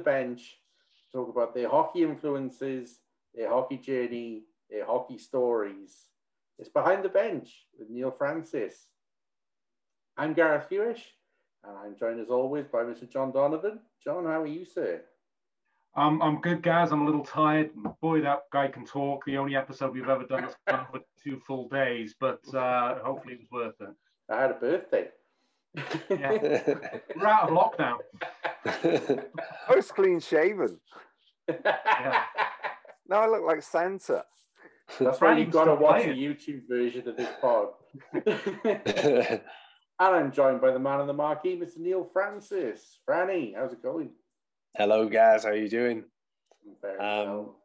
bench talk about their hockey influences, their hockey journey, their hockey stories. It's Behind the Bench with Neil Francis. I'm Gareth Hewish, and I'm joined as always by Mr. John Donovan. John, how are you, sir? Um, I'm good, guys. I'm a little tired. Boy, that guy can talk. The only episode we've ever done is for two full days, but uh, hopefully it was worth it. I had a birthday. Yeah. We're out of lockdown. Most clean shaven. Yeah. Now I look like Santa. That's why you've got to watch the. YouTube version of this pod. and I'm joined by the man on the marquee, Mr. Neil Francis. Franny, how's it going? Hello, guys. How are you doing? Very Um, well.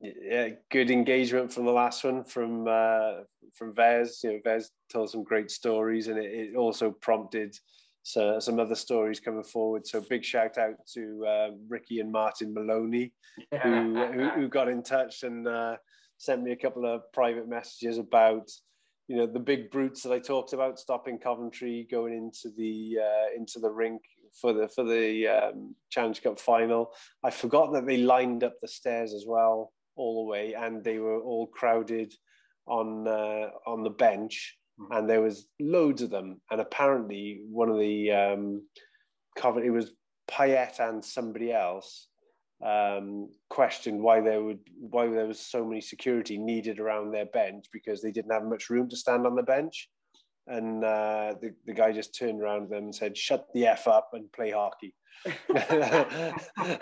Yeah, good engagement from the last one from uh, from Vez. You know, Vez told some great stories, and it, it also prompted so, some other stories coming forward. So, big shout out to uh, Ricky and Martin Maloney, who, who, who got in touch and uh, sent me a couple of private messages about you know the big brutes that I talked about stopping Coventry going into the uh, into the rink for the for the um, Challenge Cup final. I forgot that they lined up the stairs as well all the way, and they were all crowded on uh, on the bench, Mhm. and there was loads of them. And apparently, one of the um, Coventry it was Payet and somebody else um, questioned why there would why there was so many security needed around their bench because they didn't have much room to stand on the bench. And uh, the, the guy just turned around to them and said, "Shut the f up and play hockey,"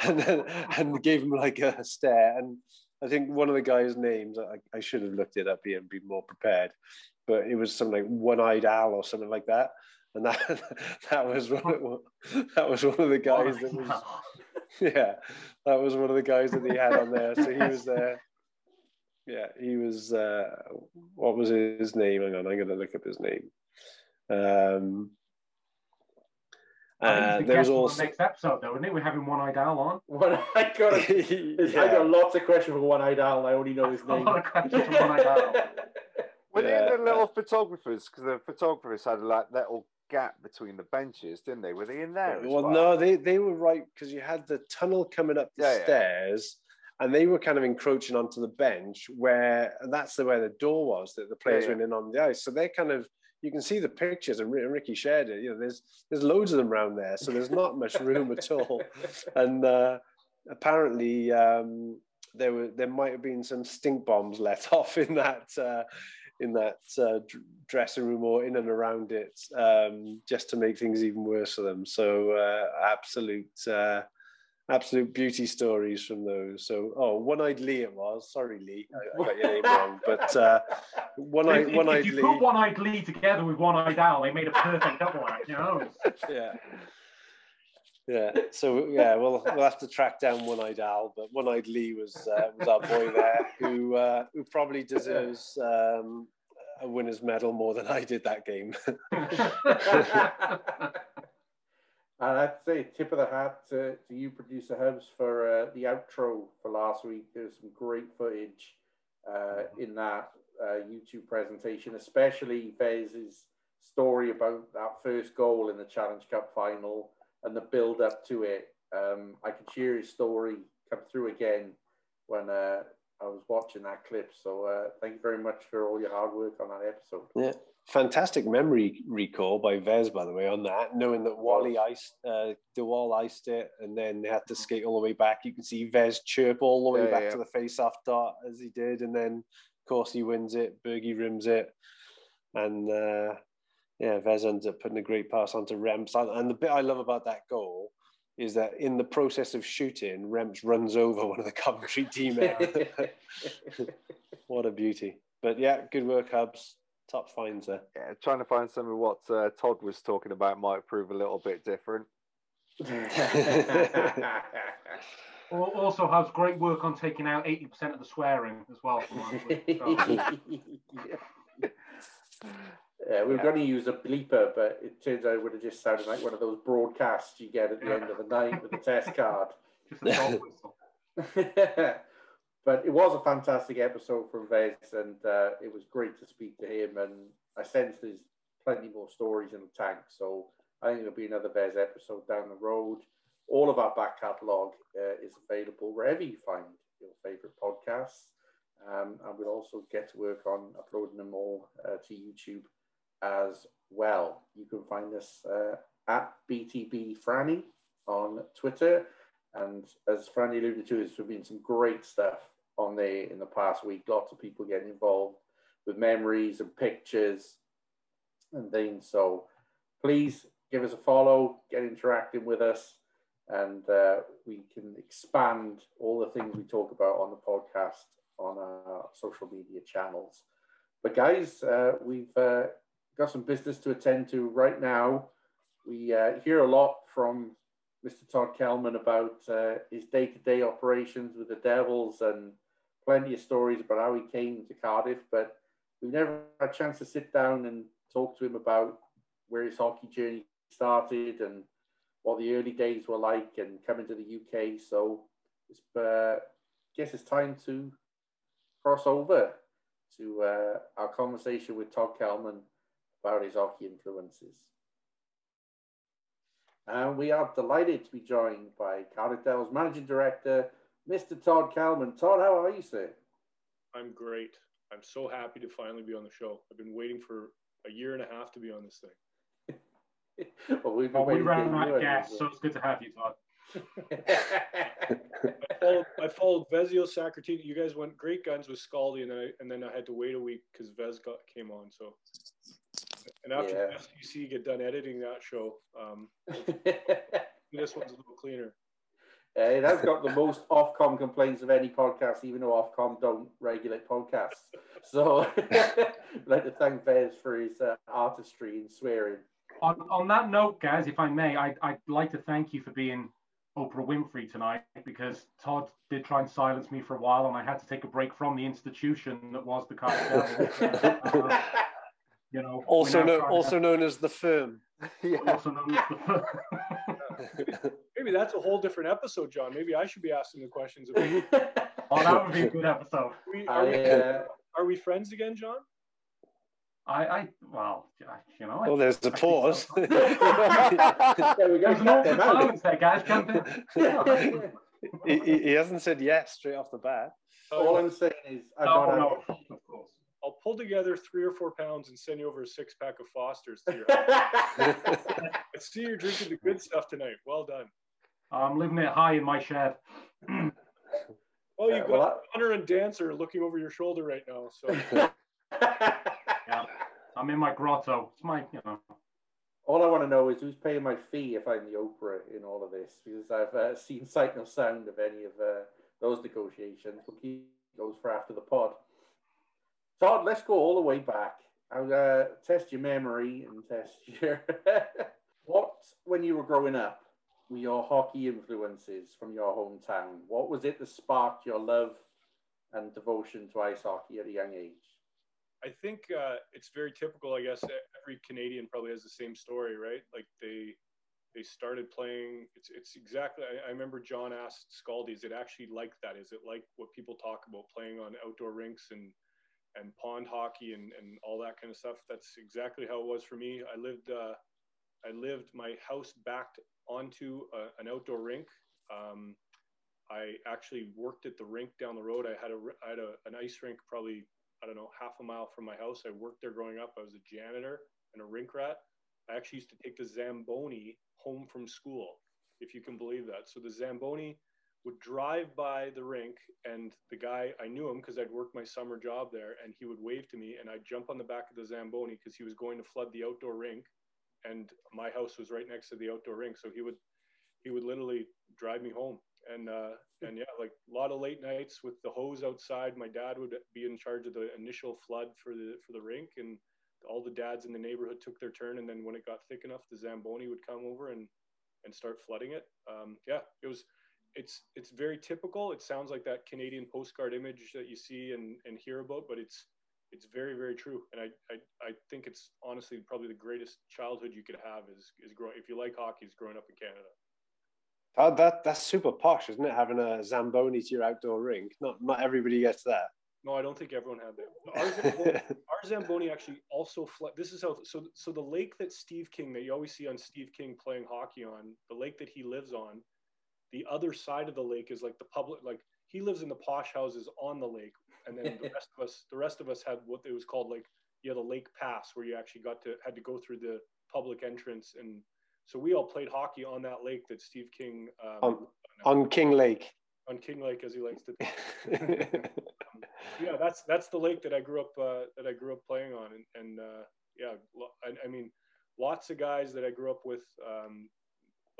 and then, and gave him like a stare. And I think one of the guys' names I, I should have looked it up here and been more prepared, but it was something like One-Eyed Owl or something like that. And that that was one that was one of the guys that was yeah, that was one of the guys that he had on there. So he was there. Yeah, he was. Uh, what was his name? Hang on, I'm going to look up his name. Um, uh, there was also also. next episode, though, isn't it? We're having one eyed owl on. One, I got I got lots of questions for one-eyed owl, and I only know his A name. lot of questions from one eyed owl. Were Yeah. they the little photographers? Because the photographers had like that little gap between the benches, didn't they? Were they in there? as Well, well? no, they, they were right because you had the tunnel coming up the Yeah, yeah. stairs, and they were kind of encroaching onto the bench where, and that's the where the door was that the players Yeah, yeah. went in on the ice. So they're kind of, you can see the pictures, and Ricky shared it. You know, there's there's loads of them around there, so there's not much room at all. And uh, apparently, um, there were there might have been some stink bombs let off in that. Uh, in that uh, dressing room or in and around it, um, just to make things even worse for them. So uh, absolute, uh, absolute beauty stories from those. So oh, one-eyed Lee it was. Sorry, Lee, I, I got your name wrong, but uh, one-eyed, if- one-eyed if you Lee. put one eyed Lee together with one eyed Al, they made a perfect double act, you know? yeah. Yeah, so yeah, we'll we'll have to track down One-Eyed Al, but One-Eyed Lee was uh, was our boy there, who uh, who probably deserves um, a winner's medal more than I did that game. And I'd say tip of the hat to, to you, producer Hubs, for uh, the outro for last week. There's some great footage uh, in that uh, YouTube presentation, especially Vez's story about that first goal in the Challenge Cup final and the build up to it. Um, I could hear his story come through again when uh, I was watching that clip. So uh, thank you very much for all your hard work on that episode. Yeah, fantastic memory recall by Vez, by the way, on that, knowing that Wally iced, uh, DeWall iced it, and then they had to skate all the way back. You can see Vez chirp all the way Yeah, back yeah. to the face-off dot as he did, and then of course he wins it. Bergie rims it, and uh, yeah, Vez ends up putting a great pass onto Remps. And the bit I love about that goal is that in the process of shooting, Remps runs over one of the Coventry teammates. what a beauty! But yeah, good work, Hubs. Top finds there. Yeah, trying to find some of what uh, Todd was talking about might prove a little bit different. Also has great work on taking out 80% of the swearing as well. from last week. So, Yeah, we were going to use a bleeper, but it turns out it would have just sounded like one of those broadcasts you get at the end of the night with the test card. but it was a fantastic episode from Vez, and uh, it was great to speak to him. And I sense there's plenty more stories in the tank. So I think there'll be another Vez episode down the road. All of our back catalogue uh, is available wherever you find your favourite podcasts. Um, and we'll also get to work on uploading them all uh, to YouTube as well. You can find us uh, at BTB Franny on Twitter. And as Franny alluded to, there's been some great stuff on there in the past week. Lots of people getting involved with memories and pictures and things. So please give us a follow, get interacting with us, and uh, we can expand all the things we talk about on the podcast on our social media channels. But guys, uh, we've uh, got some business to attend to right now. We uh, hear a lot from Mr. Todd Kelman about uh, his day-to-day operations with the Devils and plenty of stories about how he came to Cardiff, but we've never had a chance to sit down and talk to him about where his hockey journey started and what the early days were like and coming to the UK. So it's, uh, I guess it's time to cross over to uh, our conversation with Todd Kelman about his hockey influences. And we are delighted to be joined by Cardiff Devils Managing Director, Mr. Todd Kelman. Todd, how are you, sir? I'm great. I'm so happy to finally be on the show. I've been waiting for a year and a half to be on this thing. well, we've well, we ran out of gas, so it's good to have you, Todd. I followed, I followed Vezio Sacratini. You guys went great guns with Scaldi, and then I, and then I had to wait a week because Vez got came on. So, and after yeah. SUC get done editing that show, um, this one's a little cleaner. Uh, it has got the most Ofcom complaints of any podcast, even though Ofcom don't regulate podcasts. So, I'd like to thank Vez for his uh, artistry in swearing. On, on that note, guys, if I may, I, I'd like to thank you for being Oprah Winfrey tonight because Todd did try and silence me for a while, and I had to take a break from the institution that was the Cardiff uh, you know, also known, also known as the firm. yeah. Also known as the firm. Maybe that's a whole different episode, John. Maybe I should be asking the questions. oh, that would be a good episode. We, are, we, uh, are we friends again, John? I, I, well, you know. Well, there's the pause. there we go. There's an silence there, guys. Jump in. he, he, hasn't said yes straight off the bat. All I'm saying is, I no, no, of course. I'll pull together three or four pounds and send you over a six pack of Fosters to your house. I see you're drinking the good stuff tonight. Well done. I'm living it high in my shed. well, you've got well, Hunter and Dancer looking over your shoulder right now. So. yeah, I'm in my grotto. It's my, you know. All I want to know is who's paying my fee if I'm the Oprah in all of this, because I've uh, seen sight no sound of any of uh, those negotiations. We'll keep those for after the pod. Todd, let's go all the way back. I'll uh, test your memory and test your. what, when you were growing up, were your hockey influences from your hometown? What was it that sparked your love and devotion to ice hockey at a young age? I think uh, it's very typical. I guess every Canadian probably has the same story, right? Like they they started playing. It's it's exactly. I, I remember John asked Scaldi, "Is it actually like that? Is it like what people talk about playing on outdoor rinks and and pond hockey and, and all that kind of stuff. That's exactly how it was for me. I lived uh, I lived my house backed onto a, an outdoor rink. Um, I actually worked at the rink down the road. I had a I had a, an ice rink probably I don't know half a mile from my house. I worked there growing up. I was a janitor and a rink rat. I actually used to take the Zamboni home from school, if you can believe that. So the Zamboni would drive by the rink and the guy i knew him because i'd worked my summer job there and he would wave to me and i'd jump on the back of the zamboni because he was going to flood the outdoor rink and my house was right next to the outdoor rink so he would he would literally drive me home. And uh and yeah like a lot of late nights with the hose outside my dad would be in charge of the initial flood for the for the rink and all the dads in the neighborhood took their turn and then when it got thick enough the zamboni would come over and and start flooding it. Um yeah it was it's it's very typical. It sounds like that Canadian postcard image that you see and, and hear about, but it's it's very very true. And I, I I think it's honestly probably the greatest childhood you could have is is growing if you like hockey is growing up in Canada. Oh, that that's super posh, isn't it? Having a zamboni to your outdoor rink. Not not everybody gets that. No, I don't think everyone had that. Our Zamboni, our Zamboni actually also flood. This is how. So, so the lake that Steve King, that you always see on Steve King playing hockey on, the lake that he lives on, the other side of the lake is like the public. Like he lives in the posh houses on the lake, and then the rest of us, the rest of us had what it was called like you had a lake pass where you actually got to had to go through the public entrance, and so we all played hockey on that lake that Steve King um, on, on King Lake. On King Lake, as he likes to. yeah, that's that's the lake that I grew up uh, that I grew up playing on, and, and uh, yeah, I, I, mean, lots of guys that I grew up with. Um,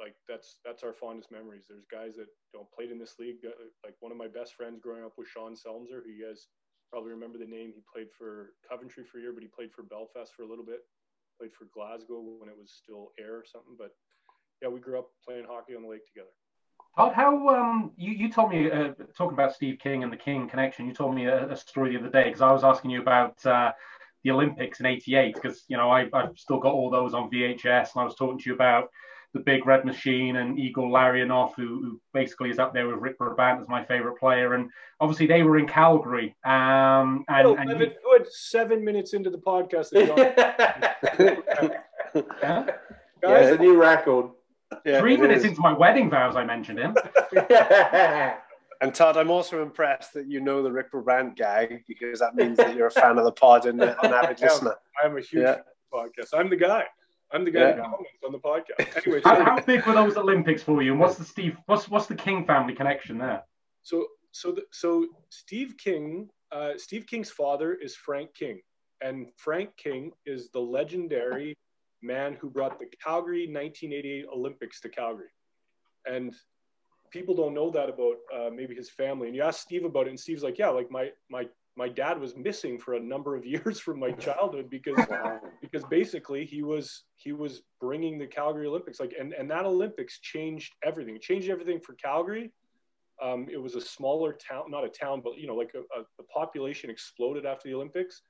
like that's that's our fondest memories. There's guys that you know played in this league. Uh, like one of my best friends growing up was Sean Selmser, who you guys probably remember the name. He played for Coventry for a year, but he played for Belfast for a little bit. Played for Glasgow when it was still Ayr or something. But yeah, we grew up playing hockey on the lake together. Todd, how um, you, you told me uh, talking about Steve King and the King connection. You told me a, a story the other day because I was asking you about uh, the Olympics in '88 because you know I, have still got all those on VHS, and I was talking to you about the Big Red Machine and Igor Larionov, who, who basically is up there with Rick Brebant as my favorite player, and obviously they were in Calgary. Um, and, oh, and you... good seven minutes into the podcast. yeah. Guys, yeah, a new record. Yeah, Three minutes is. into my wedding vows, I mentioned him. and Todd, I'm also impressed that you know the Rick Brebant gag because that means that you're a fan of the pod and an avid listener. I'm a huge yeah. podcast. I'm the guy. I'm the guy yeah. on the podcast. Anyway, how, how, big were those Olympics for you? And what's the Steve? What's what's the King family connection there? So so the, so Steve King, uh, Steve King's father is Frank King, and Frank King is the legendary man who brought the Calgary 1988 Olympics to Calgary. And people don't know that about uh, maybe his family. And you ask Steve about it, and Steve's like, "Yeah, like my my my dad was missing for a number of years from my childhood because because basically he was he was bringing the Calgary Olympics like and and that Olympics changed everything. It changed everything for Calgary. Um, it was a smaller town, not a town, but you know, like a, a, the population exploded after the Olympics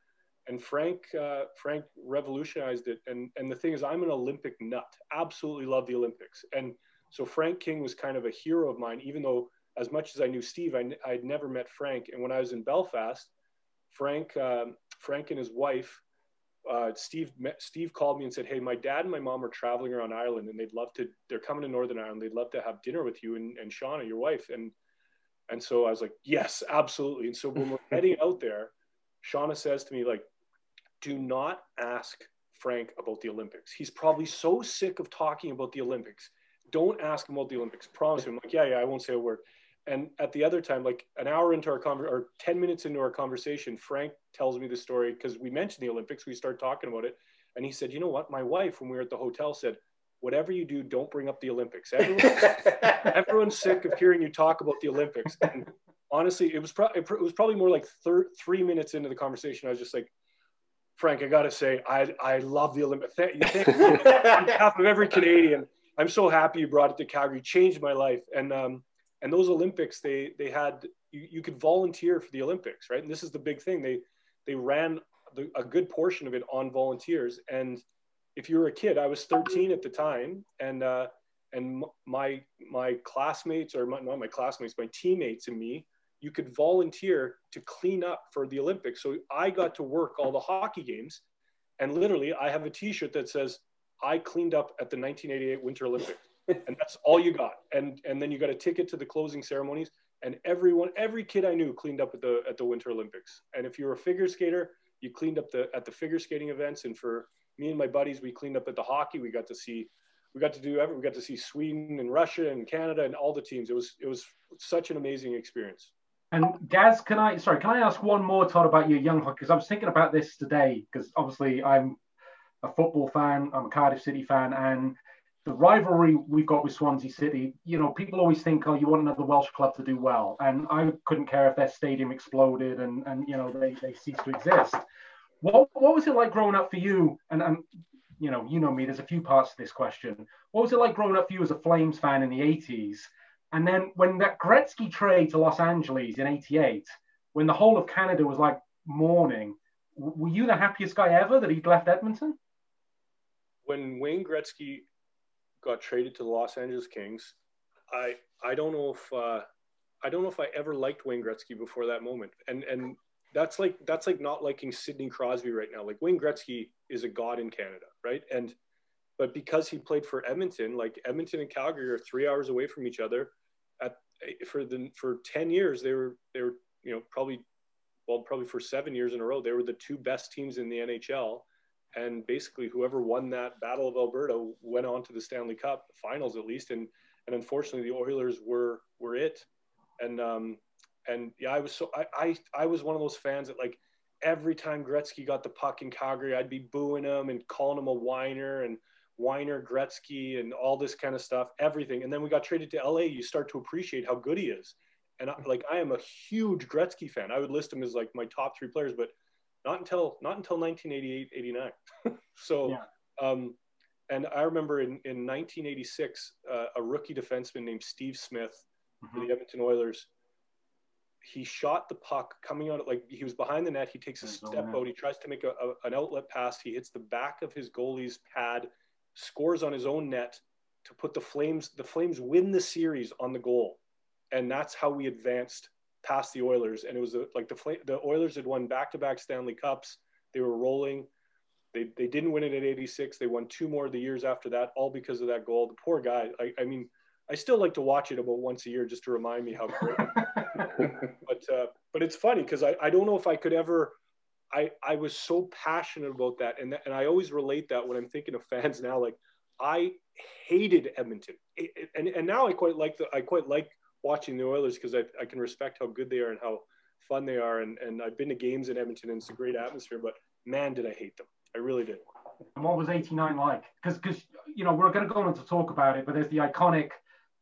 and Frank uh, Frank revolutionized it. And and the thing is, I'm an Olympic nut. Absolutely love the Olympics. And so Frank King was kind of a hero of mine, even though as much as I knew Steve, I, I'd never met Frank. And when I was in Belfast, Frank um, Frank and his wife. Uh, Steve met, Steve called me and said, "Hey, my dad and my mom are traveling around Ireland, and they'd love to. They're coming to Northern Ireland. They'd love to have dinner with you and, and Shauna, your wife." And and so I was like, "Yes, absolutely." And so when we're heading out there, Shauna says to me, like, do not ask Frank about the Olympics. He's probably so sick of talking about the Olympics. Don't ask him about the Olympics. Promise him, like, yeah, yeah, I won't say a word. And at the other time, like an hour into our conversation, or 10 minutes into our conversation, Frank tells me the story because we mentioned the Olympics. We start talking about it. And he said, you know what? My wife, when we were at the hotel, said, whatever you do, don't bring up the Olympics. everyone's sick of hearing you talk about the Olympics. And honestly, it was, pro- it was probably more like thir- three minutes into the conversation. I was just like, Frank, I got to say, I, I love the Olympics. Thank. Thank you. On behalf of every Canadian, I'm so happy you brought it to Calgary. Changed my life. And um, and those Olympics, they they had you, you could volunteer for the Olympics, right? And this is the big thing. They they ran the, a good portion of it on volunteers. And if you were a kid, I was 13 at the time, and uh, and my my classmates or my, not my classmates, my teammates and me you could volunteer to clean up for the Olympics. So I got to work all the hockey games. And literally, I have a t shirt that says, I cleaned up at the 1988 Winter Olympics. And that's all you got. And, and then you got a ticket to the closing ceremonies. And everyone, every kid I knew cleaned up at the, at the Winter Olympics. And if you were a figure skater, you cleaned up the, at the figure skating events. And for me and my buddies, we cleaned up at the hockey. We got to see we got to do every, we got to see Sweden and Russia and Canada and all the teams. It was it was such an amazing experience. And Gaz, can I sorry, can I ask one more, Todd, about your young hockey? Because I was thinking about this today, because obviously I'm a football fan, I'm a Cardiff City fan, and the rivalry we've got with Swansea City, you know, people always think, oh, you want another Welsh club to do well. And I couldn't care if their stadium exploded and, and you know, they, they ceased to exist. What, what was it like growing up for you? And, and, you know, you know me, there's a few parts to this question. What was it like growing up for you as a Flames fan in the 80s? And then when that Gretzky trade to Los Angeles in 88, when the whole of Canada was like mourning, were you the happiest guy ever that he'd left Edmonton? When Wayne Gretzky got traded to the Los Angeles Kings, I I don't know if uh, I don't know if I ever liked Wayne Gretzky before that moment. And and that's like that's like not liking Sidney Crosby right now. Like Wayne Gretzky is a god in Canada, right? And but because he played for Edmonton, like Edmonton and Calgary are three hours away from each other. At for the for ten years, they were they were you know probably well probably for seven years in a row they were the two best teams in the NHL. And basically, whoever won that Battle of Alberta went on to the Stanley Cup finals at least. And and unfortunately, the Oilers were were it. And um, and yeah, I was so I, I I was one of those fans that like every time Gretzky got the puck in Calgary, I'd be booing him and calling him a whiner and whiner Gretzky and all this kind of stuff, everything. And then we got traded to LA. You start to appreciate how good he is. And I, like I am a huge Gretzky fan. I would list him as like my top three players, but not until not until 1988, 89. so, yeah. um, and I remember in, in 1986, uh, a rookie defenseman named Steve Smith mm-hmm. for the Edmonton Oilers he shot the puck coming out like he was behind the net. He takes a step out. He tries to make a, a, an outlet pass. He hits the back of his goalie's pad, scores on his own net to put the Flames. The Flames win the series on the goal, and that's how we advanced past the Oilers. And it was a, like the the Oilers had won back to back Stanley Cups. They were rolling. They, they didn't win it at 86. They won two more the years after that, all because of that goal. The poor guy. I, I mean, I still like to watch it about once a year just to remind me how great. but uh, but it's funny because I, I don't know if I could ever. I I was so passionate about that, and and I always relate that when I'm thinking of fans now. Like I hated Edmonton, it, it, and and now I quite like the I quite like watching the Oilers because I I can respect how good they are and how fun they are, and and I've been to games in Edmonton and it's a great atmosphere. But man, did I hate them! I really did. And what was '89 like? Because because you know we're going to go on to talk about it, but there's the iconic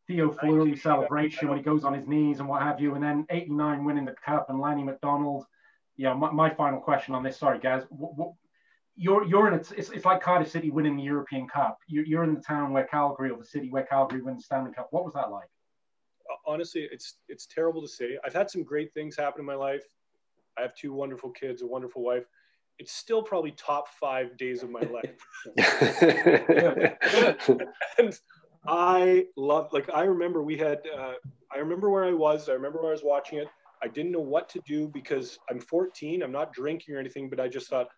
Theo Fleury celebration when he goes on his knees and what have you, and then 89 winning the cup and Lanny McDonald. Yeah, my, my final question on this. Sorry, guys. What, what, you're you're in it's, it's, it's like Cardiff City winning the European Cup. You're, you're in the town where Calgary or the city where Calgary wins the Stanley Cup. What was that like? Honestly, it's it's terrible to say. I've had some great things happen in my life. I have two wonderful kids, a wonderful wife. It's still probably top five days of my life. and I love like I remember we had uh, I remember where I was. I remember I was watching it. I didn't know what to do because I'm 14. I'm not drinking or anything, but I just thought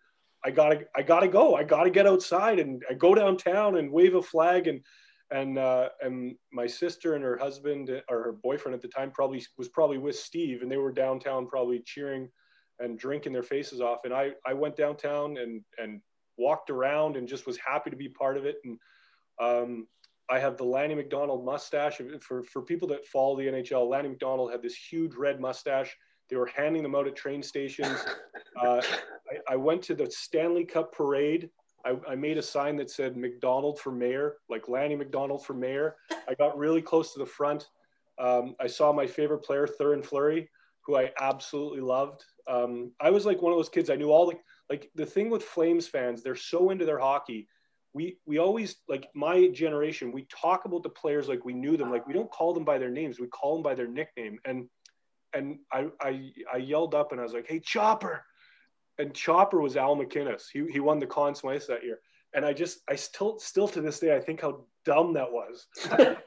I gotta I gotta go. I gotta get outside and I go downtown and wave a flag and and uh, and my sister and her husband or her boyfriend at the time probably was probably with Steve and they were downtown probably cheering and drinking their faces off and I I went downtown and and walked around and just was happy to be part of it and um, I have the Lanny McDonald mustache. For, for people that follow the NHL, Lanny McDonald had this huge red mustache. They were handing them out at train stations. Uh, I, I, went to the Stanley Cup parade. I, I, made a sign that said McDonald for mayor, like Lanny McDonald for mayor. I got really close to the front. Um, I saw my favorite player, Theoren Fleury, who I absolutely loved. Um, I was like one of those kids. I knew all the like the thing with Flames fans. They're so into their hockey we we always like my generation we talk about the players like we knew them like we don't call them by their names we call them by their nickname and and i i, I yelled up and i was like hey chopper and chopper was al MacInnis he, he won the Conn Smythe that year. And i just i still still to this day i think how dumb that was.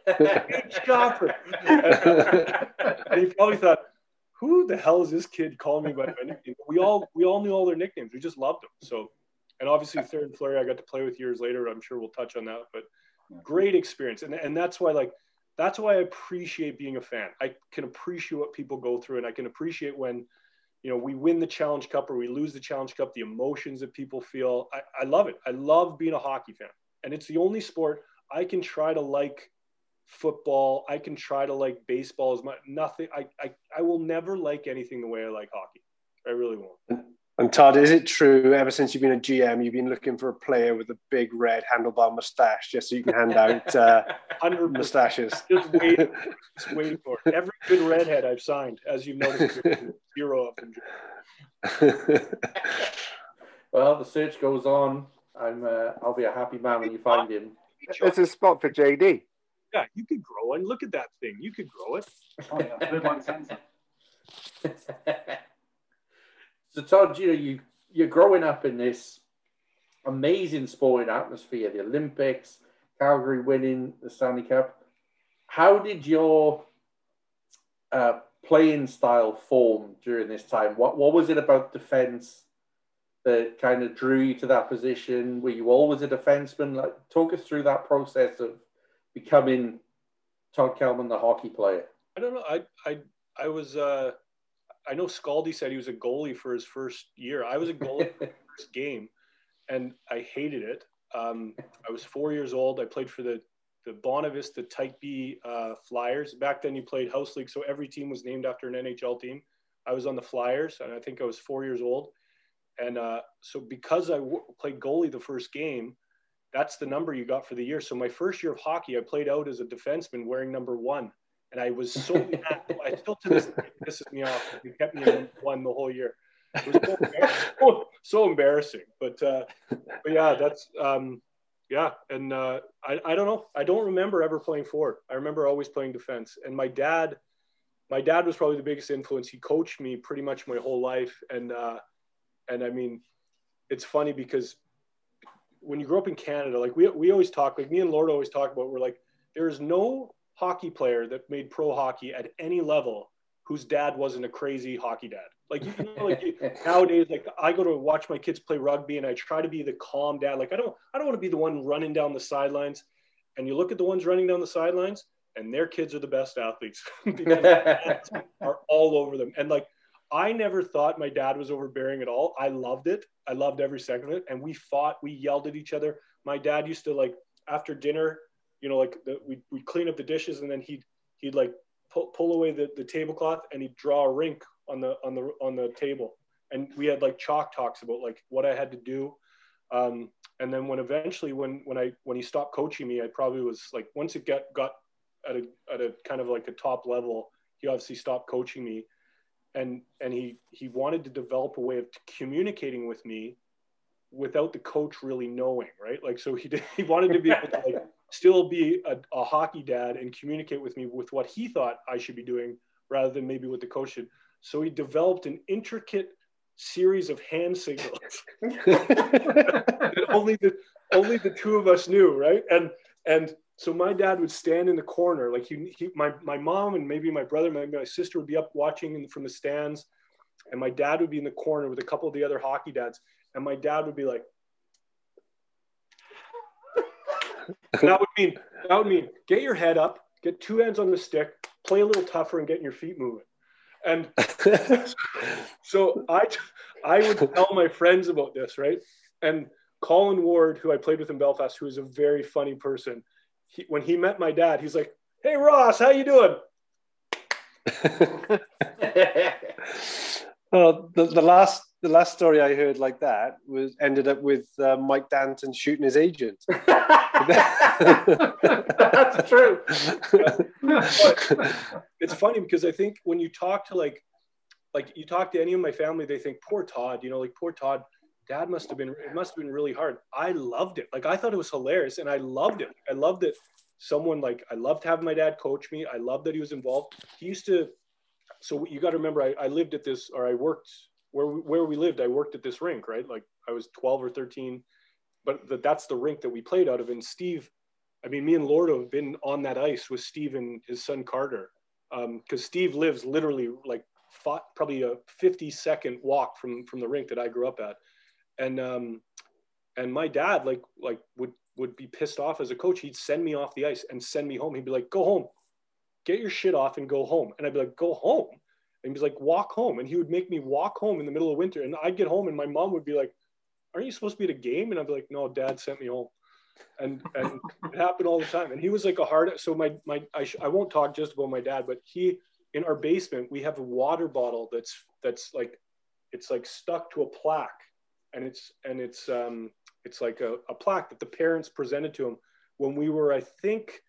Chopper. And he probably thought who the hell is this kid calling me by my nickname we all we all knew all their nicknames. We just loved them. So and obviously Theoren Fleury I got to play with years later. I'm sure we'll touch on that, but great experience, and and that's why like that's why I appreciate being a fan. I can appreciate what people go through, and I can appreciate when you know we win the Challenge Cup or we lose the Challenge Cup, the emotions that people feel. I, I love it. I love being a hockey fan, and it's the only sport I can try to like football. I can try to like baseball as much. Nothing. I, I I will never like anything the way I like hockey. I really won't. And Todd, is it true ever since you've been a GM, you've been looking for a player with a big red handlebar mustache just so you can hand out uh, 100 mustaches? Just waiting, just waiting for it. Every good redhead I've signed, as you've noticed, zero of them. well, the search goes on. I'm. Uh, I'll be a happy man when you find him. It's a spot for JD. Yeah, you could grow and look at that thing. You could grow it. Oh, yeah. So Todd, you know, you you're growing up in this amazing sporting atmosphere, the Olympics, Calgary winning the Stanley Cup. How did your uh, playing style form during this time? What what was it about defense that kind of drew you to that position? Were you always a defenseman? Like, talk us through that process of becoming Todd Kelman, the hockey player. I don't know. I I I was. Uh, I know Scaldy said he was a goalie for his first year. I was a goalie for the first game, and I hated it. Um, I was four years old. I played for the the Bonavista Type B uh, Flyers. Back then, you played house league, so every team was named after an NHL team. I was on the Flyers, and I think I was four years old. And uh, so, because I w- played goalie the first game, that's the number you got for the year. So, my first year of hockey, I played out as a defenseman wearing number one. And I was so mad. I still to this day pisses me off. He kept me in one the whole year. It was so embarrassing. so embarrassing. But, uh, but yeah, that's um, yeah, and uh, I I don't know. I don't remember ever playing forward. I remember always playing defense. And my dad, my dad was probably the biggest influence. He coached me pretty much my whole life. And uh, and I mean, it's funny because when you grow up in Canada, like we we always talk, like me and Lord always talk about, we're like, there's no hockey player that made pro hockey at any level whose dad wasn't a crazy hockey dad. Like you know, like nowadays, like I go to watch my kids play rugby, and I try to be the calm dad. Like I don't, I don't want to be the one running down the sidelines. And you look at the ones running down the sidelines, and their kids are the best athletes are all over them. And like I never thought my dad was overbearing at all. I loved it. I loved every second of it. And we fought. We yelled at each other. My dad used to like after dinner, you know, like we we clean up the dishes, and then he'd he'd like pull, pull away the, the tablecloth and he'd draw a rink on the on the on the table. And we had like chalk talks about like what i had to do. Um, and then when eventually when when i when he stopped coaching me i probably was like once it got got at a at a kind of like a top level he obviously stopped coaching me. And and he he wanted to develop a way of communicating with me without the coach really knowing right? Like so he did he wanted to be able to like still be a, a hockey dad and communicate with me with what he thought i should be doing rather than maybe what the coach should so he developed an intricate series of hand signals that only the only the two of us knew, right? And and so my dad would stand in the corner, like he, he my my mom and maybe my brother, maybe my sister would be up watching from the stands, and my dad would be in the corner with a couple of the other hockey dads, and my dad would be like. That would mean that would mean get your head up, get two hands on the stick, play a little tougher, and get your feet moving. And so I, I would tell my friends about this, right? And Colin Ward, who I played with in Belfast, who is a very funny person, he, when he met my dad, he's like, "Hey Ross, how you doing?" well, the, the last the last story I heard like that was ended up with uh, Mike Danton shooting his agent. That's true. it's funny because I think when you talk to like, like you talk to any of my family, they think poor Todd. You know, like poor Todd. Dad must have been. It must have been really hard. I loved it. Like I thought it was hilarious, and I loved it. I loved that Someone like I loved having my dad coach me. I loved that he was involved. He used to. So you got to remember, I, I lived at this, or I worked where we, where we lived. I worked at this rink, right? Like I was 12 or 13 but the, that's the rink that we played out of. And Steve, I mean, me and Lordo have been on that ice with Steve and his son Carter, because um, Steve lives literally like probably a 50 second walk from from the rink that I grew up at, and um, and my dad like like would would be pissed off as a coach. He'd send me off the ice and send me home. He'd be like, "Go home, get your shit off and go home." And I'd be like, "Go home." And he's like, "Walk home." And he would make me walk home in the middle of winter. And I'd get home and my mom would be like, aren't you supposed to be at a game? And I'd be like, no, dad sent me home. And, and it happened all the time. And he was like a hard, so my, my, I, sh- I won't talk just about my dad, but he, in our basement, we have a water bottle that's, that's like, it's like stuck to a plaque and it's, and it's, um, it's like a, a plaque that the parents presented to him when we were, I think,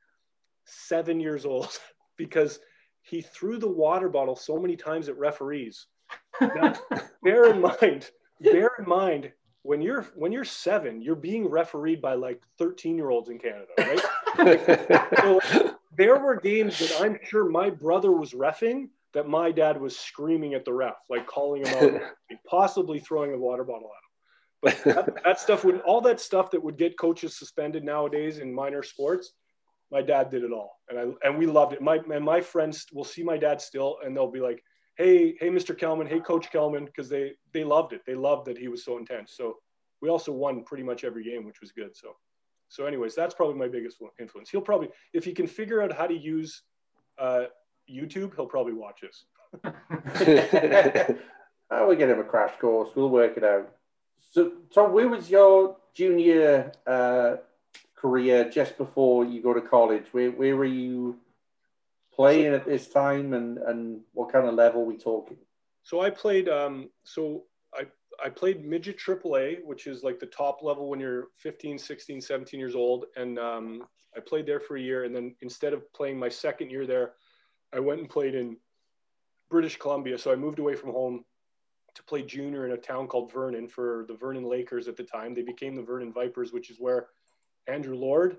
seven years old, because he threw the water bottle so many times at referees. Now, bear in mind, bear in mind, when you're when you're seven, you're being refereed by like 13 year olds in Canada, right? so there were games that I'm sure my brother was refing that my dad was screaming at the ref, like calling him out, possibly throwing a water bottle at him. But that, that, stuff would all that stuff that would get coaches suspended nowadays in minor sports, my dad did it all, and I and we loved it. My and my friends will see my dad still, and they'll be like, "Hey, hey, Mr. Kelman, hey, Coach Kelman," because they they loved it. They loved that he was so intense. So we also won pretty much every game, which was good. So so, anyways, that's probably my biggest influence. He'll probably, if he can figure out how to use uh, YouTube, he'll probably watch us. oh, we'll get him a crash course. We'll work it out. So, Tom, where was your junior uh, career just before you go to college? Where, where were you playing at this time, and and what kind of level we talking? So I played. Um, so I I played midget AAA, which is like the top level when you're 15, 16, 17 years old, and um, I played there for a year. And then instead of playing my second year there, I went and played in British Columbia. So I moved away from home to play junior in a town called Vernon for the Vernon Lakers at the time. They became the Vernon Vipers, which is where Andrew Lord,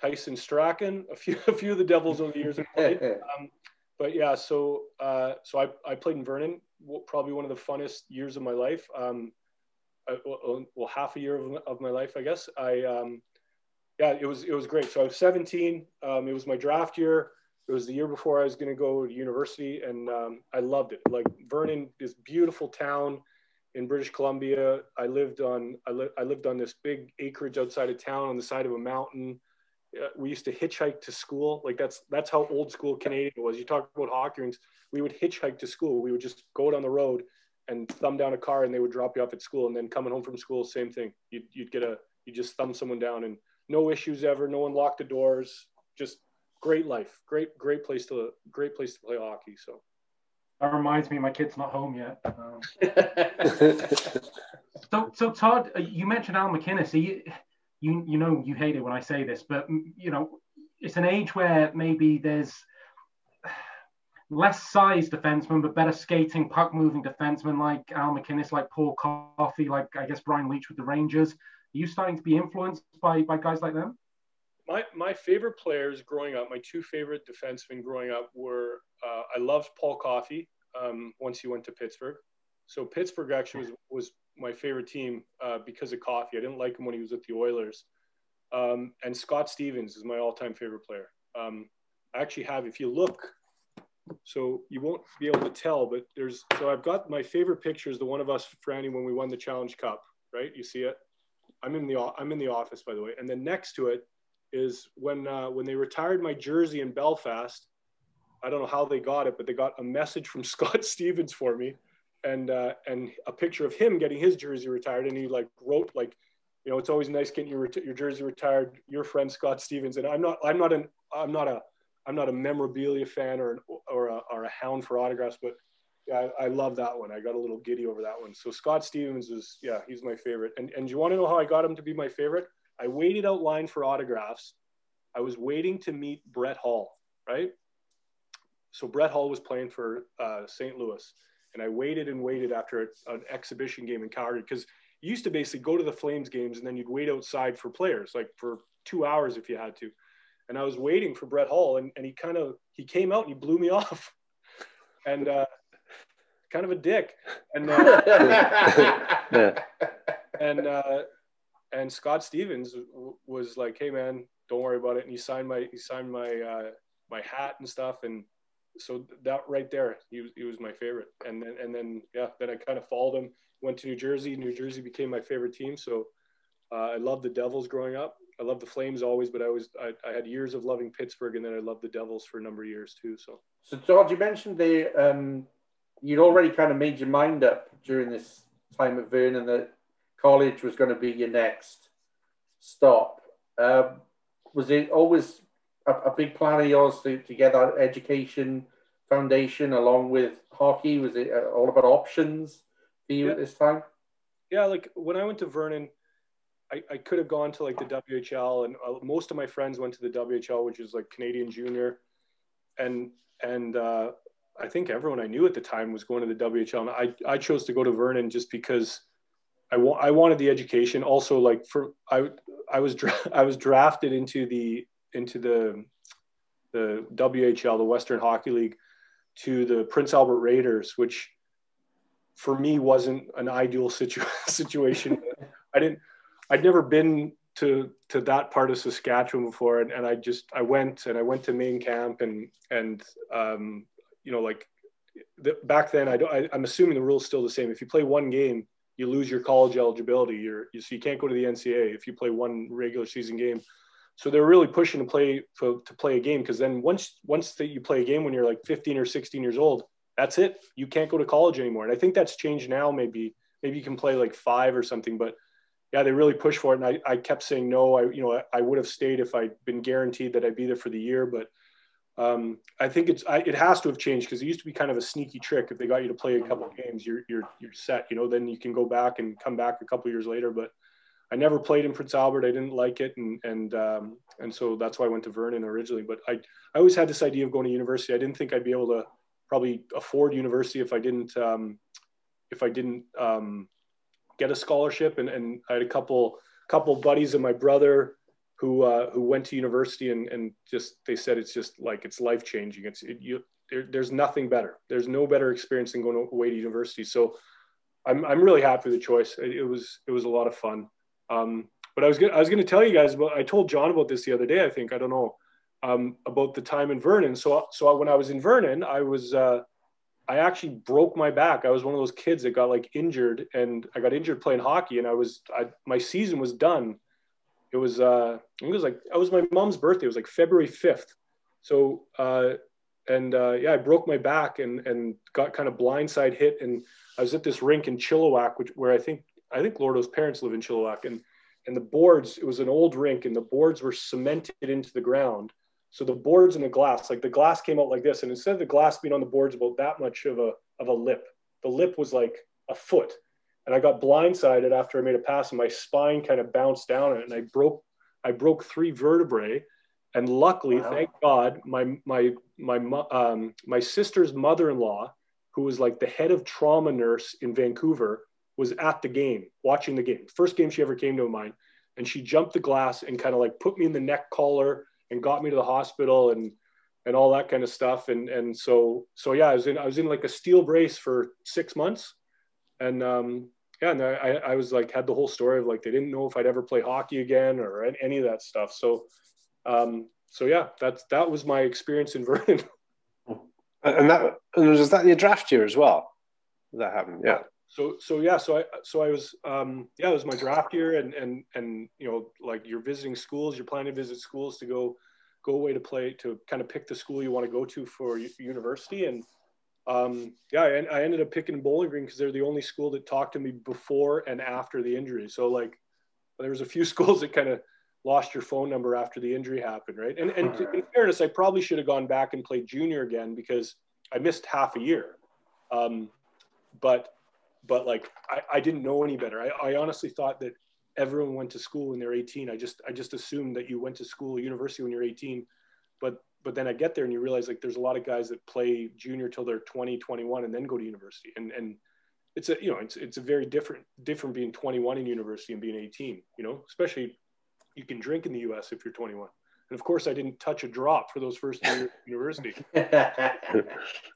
Tyson Strachan, a few a few of the Devils over the years played. Um, but yeah, so uh, so I, I played in Vernon, probably one of the funnest years of my life. Um, I, well, half a year of, of my life, I guess. I um, yeah, it was it was great. So I was 17. Um, it was my draft year. It was the year before I was going to go to university, and um, I loved it. Like Vernon, this beautiful town in British Columbia. I lived on I, li- I lived on this big acreage outside of town on the side of a mountain. Uh, we used to hitchhike to school. Like that's that's how old school Canadian was. You talk about rinks. We would hitchhike to school. We would just go down the road and thumb down a car, and they would drop you off at school. And then coming home from school, same thing. You'd, you'd get a you just thumb someone down, and no issues ever. No one locked the doors. Just great life. Great great place to great place to play hockey. So. That reminds me, my kid's not home yet. Um, so, so Todd, uh, you mentioned Al MacInnis. You, you you know you hate it when I say this, but mm, you know it's an age where maybe there's less size defensemen, but better skating, puck moving defensemen like Al MacInnis, like Paul Coffey, like I guess Brian Leetch with the Rangers. Are you starting to be influenced by by guys like them? My my favorite players growing up, my two favorite defensemen growing up were uh, I loved Paul Coffey um, once he went to Pittsburgh. So Pittsburgh actually was was my favorite team uh, because of Coffey. I didn't like him when he was with the Oilers. Um, and Scott Stevens is my all-time favorite player. Um, I actually have, if you look, so you won't be able to tell, but there's, so I've got my favorite picture is the one of us, Franny, when we won the Challenge Cup, right? You see it? I'm in the, I'm in the office, by the way. And then next to it is when, uh, when they retired my jersey in Belfast, I don't know how they got it, but they got a message from Scott Stevens for me and uh, and a picture of him getting his jersey retired, and he like wrote like, you know, it's always nice getting your your jersey retired. Your friend Scott Stevens, and I'm not I'm not an I'm not a I'm not a memorabilia fan or an, or a, or a hound for autographs, but yeah, I, I, love that one. I got a little giddy over that one. So Scott Stevens is yeah, he's my favorite. And and you want to know how I got him to be my favorite? I waited out line for autographs. I was waiting to meet Brett Hull, right? So Brett Hull was playing for uh, St. Louis and I waited and waited after an exhibition game in Calgary because you used to basically go to the Flames games and then you'd wait outside for players, like for two hours if you had to. And I was waiting for Brett Hull, and, and he kind of he came out and he blew me off, and uh, kind of a dick. And uh, and uh, and Scott Stevens was like, "Hey man, don't worry about it." And he signed my he signed my uh, my hat and stuff, and so that right there, he was, he was my favorite. And then, and then, yeah, then I kind of followed him, went to New Jersey. New Jersey became my favorite team. So uh, I loved the Devils growing up. I loved the Flames always, but I was, I, I, had years of loving Pittsburgh and then I loved the Devils for a number of years too. So, so George, you mentioned the, um, you'd already kind of made your mind up during this time at Vernon that college was going to be your next stop. Um, was it always a, a big plan of yours to, to get that education foundation along with hockey? Was it uh, all about options for you yeah. at this time? Yeah, like when I went to Vernon, I, I could have gone to like the WHL, and uh, most of my friends went to the WHL, which is like Canadian Junior, and and uh, I think everyone I knew at the time was going to the WHL, and I I chose to go to Vernon just because I wa- I wanted the education. Also, like for I I was dra- I was drafted into the into the the WHL, the Western Hockey League, to the Prince Albert Raiders, which for me wasn't an ideal situ- situation. I didn't. I'd never been to to that part of Saskatchewan before, and, and I just I went and I went to main camp and and um, you know like the, back then I don't I, I'm assuming the rule's still the same. If you play one game, you lose your college eligibility. You're you, so you can't go to the NCAA if you play one regular season game. So they're really pushing to play for, to play a game because then once once that you play a game when you're like 15 or 16 years old, that's it. You can't go to college anymore. And I think that's changed now. Maybe maybe you can play like five or something, but yeah, they really pushed for it. And I, I kept saying no. I you know I, I would have stayed if I'd been guaranteed that I'd be there for the year, but um, I think it's I, it has to have changed because it used to be kind of a sneaky trick. If they got you to play a couple of games, you're you're you're set. You know, then you can go back and come back a couple years later. But I never played in Prince Albert. I didn't like it, and and um, and so that's why I went to Vernon originally. But I I always had this idea of going to university. I didn't think I'd be able to probably afford university if I didn't um, if I didn't um, get a scholarship. And and I had a couple couple buddies and my brother who uh, who went to university and and just they said it's just like it's life changing. It's it, you there, there's nothing better. There's no better experience than going away to university. So I'm I'm really happy with the choice. It, it was it was a lot of fun. Um, but I was gonna, I was going to tell you guys about. I told John about this the other day. I think I don't know um, about the time in Vernon. So so when I was in Vernon, I was uh, I actually broke my back. I was one of those kids that got like injured, and I got injured playing hockey, and I was I, my season was done it was uh it was like it was my mom's birthday. It was like February 5th. So uh and uh yeah, I broke my back and and got kind of blindside hit and I was at this rink in Chilliwack, which where I think I think Lordo's parents live in Chilliwack and and the boards, it was an old rink and the boards were cemented into the ground. So the boards and the glass, like the glass came out like this. And instead of the glass being on the boards about that much of a of a lip, the lip was like a foot and I got blindsided after I made a pass, and my spine kind of bounced down it, and I broke I broke three vertebrae. And luckily, wow. thank God, my my my um, my sister's mother-in-law, who was like the head of trauma nurse in Vancouver, was at the game watching the game. First game she ever came to mine, and she jumped the glass and kind of like put me in the neck collar and got me to the hospital and and all that kind of stuff. And and so so yeah, I was in I was in like a steel brace for six months, and um, yeah, and I, I was like had the whole story of like they didn't know if I'd ever play hockey again or any of that stuff. So, um, so yeah, that's that was my experience in Vernon. And that and was that your draft year as well? That happened, yeah. So so yeah, so I so I was um, yeah, it was my draft year, and and and you know like you're visiting schools, you're planning to visit schools to go go away to play to kind of pick the school you want to go to for university, and um, yeah, I, I, ended up picking Bowling Green because they're the only school that talked to me before and after the injury. So like, there was a few schools that kind of lost your phone number after the injury happened, right? And and in fairness, I probably should have gone back and played junior again because I missed half a year. Um, but but like I, I didn't know any better. I, I honestly thought that everyone went to school when they're 18. I just I just assumed that you went to school, university when you're 18. But but then I get there and you realize like there's a lot of guys that play junior till they're 20, 21 and then go to university. And and it's a you know it's it's a very different different being 21 in university and being 18. You know, especially you can drink in the U.S. if you're 21. And of course, I didn't touch a drop for those first years university. uh,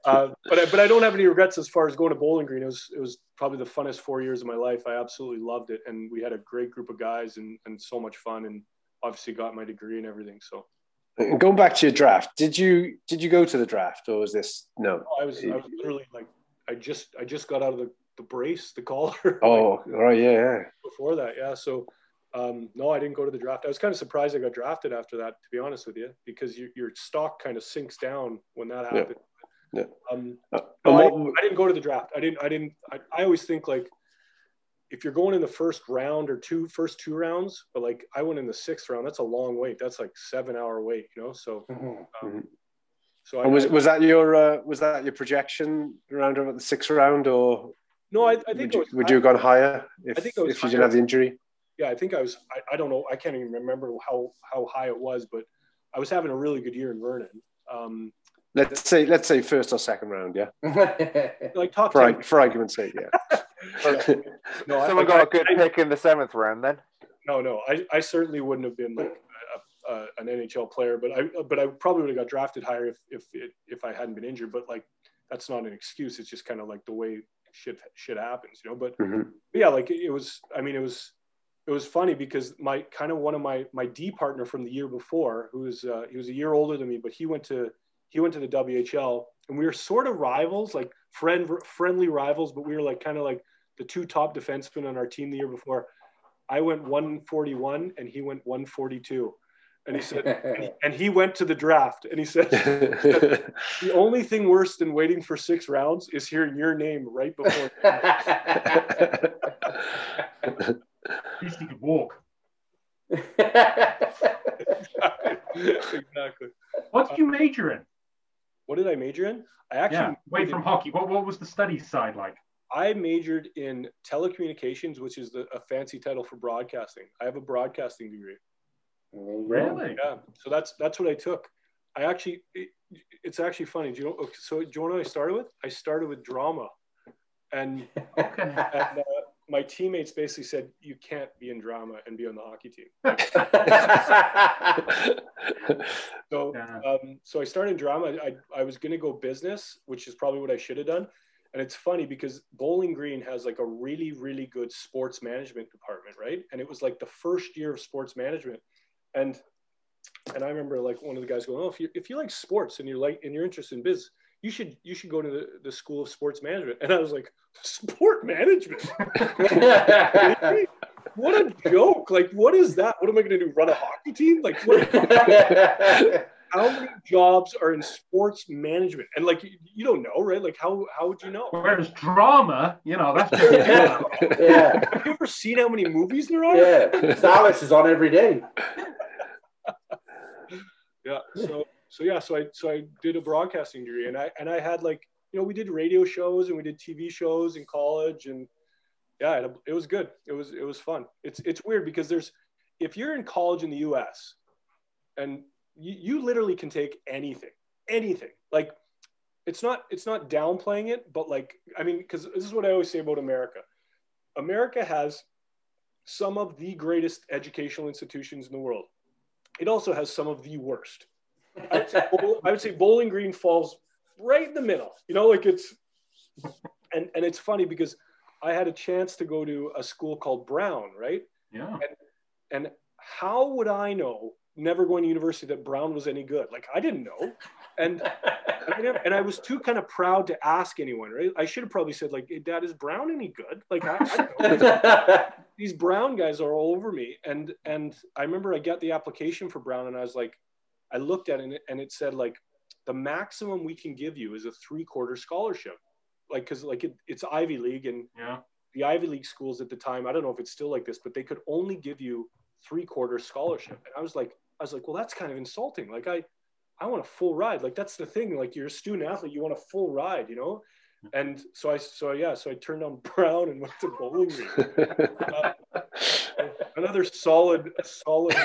but I, but I don't have any regrets as far as going to Bowling Green. It was it was probably the funnest four years of my life. I absolutely loved it, and we had a great group of guys and and so much fun, and obviously got my degree and everything. So Going back to your draft, did you did you go to the draft or was this no? I was I was literally like I just I just got out of the, the brace, the collar. Oh, like, right, yeah, yeah. Before that, yeah. So um, no, I didn't go to the draft. I was kind of surprised I got drafted after that, to be honest with you, because you, your stock kind of sinks down when that happens. Yeah. yeah. Um, uh, no, I, I, didn't go to the draft. I didn't. I didn't. I, I always think like if you're going in the first round or two first two rounds, but like I went in the sixth round, that's a long wait. That's like seven hour wait, you know. So, mm-hmm. um, mm-hmm. so I, was was that your uh, was that your projection around about the sixth round or? No, I, I think would you, was, would you have gone higher if, I think if you didn't have the injury? Yeah, I think I was. I, I don't know. I can't even remember how how high it was, but I was having a really good year in Vernon. Um, let's say let's say first or second round, yeah. like top for, 10. for argument's sake, yeah. no, someone I, got a good I, pick in the seventh round then. No, no, I, I certainly wouldn't have been like a, a, an NHL player, but I but I probably would have got drafted higher if if it, if I hadn't been injured. But like that's not an excuse. It's just kind of like the way shit shit happens, you know. But, mm-hmm. but yeah, like it was. I mean, it was it was funny because my kind of one of my my D partner from the year before, who was uh, he was a year older than me, but he went to he went to the WHL, and we were sort of rivals, like friend friendly rivals, but we were like kind of like the two top defensemen on our team the year before. I went 141 and he went 142. And he said, and he, and he went to the draft and he said, the only thing worse than waiting for six rounds is hearing your name right before. At least he could walk. exactly. What did you major in? What did I major in? I actually Yeah, away from hockey. What, what was the studies side like? I majored in telecommunications, which is the, a fancy title for broadcasting. I have a broadcasting degree. Really? Yeah, so that's that's what I took. I actually, it, it's actually funny. Do you know? So do you know what I started with? I started with drama, and, Okay. and uh, my teammates basically said you can't be in drama and be on the hockey team. So um, so I started in drama. I, I was going to go business, which is probably what I should have done. And it's funny because Bowling Green has like a really, really good sports management department, right? And it was like the first year of sports management. And and I remember like one of the guys going, "Oh, if you if you like sports and you're like and you're interested in biz, you should you should go to the, the school of sports management." And I was like, "Sport management? what a joke! Like, what is that? What am I going to do? Run a hockey team? Like, what?" how many jobs are in sports management? And like you, you don't know, right? Like how how would you know? Whereas drama, you know, that's just, yeah, Have you ever seen how many movies there are? yeah. Dallas is on every day. Yeah. So so yeah, so I so I did a broadcasting degree and I and I had like you know we did radio shows and we did TV shows in college and yeah, it, it was good. It was it was fun. It's it's weird because there's if you're in college in the U.S. and you, you literally can take anything, anything. Like it's not it's not downplaying it, but like I mean, because this is what I always say about America. America has some of the greatest educational institutions in the world. It also has some of the worst. I would, say, Bowl- I would say Bowling Green falls right in the middle. You know, like it's and and it's funny because I had a chance to go to a school called Brown, right? yeah. And how would I know, never going to university, that Brown was any good? Like I didn't know, and I never, and I was too kind of proud to ask anyone. Right? I should have probably said like, hey, "Dad, is Brown any good?" Like I, I these Brown guys are all over me, and and I remember I got the application for Brown, and I was like, I looked at it, and it said like, the maximum we can give you is a three quarter scholarship, like because like it, it's Ivy League and Yeah. the Ivy League schools at the time, I don't know if it's still like this, but they could only give you three quarter scholarship. And I was like, I was like, well, that's kind of insulting. Like I, I want a full ride. Like that's the thing. Like you're a student athlete, you want a full ride, you know? And so I, so yeah, so I turned on Brown and went to Bowling Green. Another solid, solid.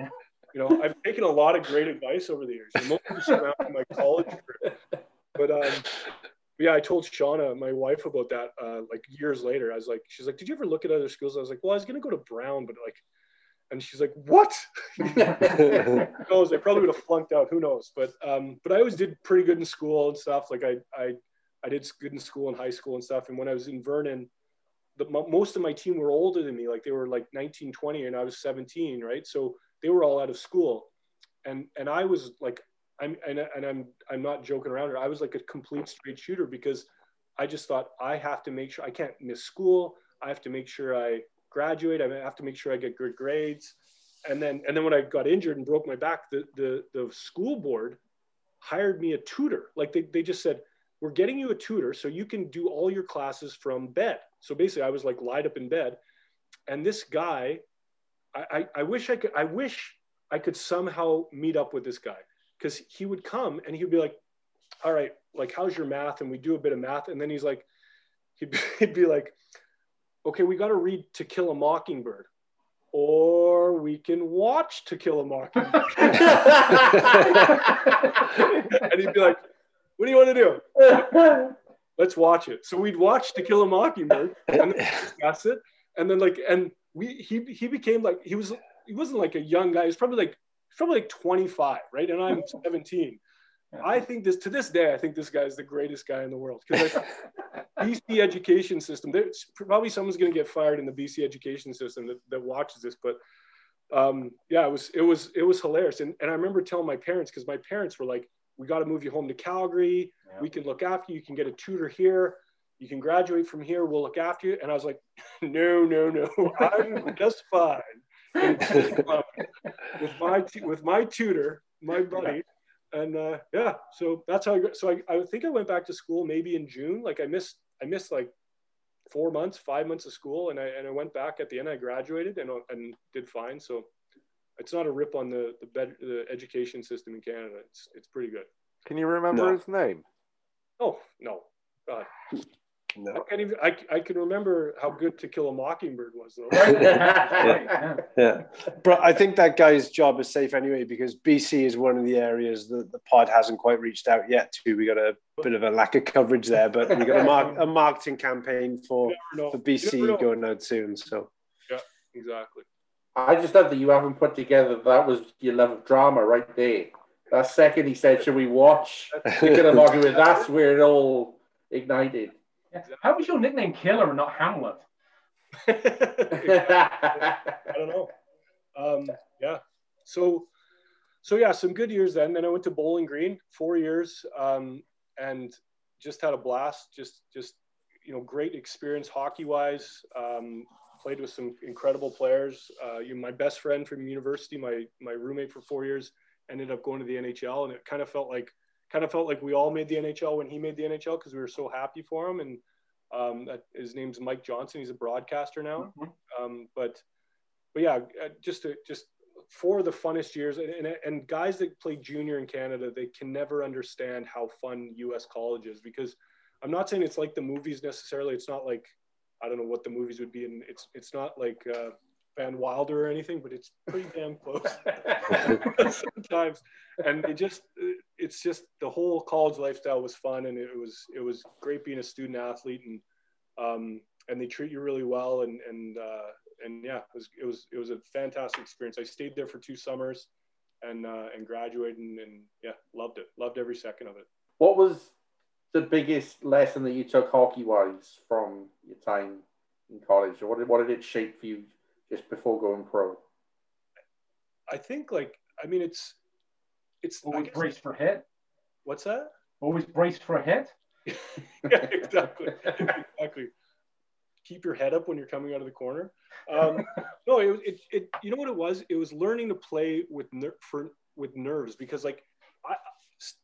Uh, you know, I've taken a lot of great advice over the years, mostly surrounding my college career. But um, yeah, I told Shauna, my wife, about that uh, like years later. I was like, she's like, did you ever look at other schools? I was like, well, I was gonna go to Brown, but like, and she's like, what? Who knows? I probably would have flunked out. Who knows? But um, but I always did pretty good in school and stuff. Like I I I did good in school and high school and stuff. And when I was in Vernon, the most of my team were older than me. Like they were like 19, 20, and I was 17, right? So they were all out of school, and and I was like, I'm and, and I'm I'm not joking around. I was like a complete straight shooter because I just thought I have to make sure I can't miss school. I have to make sure I graduate. I have to make sure I get good grades. And then and then when I got injured and broke my back, the the the school board hired me a tutor. Like they, they just said, we're getting you a tutor so you can do all your classes from bed. So basically I was like lied up in bed. And this guy, I, I, I wish I could I wish I could somehow meet up with this guy because he would come and he'd be like, all right, like how's your math? And we do a bit of math. And then he's like, he'd be, he'd be like, okay, we got to read To Kill a Mockingbird, or we can watch To Kill a Mockingbird. and he'd be like, what do you want to do? Let's watch it. So we'd watch To Kill a Mockingbird and then discuss it. And then like, and we, he, he became like, he was, he wasn't like a young guy. He was probably like, probably like 25, right? And I'm 17. I think this to this day, I think this guy is the greatest guy in the world because BC education system. There's probably someone's going to get fired in the BC education system that, that watches this, but um, yeah, it was it was it was hilarious. And and I remember telling my parents because my parents were like, "We got to move you home to Calgary. Yeah. We can look after you. You can get a tutor here. You can graduate from here. We'll look after you." And I was like, "No, no, no. I'm just fine." with my with my tutor, my buddy, and uh, yeah, so that's how I got. So I, I think I went back to school maybe in June. Like I missed I missed like four months, five months of school, and I and I went back at the end. I graduated and and did fine. So it's not a rip on the the, bed, the education system in Canada. It's it's pretty good. Can you remember no. his name? Oh no, God. No. I can't even. I, I can remember how good To Kill a Mockingbird was, though. yeah. yeah, but I think that guy's job is safe anyway because BC is one of the areas that the pod hasn't quite reached out yet to. We got a bit of a lack of coverage there, but we got a, mar- a marketing campaign for for BC going out soon. So yeah, exactly. I just love that you haven't put together that was your love of drama right there. That second he said, "Should we watch?" To Kill a Mockingbird. That's where it all ignited. Yeah. How was your nickname Killer and not Hamlet? I don't know. Um, yeah. So, so yeah, some good years then. Then I went to Bowling Green, four years, um, and just had a blast. Just, just you know, great experience hockey wise. Um, played with some incredible players. Uh, you know, my best friend from university, my my roommate for four years, ended up going to the NHL, and it kind of felt like kind of felt like we all made the NHL when he made the NHL because we were so happy for him. And um, that, his name's Mike Johnson. He's a broadcaster now. Mm-hmm. Um, but but yeah, uh, just to, just for the funnest years and, and, and guys that play junior in Canada, they can never understand how fun U.S. college is because I'm not saying it's like the movies necessarily. It's not like I don't know what the movies would be, and it's it's not like. Uh, Van Wilder or anything, but it's pretty damn close sometimes. And it just, it's just the whole college lifestyle was fun, and it was it was great being a student athlete, and um, and they treat you really well, and and uh, and yeah, it was it was it was a fantastic experience. I stayed there for two summers, and uh, and graduated, and, and yeah, loved it, loved every second of it. What was the biggest lesson that you took hockey wise from your time in college, or what did, what did it shape for you just before going pro? I think like I mean it's it's always braced for hit. What's that? Always braced for a hit. yeah, exactly, exactly. Keep your head up when you're coming out of the corner. Um, no, it, it, it, you know what it was? It was learning to play with ner- for with nerves because like I,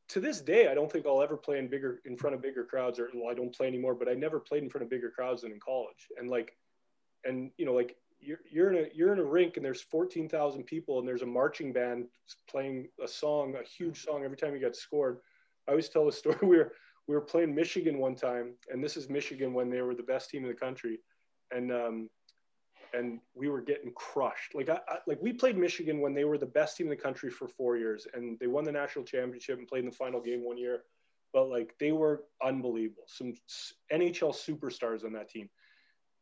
to this day, I don't think I'll ever play in bigger in front of bigger crowds or well, I don't play anymore, but I never played in front of bigger crowds than in college. And like, and you know, like you're, you're in a you're in a rink and there's 14,000 people and there's a marching band playing a song, a huge song every time you get scored. I always tell the story. We were we were playing Michigan one time, and this is Michigan when they were the best team in the country, and um, and we were getting crushed. Like I, I, like we played Michigan when they were the best team in the country for four years, and they won the national championship and played in the final game one year. But like they were unbelievable, some NHL superstars on that team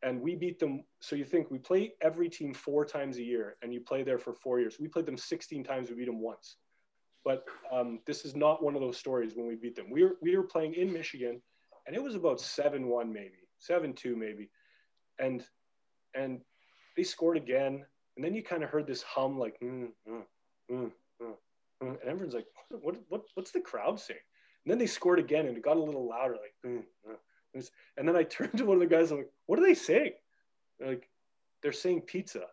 and we beat them. So you think we play every team four times a year, and you play there for four years. We played them 16 times. We beat them once. But um, this is not one of those stories when we beat them. We were we were playing in Michigan, and it was about seven one maybe seven two maybe, and and they scored again, and then you kind of heard this hum like mm, mm, mm, mm, mm, and everyone's like, what, what what's the crowd saying? And then they scored again, and it got a little louder like. Mm. And then I turned to one of the guys. I'm like, "What are they saying?" They're like, "They're saying pizza,"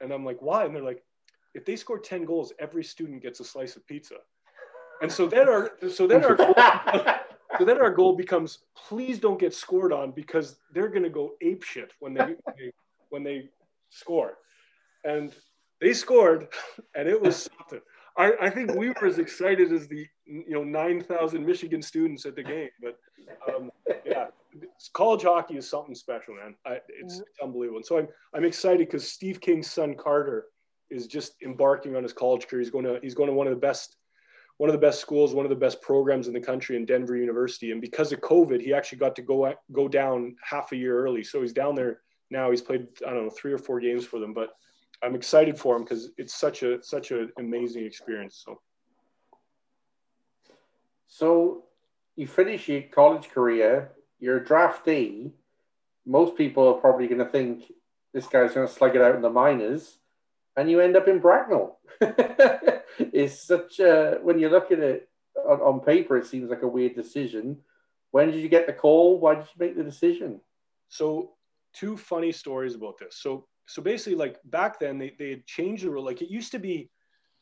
and I'm like, "Why?" And they're like, "If they score ten goals, every student gets a slice of pizza." And so then our so then our goal, so then our goal becomes, please don't get scored on because they're going to go ape shit when they when they score, and they scored, and it was something. I, I think we were as excited as the you know nine thousand Michigan students at the game, but um, yeah, college hockey is something special, man. I, it's, it's unbelievable. And so I'm I'm excited because Steve King's son Carter is just embarking on his college career. He's going to he's going to one of the best one of the best schools, one of the best programs in the country in Denver University. And because of COVID, he actually got to go go down half a year early. So he's down there now. He's played I don't know three or four games for them, but I'm excited for him because it's such a such an amazing experience. So So you finish your college career, you're a draftee. Most people are probably going to think this guy's going to slug it out in the minors, and you end up in Bracknell. it's such a, when you look at it on, on paper, it seems like a weird decision. When did you get the call? Why did you make the decision? So, two funny stories about this. So, so basically, like back then, they, they had changed the rule. Like it used to be,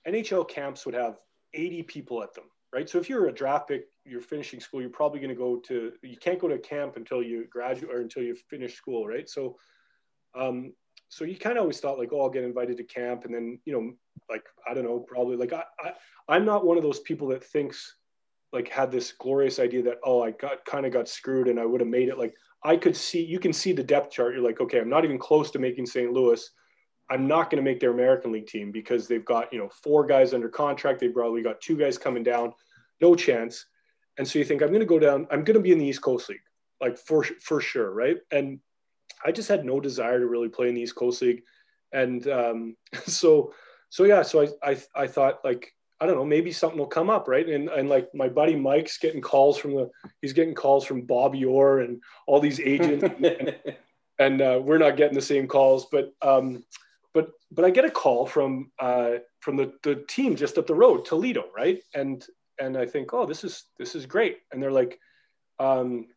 NHL camps would have 80 people at them, right? So if you're a draft pick, you're finishing school, you're probably going to go to, you can't go to camp until you graduate or until you finish school, right? So, um, so you kind of always thought like, oh, I'll get invited to camp, and then you know, like I don't know, probably like I, I I'm not one of those people that thinks like had this glorious idea that oh I got kind of got screwed and I would have made it. Like I could see you can see the depth chart. You're like, okay, I'm not even close to making St. Louis. I'm not going to make their American League team because they've got you know four guys under contract. They've probably got two guys coming down, no chance. And so you think I'm going to go down. I'm going to be in the East Coast League, like for for sure, right? And I just had no desire to really play in the East Coast League, and um, so so yeah, so I, I I thought like I don't know, maybe something will come up, right? And and like my buddy Mike's getting calls from the he's getting calls from Bobby Orr and all these agents, and, and uh, we're not getting the same calls, but um, but but I get a call from uh, from the the team just up the road, Toledo, right? And and I think, oh, this is this is great, and they're like. Um,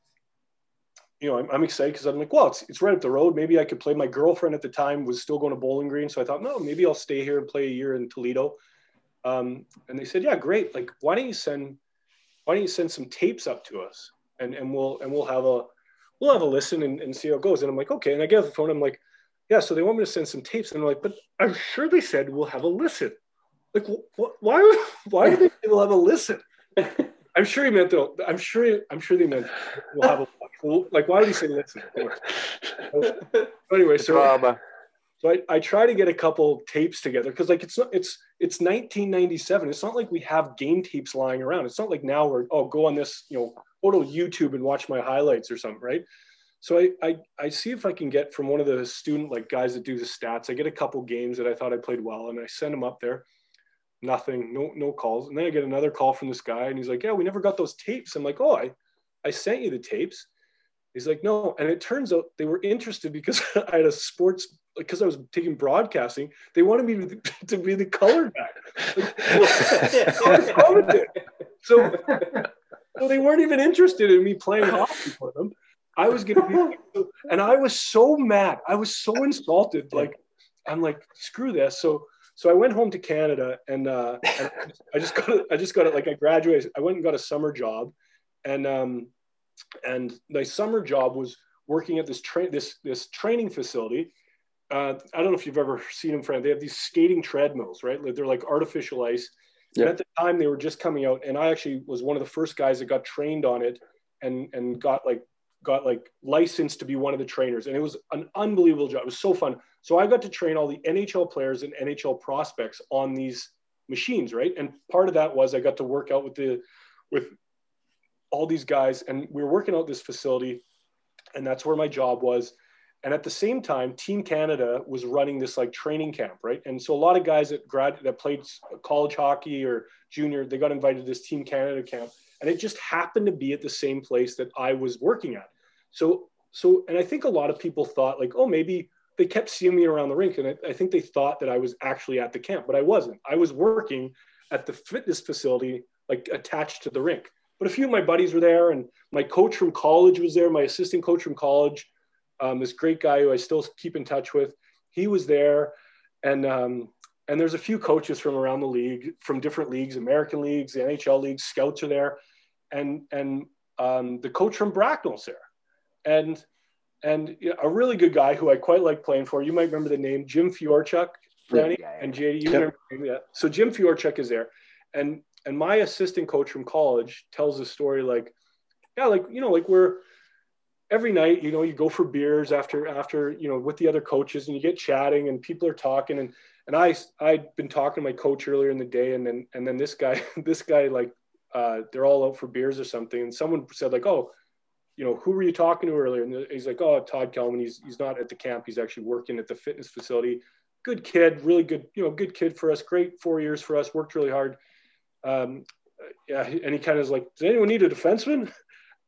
you know, I'm, I'm excited because I'm like, well, it's, it's right up the road. Maybe I could play. My girlfriend at the time was still going to Bowling Green. So I thought, no, maybe I'll stay here and play a year in Toledo. Um, and they said, yeah, great. Like, why don't you send, why don't you send some tapes up to us and, and we'll, and we'll have a, we'll have a listen and, and see how it goes. And I'm like, okay. And I get off the phone. I'm like, yeah, so they want me to send some tapes. And I'm like, but I'm sure they said we'll have a listen. Like, wh- why, why do they say we'll have a listen? I'm sure he meant though. I'm sure. I'm sure they meant we'll have a like. Why would he say listen? anyway, so Drama. So I, I try to get a couple tapes together because like it's not it's it's 1997. It's not like we have game tapes lying around. It's not like now we're oh go on this you know go to YouTube and watch my highlights or something, right? So I, I I see if I can get from one of the student like guys that do the stats. I get a couple games that I thought I played well, and I send them up there nothing, no, no calls. And then I get another call from this guy and he's like, yeah, we never got those tapes. I'm like, oh, I, I sent you the tapes. He's like, no. And it turns out they were interested because I had a sports, because I was taking broadcasting, they wanted me to, be the color guy. so, so they weren't even interested in me playing hockey for them. I was getting, and I was so mad. I was so insulted. Like, I'm like, screw this. So so I went home to Canada and, uh, and I just got, I just got it. Like I graduated, I went and got a summer job and, um, and my summer job was working at this train, this, this training facility. Uh, I don't know if you've ever seen them, friend. They have these skating treadmills, right? They're like artificial ice. Yeah. And at the time they were just coming out and I actually was one of the first guys that got trained on it and, and got like, got like licensed to be one of the trainers. And it was an unbelievable job. It was so fun. So I got to train all the NHL players and NHL prospects on these machines, right? And part of that was I got to work out with the with all these guys, and we were working out this facility, and that's where my job was. And at the same time, Team Canada was running this like training camp, right? And so a lot of guys that grad that played college hockey or junior, they got invited to this Team Canada camp, and it just happened to be at the same place that I was working at. So so, and I think a lot of people thought like, oh, maybe they kept seeing me around the rink, and I, I, think they thought that I was actually at the camp, but I wasn't. I was working at the fitness facility, like attached to the rink. But a few of my buddies were there, and my coach from college was there. My assistant coach from college, um, this great guy who I still keep in touch with, he was there, and um, and there's a few coaches from around the league, from different leagues, American leagues, the NHL leagues. Scouts are there, and and um, the coach from Bracknell's there, and and a really good guy who I quite like playing for. You might remember the name Jim Fiorchuk, Franny, yeah, yeah. and JD. You yep. remember yeah. So Jim Fiorchuk is there, and and my assistant coach from college tells a story like, yeah, like you know, like we're every night, you know, you go for beers after after you know with the other coaches, and you get chatting, and people are talking, and and I I'd been talking to my coach earlier in the day, and then and then this guy this guy like uh, they're all out for beers or something, and someone said like, oh you know, who were you talking to earlier? And he's like, oh, Todd Kelman. He's, he's not at the camp. He's actually working at the fitness facility. Good kid, really good, you know, good kid for us. Great four years for us. Worked really hard. Um, yeah, and he kind of is like, does anyone need a defenseman?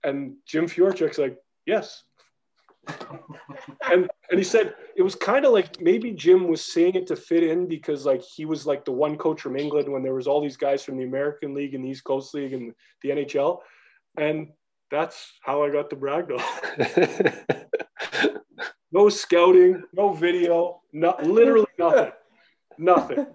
And Jim Fiorchuk's like, yes. and and he said it was kind of like maybe Jim was saying it to fit in because like he was like the one coach from England when there was all these guys from the American League and the East Coast League and the NHL, and that's how I got to Bracknell. no scouting, no video, not literally nothing, nothing,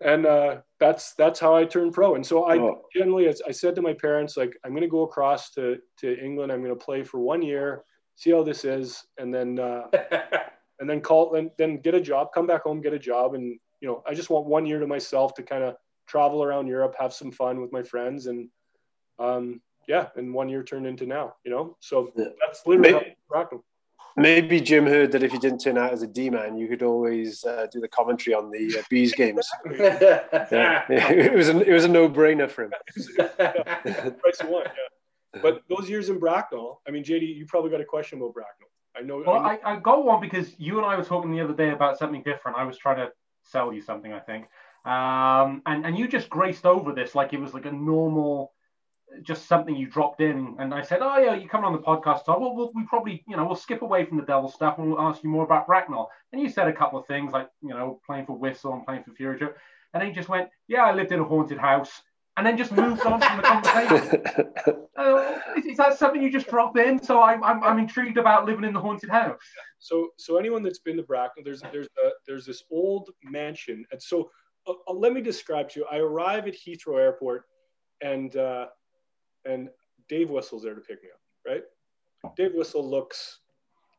and uh, that's that's how I turned pro. And so I oh. generally, as I said to my parents, like I'm going to go across to to England. I'm going to play for one year, see how this is, and then uh, and then call and then get a job, come back home, get a job, and you know I just want one year to myself to kind of travel around Europe, have some fun with my friends, and um, yeah, and one year turned into now, you know. So that's literally maybe, maybe Jim heard that if you didn't turn out as a D man, you could always uh, do the commentary on the uh, bees games. yeah. it was a, it was a no brainer for him. Price one, yeah. But those years in Bracknell, I mean, JD, you probably got a question about Bracknell. I know. Well, I, I got one because you and I were talking the other day about something different. I was trying to sell you something, I think, um, and and you just graced over this like it was like a normal just something you dropped in, and I said, "Oh yeah, you coming on the podcast?" So well, we'll, we probably, you know, we'll skip away from the devil stuff and we'll ask you more about Bracknell. And you said a couple of things like, you know, playing for Whistle and playing for Fury and then he just went, "Yeah, I lived in a haunted house," and then just moved on from the conversation. uh, is, is, that something you just drop in? So I'm, I'm, I'm intrigued about living in the haunted house. So so anyone that's been to Bracknell, there's there's a, there's this old mansion, and so uh, uh, let me describe to you. I arrive at Heathrow Airport, and uh, and Dave Whistle's there to pick me up, right? Dave Whistle looks,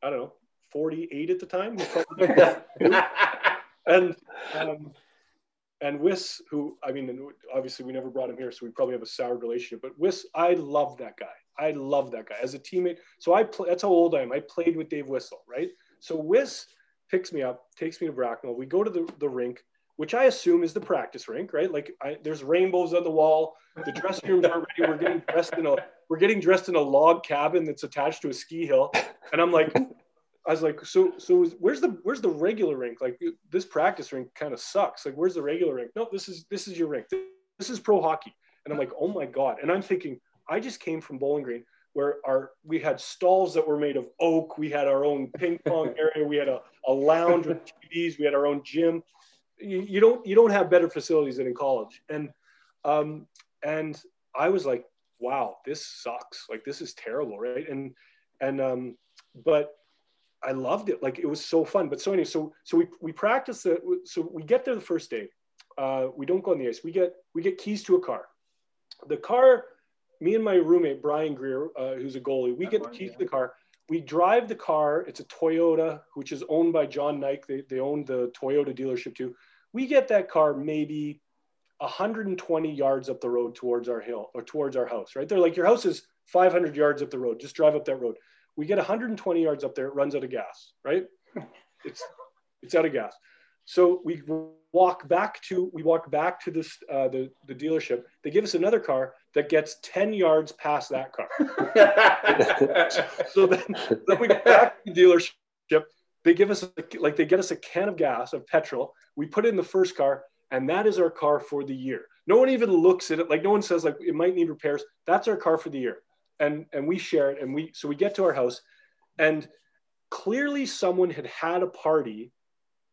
I don't know, 48 at the time. and um, and Wiss, who I mean, obviously we never brought him here, so we probably have a sour relationship. But Wiss, I love that guy. I love that guy as a teammate. So I play. That's how old I am. I played with Dave Whistle, right? So Wiss picks me up, takes me to Bracknell. We go to the, the rink which I assume is the practice rink, right? Like I, there's rainbows on the wall. The dressing rooms aren't ready. We're getting dressed in a we're getting dressed in a log cabin that's attached to a ski hill. And I'm like, I was like, so so where's the where's the regular rink? Like this practice rink kind of sucks. Like where's the regular rink? No, this is this is your rink. This is pro hockey. And I'm like, oh my god. And I'm thinking, I just came from Bowling Green where our we had stalls that were made of oak. We had our own ping pong area. We had a, a lounge with TVs. We had our own gym you, you don't you don't have better facilities than in college. And um and i was like wow this sucks. Like this is terrible right? And and um but i loved it. Like it was so fun. But so anyway so so we we practice it so we get there the first day. Uh we don't go on the ice. We get we get keys to a car. The car me and my roommate brian greer uh, who's a goalie we get the keys to the car. We drive the car. It's a toyota which is owned by john nike. They, they own the toyota dealership too we get that car maybe 120 yards up the road towards our hill or towards our house, right? They're like, your house is 500 yards up the road. Just drive up that road. We get 120 yards up there. It runs out of gas, right? It's, it's out of gas. So we walk back to, we walk back to this, uh, the, the dealership. They give us another car that gets 10 yards past that car. so then, then we go back to the dealership. They give us, a, like, they get us a can of gas, of petrol we put it in the first car, and that is our car for the year. No one even looks at it. Like no one says like it might need repairs. That's our car for the year. And and we share it. And we so we get to our house, and clearly someone had had a party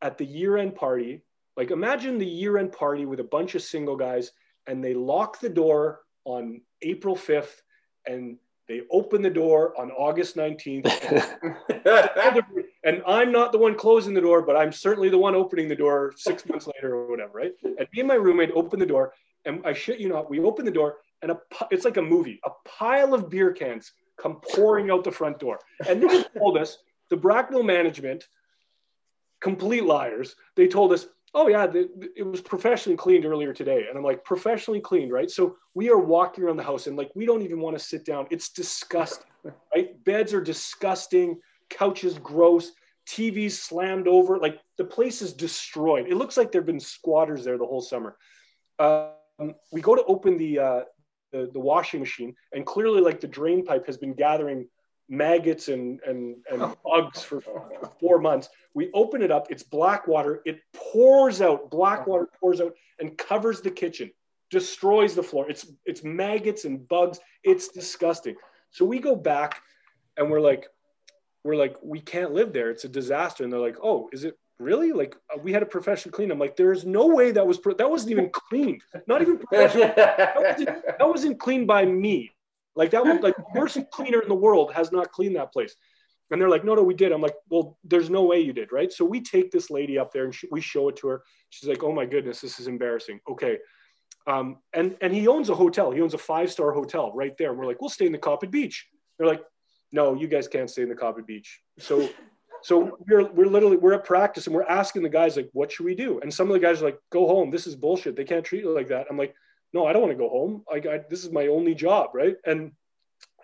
at the year-end party. Like imagine the year-end party with a bunch of single guys, and they lock the door on April 5th, and they open the door on August 19th. and I'm not the one closing the door, but I'm certainly the one opening the door six months later or whatever, right? And me and my roommate open the door, and I shit you not, we open the door, and a, it's like a movie. A pile of beer cans come pouring out the front door. And they told us, the Bracknell management, complete liars, they told us, oh yeah, the, it was professionally cleaned earlier today. And I'm like, professionally cleaned, right? So we are walking around the house and like, we don't even want to sit down. It's disgusting, right? Beds are disgusting, couches gross, TVs slammed over. Like the place is destroyed. It looks like there've been squatters there the whole summer. Um, we go to open the, uh, the, the washing machine and clearly like the drain pipe has been gathering maggots and, and, and oh. bugs for four months. We open it up, it's black water. It pours out, black water pours out and covers the kitchen. destroys the floor. It's it's maggots and bugs. It's disgusting. So we go back and we're like, we're like, we can't live there. It's a disaster. And they're like, oh, is it really? Like uh, we had a professional clean. I'm like, there's no way that was pro- that wasn't even cleaned. Not even professional. that, wasn't, that wasn't cleaned by me. Like that was like the worst cleaner in the world has not cleaned that place. And they're like, no, no, we did. I'm like, well, there's no way you did, right? So we take this lady up there and she, we show it to her. She's like, oh my goodness, this is embarrassing. Okay. Um, and and he owns a hotel. He owns a five star hotel right there. And we're like, we'll stay in the Coppid Beech. They're like, no, you guys can't stay in the Coppid Beech. So so we're we're literally we're at practice and we're asking the guys like, what should we do? And some of the guys are like, go home. This is bullshit. They can't treat you like that. I'm like, no, I don't want to go home. I, this is my only job, right? And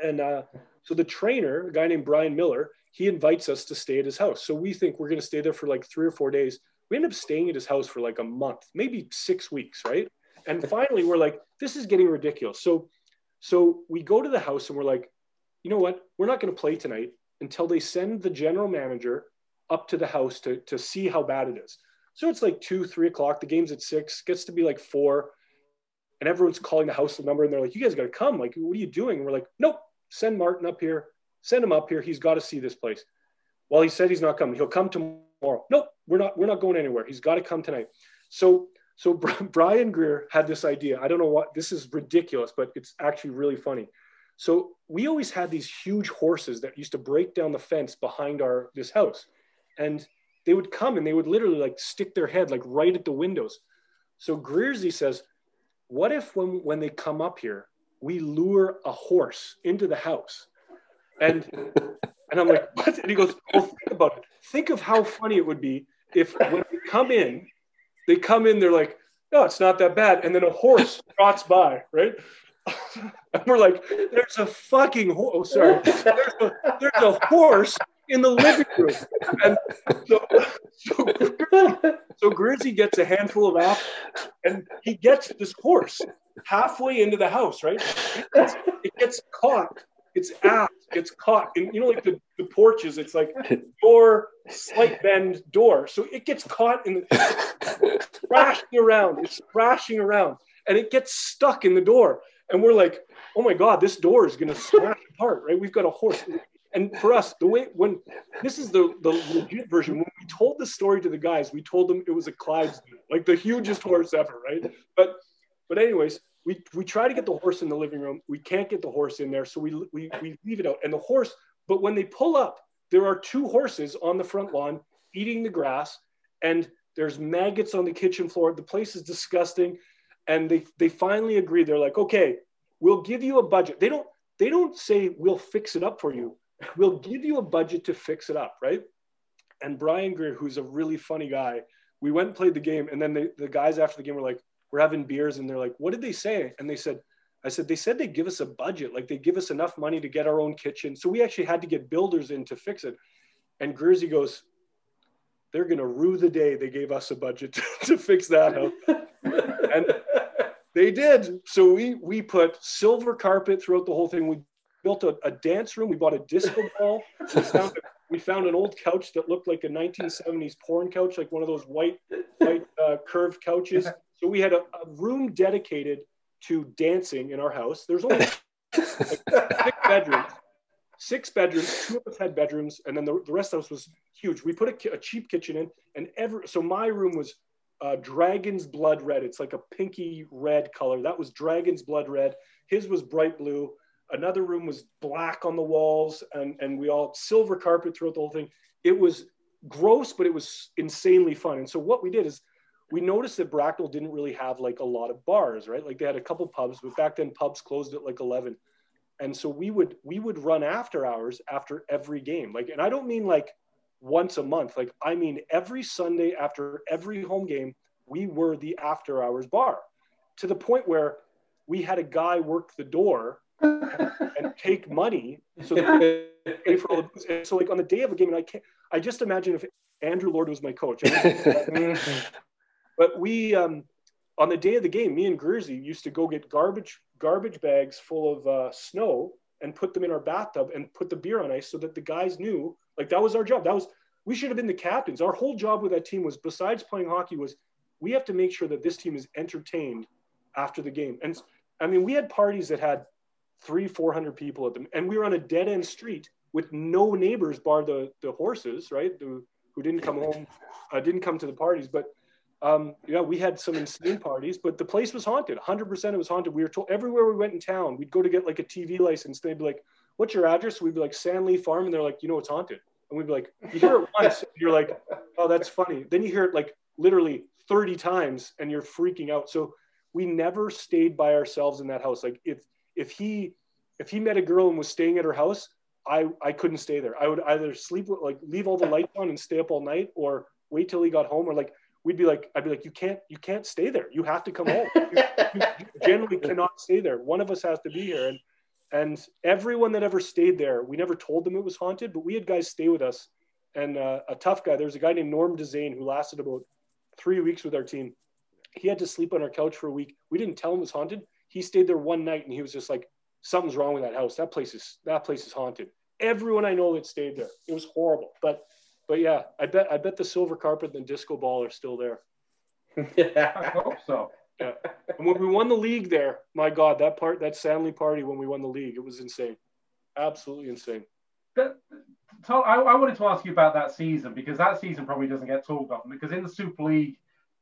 and uh, so the trainer, a guy named Brian Miller, he invites us to stay at his house. So we think we're going to stay there for like three or four days. We end up staying at his house for like a month, maybe six weeks, right? And finally, we're like, this is getting ridiculous. So, so we go to the house and we're like, you know what? We're not going to play tonight until they send the general manager up to the house to, to see how bad it is. So it's like two, three o'clock. The game's at six, gets to be like four. And everyone's calling the house number and they're like, you guys got to come. Like, what are you doing? And we're like, nope, send Martin up here. Send him up here. He's got to see this place. Well, he said he's not coming. He'll come tomorrow. Nope, we're not, we're not going anywhere. He's got to come tonight. So, so Brian Greer had this idea. I don't know what, this is ridiculous, but it's actually really funny. So we always had these huge horses that used to break down the fence behind our this house, and they would come and they would literally like stick their head like right at the windows. So Greersy says, "What if when when they come up here, we lure a horse into the house?" And and I'm like, "What?" And he goes, "Well, think about it. Think of how funny it would be if when they come in, they come in, they're like." No, it's not that bad. And then a horse trots by, right? and we're like, there's a fucking horse. Oh, sorry. There's a, there's a horse in the living room. And so, so, so Grizzy gets a handful of apples and he gets this horse halfway into the house, right? It gets, it gets caught. Its ass gets caught in, you know, like the, the porches, it's like door, slight bend door. So it gets caught in the, thrashing around. It's thrashing around and it gets stuck in the door and we're like, oh my god, this door is going to smash apart, right? We've got a horse. And for us, the way when this is the the legit version, when we told the story to the guys, we told them it was a Clydesdale, like the hugest horse ever, right? But but anyways, we we try to get the horse in the living room. We can't get the horse in there, so we we we leave it out. And the horse, but when they pull up, there are two horses on the front lawn eating the grass, and there's maggots on the kitchen floor. The place is disgusting and they they finally agree they're like okay we'll give you a budget they don't they don't say we'll fix it up for you we'll give you a budget to fix it up right? And brian greer who's a really funny guy we went and played the game and then they, the guys after the game were like we're having beers and they're like what did they say? And they said i said they said they give us a budget like they give us enough money to get our own kitchen. So we actually had to get builders in to fix it. And Greersy goes they're going to rue the day they gave us a budget to, to fix that up. And they did. So we we put silver carpet throughout the whole thing. We built a, a dance room. We bought a disco ball. We found, we found, an old couch that looked like a 1970s porn couch, like one of those white white uh, curved couches. So we had a, a, room dedicated to dancing in our house. There's only like six bedrooms. Six bedrooms, two of us had bedrooms, and then the, the rest of us was huge. We put a, a cheap kitchen in, and every so my room was uh, Dragon's Blood Red. It's like a pinky red color. That was Dragon's Blood Red. His was bright blue. Another room was black on the walls, and, and we all silver carpet throughout the whole thing. It was gross, but it was insanely fun. And so what we did is we noticed that Bracknell didn't really have like a lot of bars, right? Like they had a couple pubs, but back then pubs closed at like 11. And so we would we would run after hours after every game. Like, and I don't mean like once a month. Like, I mean, every Sunday after every home game, we were the after hours bar to the point where we had a guy work the door and, take money so that pay for all the and so like on the day of a game and I can't I just imagine if Andrew Lord was my coach but we um on the day of the game me and Greersy used to go get garbage garbage bags full of uh, snow and put them in our bathtub and put the beer on ice so that the guys knew like that was our job. That was we should have been the captains. Our whole job with that team was besides playing hockey was we have to make sure that this team is entertained after the game. And I mean, we had parties that had three, 400 people at them, and we were on a dead end street with no neighbors bar the, the horses, right? The, who didn't come home, uh, didn't come to the parties. But um, yeah, we had some insane parties, but the place was haunted. 100% it was haunted. We were told everywhere we went in town, we'd go to get like a TV license. They'd be like, what's your address? We'd be like, Sandley Farm. And they're like, you know, it's haunted. And we'd be like, you hear it once, you're like, oh, that's funny. Then you hear it like literally 30 times and you're freaking out. So we never stayed by ourselves in that house. Like if, if he, if he met a girl and was staying at her house, I, I couldn't stay there. I would either sleep, like leave all the lights on and stay up all night or wait till he got home or like, we'd be like, I'd be like, you can't, you can't stay there. You have to come home. you, you generally cannot stay there. One of us has to be here. And, and everyone that ever stayed there, we never told them it was haunted, but we had guys stay with us. And uh, a tough guy, there was a guy named Norm Dezane who lasted about three weeks with our team. He had to sleep on our couch for a week. We didn't tell him it was haunted. He stayed there one night and he was just like, something's wrong with that house. That place is that place is haunted. Everyone I know that stayed there. It was horrible. But but yeah, I bet I bet the silver carpet and the disco ball are still there. Yeah, I hope so. Yeah. And when we won the league there, my God, that part that Sandley party when we won the league, it was insane. Absolutely insane. But, Tom, I, I wanted to ask you about that season because that season probably doesn't get talked about because in the Super League,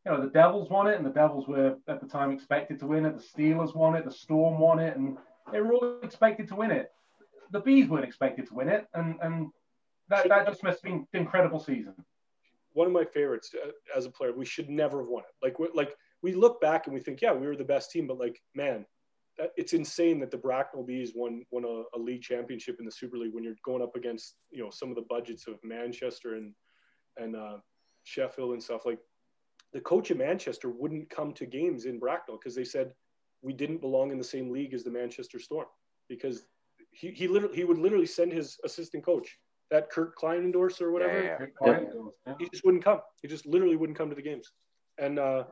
you know, the Devils won it and the Devils were at the time expected to win it. The Steelers won it, the Storm won it, and they were all expected to win it. The Bees weren't expected to win it, and and that, that just must have been an incredible season. One of my favorites uh, as a player. We should never have won it. Like like we look back and we think, yeah, we were the best team, but like man, it's insane that the Bracknell Bees won won a, a, league championship in the Super League when you're going up against you know some of the budgets of Manchester and and uh, Sheffield and stuff. Like the coach of Manchester wouldn't come to games in Bracknell because they said we didn't belong in the same league as the Manchester Storm because he he literally he would literally send his assistant coach that Kurt Kleinendorst or whatever. Yeah, yeah. Yeah. He just wouldn't come. He just literally wouldn't come to the games. And uh,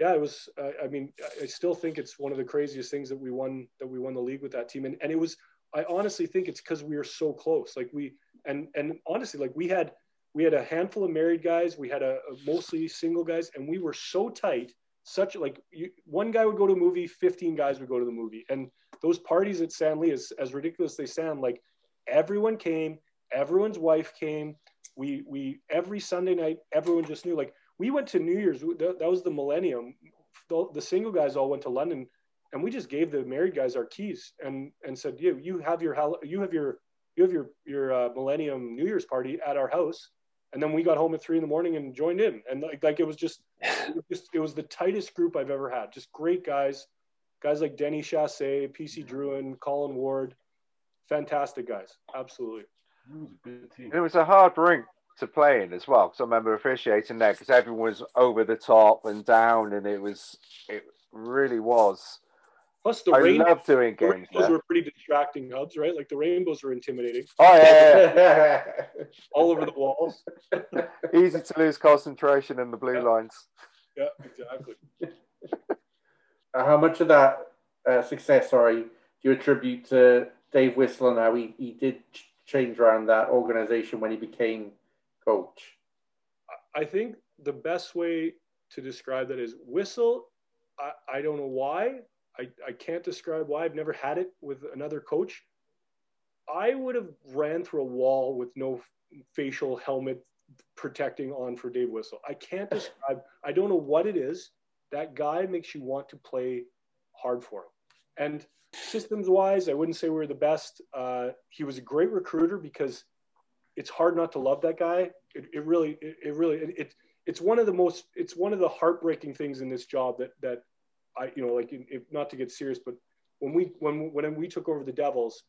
yeah, it was. Uh, I mean, I still think it's one of the craziest things that we won that we won the league with that team. And and it was. I honestly think it's because we were so close. Like we and and honestly, like we had we had a handful of married guys. We had a, a mostly single guys, and we were so tight. Such like you, one guy would go to a movie, fifteen guys would go to the movie, and those parties at Sandley, as as ridiculous they sound, like everyone came everyone's wife came. We we every Sunday night, everyone just knew. Like we went to New Year's. That, that was the millennium. The, the, single guys all went to London, and we just gave the married guys our keys and and said, "You you have your you have your you have your your uh, millennium New Year's party at our house." And then we got home at three in the morning and joined in, and like like it was just it was, just, it was the tightest group I've ever had. Just great guys, guys like Denny Chasse, PC Drouin, Colin Ward, fantastic guys, absolutely. It was a good team. It was a hard rink to play in as well because I remember officiating there because everyone was over the top and down, and it was it really was. Plus, the I rainbows, love doing games. rainbows there. were pretty distracting hubs, right? Like the rainbows were intimidating Oh yeah, yeah, all over the walls. easy to lose concentration in the blue Yeah. lines. Yeah, exactly. Uh, how much of that uh, success, sorry, do you attribute to Dave Whistle now? He, he did ch- change around that organization when he became coach. I think the best way to describe that is whistle. I, I don't know why. I, I can't describe why. I've never had it with another coach. I would have ran through a wall with no facial helmet protecting on for Dave Whistle. I can't describe. I don't know what it is. That guy makes you want to play hard for him. And systems wise, I wouldn't say we are the best. Uh, he was a great recruiter because it's hard not to love that guy. It, it really, it, it really, it, it, it's one of the most, it's one of the heartbreaking things in this job that, that I, you know, like if, not to get serious, but when we, when, when we took over the Devils,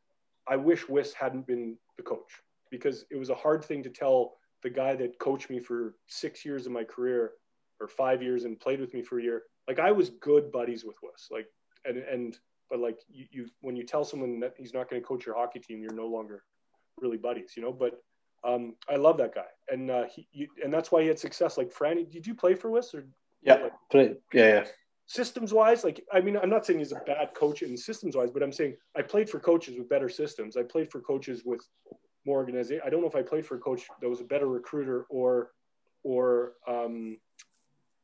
I wish Wiss hadn't been the coach because it was a hard thing to tell the guy that coached me for six years of my career or five years and played with me for a year. Like I was good buddies with Wiss, like, and, and, but like you, you when you tell someone that he's not going to coach your hockey team, you're no longer really buddies, you know, but um, I love that guy. And, uh, he, you, and that's why he had success. Like Franny, did you play for Wiss or Yeah, play, yeah, yeah. Systems wise, like I mean, I'm not saying he's a bad coach in systems wise, but I'm saying I played for coaches with better systems. I played for coaches with more organization. I don't know if I played for a coach that was a better recruiter or or um,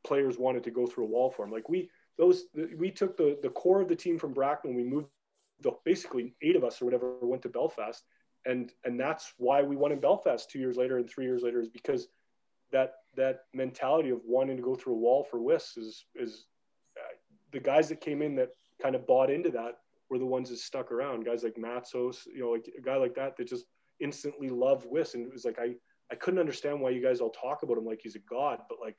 players wanted to go through a wall for him. Like we, those we took the the core of the team from Bracknell. We moved the basically eight of us or whatever went to Belfast, and and that's why we won in Belfast two years later and three years later is because that that mentality of wanting to go through a wall for Wiss is is the guys that came in that kind of bought into that were the ones that stuck around. Guys like Matsos, you know, like a guy like that that just instantly loved Wiss, and it was like I I couldn't understand why you guys all talk about him like he's a god, but like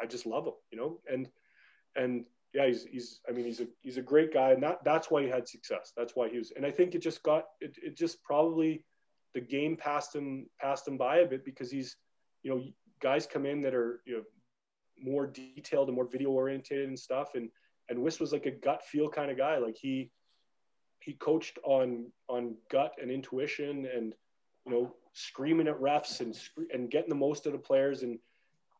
I just love him, you know, and and yeah, he's he's I mean he's a he's a great guy, and that that's why he had success. That's why he was, and I think it just got it, it just probably the game passed him passed him by a bit because he's you know guys come in that are you know more detailed and more video oriented and stuff, and and Wiss was like a gut feel kind of guy. Like he he coached on on gut and intuition and you know screaming at refs and and getting the most of the players and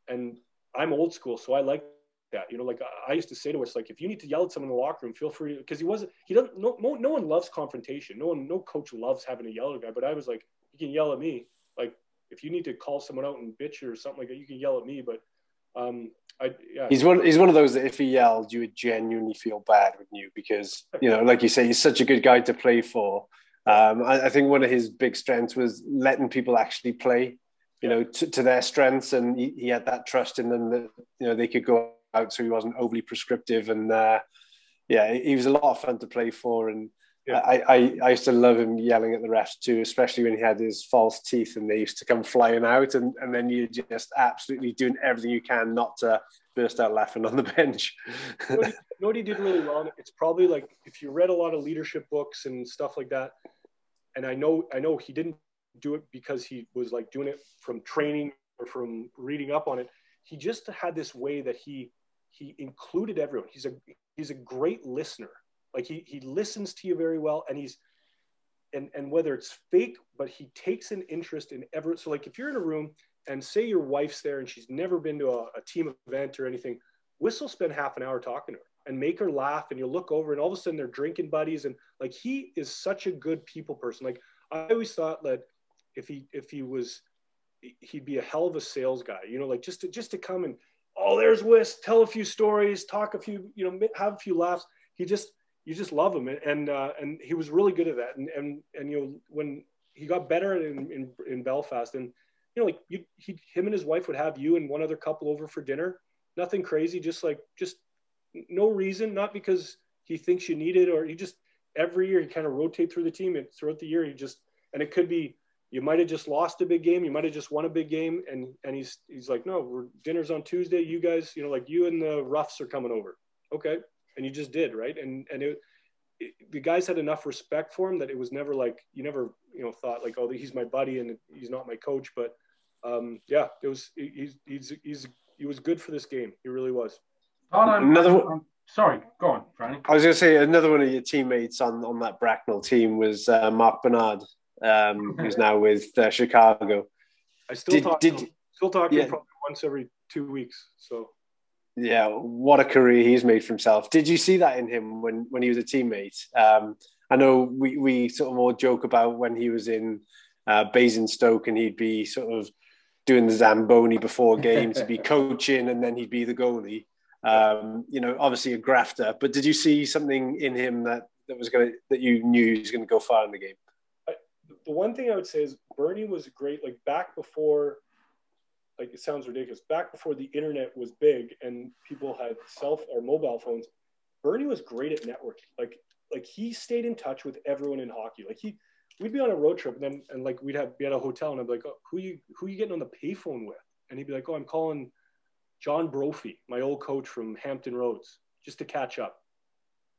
and I'm old school, so I like that. You know, like I used to say to us, like if you need to yell at someone in the locker room, feel free because he wasn't. He doesn't. No, no, one loves confrontation. No one, no coach loves having to yell at a guy. But I was like, you can yell at me. Like if you need to call someone out and bitch or something like that, you can yell at me. But um, I, yeah. He's one. He's one of those that if he yelled, you would genuinely feel bad, with you? Because you know, like you say, he's such a good guy to play for. Um, I, I think one of his big strengths was letting people actually play you know, to, to, their strengths, and he, he, had that trust in them that you know they could go out, so he wasn't overly prescriptive. And uh, yeah, he was a lot of fun to play for. And yeah. I, I, I used to love him yelling at the refs too, especially when he had his false teeth and they used to come flying out. And, and then you're just absolutely doing everything you can not to burst out laughing on the bench. you, know, you know what he did really well? It's probably like if you read a lot of leadership books and stuff like that. And I know, I know he didn't do it because he was like doing it from training or from reading up on it. He just had this way that he he included everyone. He's a he's a great listener. Like he he listens to you very well, and he's and and whether it's fake, but he takes an interest in ever. So like if you're in a room and say your wife's there and she's never been to a, a team event or anything, Whistle spend half an hour talking to her and make her laugh, and you'll look over and all of a sudden they're drinking buddies, and like he is such a good people person. Like I always thought that if he if he was he'd be a hell of a sales guy, you know, like just to just to come and oh, there's Wiss, tell a few stories, talk a few, you know, have a few laughs. He just, you just love him. And, and, uh, and he was really good at that. And, and, and, you know, when he got better in, in, in Belfast and, you know, like you, he, him and his wife would have you and one other couple over for dinner, nothing crazy, just like, just no reason, not because he thinks you need it or he just, every year he kind of rotate through the team and throughout the year, he just, and it could be, you might have just lost a big game. You might have just won a big game. And, and he's, he's like, no, we're dinner's on Tuesday. You guys, you know, like you and the roughs are coming over. Okay. And you just did. Right. And, and it, it, the guys had enough respect for him that it was never like, you never, you know, thought like, oh, he's my buddy and he's not my coach. But um, yeah, it was, he's, he's, he's, he was good for this game. He really was. Oh, no, another one. sorry, go on, Franny. I was going to say another one of your teammates on, on that Bracknell team was uh, Mark Bernard um, who's now with uh, Chicago. I still did, talk did, to him. Still talk yeah. probably once every two weeks. So yeah, what a career he's made for himself. Did you see that in him when when he was a teammate? Um, I know we we sort of all joke about when he was in uh, Basingstoke and he'd be sort of doing the zamboni before games, he'd be coaching, and then he'd be the goalie. Um, you know, obviously a grafter. But did you see something in him that that was going to that you knew he was going to go far in the game? the one thing I would say is Bernie was great. Like back before, like it sounds ridiculous. Back before the internet was big and people had self or mobile phones, Bernie was great at networking. Like like he stayed in touch with everyone in hockey. Like he, we'd be on a road trip and then and like we'd have be at a hotel and I'd be like, oh, who you who you getting on the payphone with? And he'd be like, oh, I'm calling John Brophy, my old coach from Hampton Roads, just to catch up.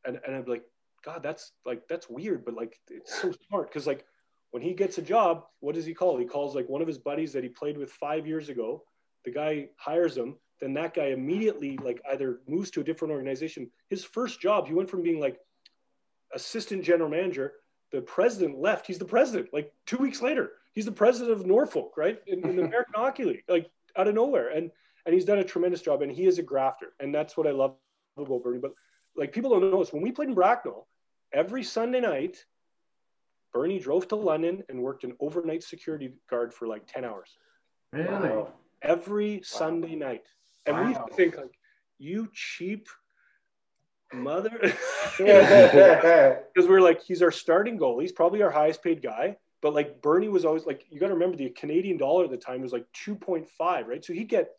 And and I'd be like, God, that's like that's weird, but like it's so smart because like when he gets a job, what does he call? He calls like one of his buddies that he played with five years ago. The guy hires him. Then that guy immediately like either moves to a different organization. His first job, he went from being like assistant general manager. The president left. He's the president. Like two weeks later, he's the president of Norfolk, right in, in the American Hockey League, like out of nowhere. And and he's done a tremendous job. And he is a grafter, and that's what I love about Bernie. But like people don't know this. When we played in Bracknell, every Sunday night Bernie drove to London and worked an overnight security guard for like 10 hours. Really? Every wow. Sunday night. And wow. we think like, you cheap mother, because we're like, he's our starting goal. He's probably our highest paid guy. But like Bernie was always like, you got to remember the Canadian dollar at the time was like 2.5, right? So he'd get,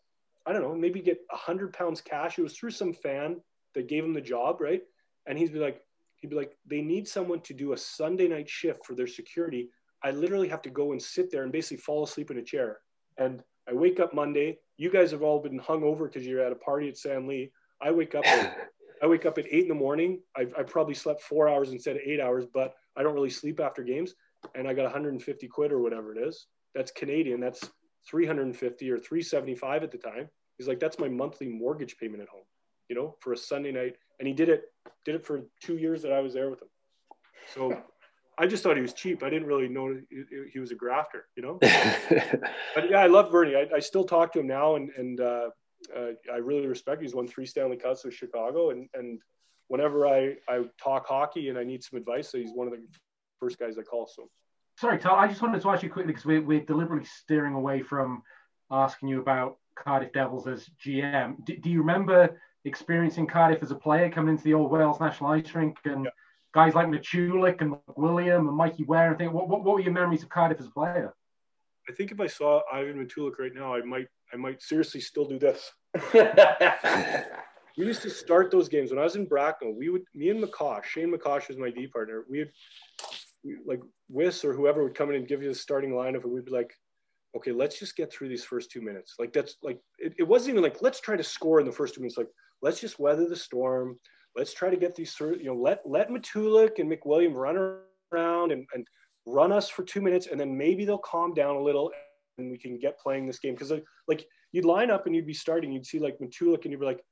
I don't know, maybe get 100 pounds cash. It was through some fan that gave him the job, right? And he'd be like, he'd be like, they need someone to do a Sunday night shift for their security. I literally have to go and sit there and basically fall asleep in a chair. And I wake up Monday. You guys have all been hung over because you're at a party at San Lee. I wake up. At, I wake up at eight in the morning. I've, I probably slept four hours instead of eight hours, but I don't really sleep after games and I got 150 quid or whatever it is. That's Canadian. That's 350 or 375 at the time. He's like, that's my monthly mortgage payment at home, you know, for a Sunday night. And he did it, did it for two years that I was there with him. So I just thought he was cheap. I didn't really know he was a grafter, you know. but yeah, I love Bernie. I, I, still talk to him now, and and uh, uh, I really respect. Him. He's won three Stanley Cups with Chicago, and and whenever I I talk hockey and I need some advice, he's one of the first guys I call. So, sorry, Tal. I just wanted to ask you quickly because we're, we're deliberately steering away from asking you about Cardiff Devils as GM. Do, do you remember experiencing Cardiff as a player coming into the old Wales National Ice Rink and yeah. guys like Matulik and William and Mikey Ware and think what, what, what were your memories of Cardiff as a player? I think if I saw Ivan Matulik right now, I might I might seriously still do this. we used to start those games when I was in Bracknell. We would, me and McCosh, Shane McCosh was my D partner. We would like Wiss or whoever would come in and give you the starting lineup, and we'd be like, okay, let's just get through these first two minutes. Like that's like it, it wasn't even like let's try to score in the first two minutes. Like let's just weather the storm. Let's try to get these through. You know, let let Matulik and McWilliam run around and, and run us for two minutes, and then maybe they'll calm down a little, and we can get playing this game. Because like, like you'd line up and you'd be starting, you'd see like Matulik, and you'd be like,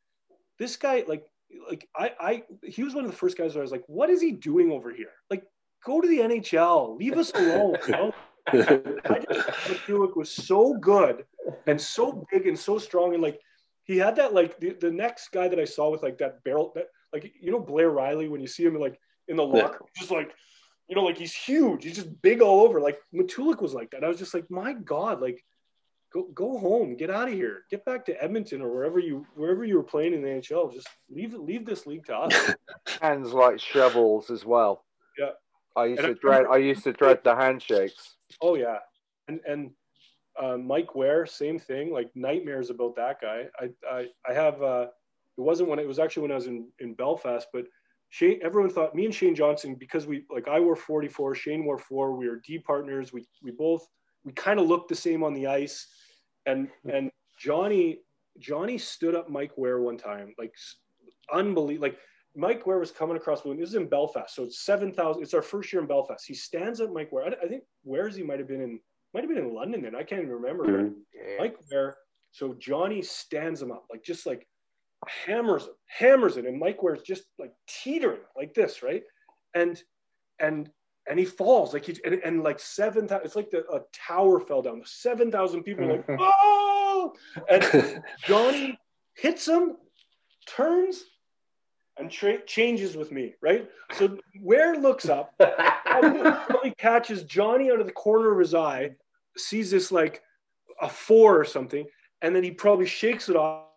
this guy like like I I he was one of the first guys where I was like, what is he doing over here? Like go to the NHL. Leave us alone. You know? I just was so good and so big and so strong and like he had that like the, the next guy that I saw with like that barrel that like you know Blair Riley when you see him like in the locker yeah. just like you know like he's huge. He's just big all over. Like Matulik was like that. I was just like my god like go go home. Get out of here. Get back to Edmonton or wherever you wherever you were playing in the NHL just leave leave this league to us. Hands like shovels as well. Yeah. I used and to dread. I used to dread the handshakes. Oh yeah, and and uh, Mike Ware, same thing. Like nightmares about that guy. I I, I have. Uh, it wasn't when it was actually when I was in in Belfast, but Shane. Everyone thought me and Shane Johnson because we like I wore 44, Shane wore four. We were D partners. We we both we kind of looked the same on the ice, and and Johnny Johnny stood up Mike Ware one time, like unbelievable, like Mike Ware was coming across This is in Belfast, so it's seven thousand. It's our first year in Belfast. He stands up Mike Ware. I, I think where's he might have been in might have been in London then. I can't even remember. Mm-hmm. Yeah. Mike Ware. So Johnny stands him up, like just like hammers him, hammers it, and Mike Ware's just like teetering like this, right? And and and he falls like he and, and like seven thousand. It's like the, a tower fell down. Seven thousand people like oh, and Johnny hits him, turns and tra- changes with me, right? So Ware looks up, probably catches Johnny out of the corner of his eye, sees this like a four or something, and then he probably shakes it off,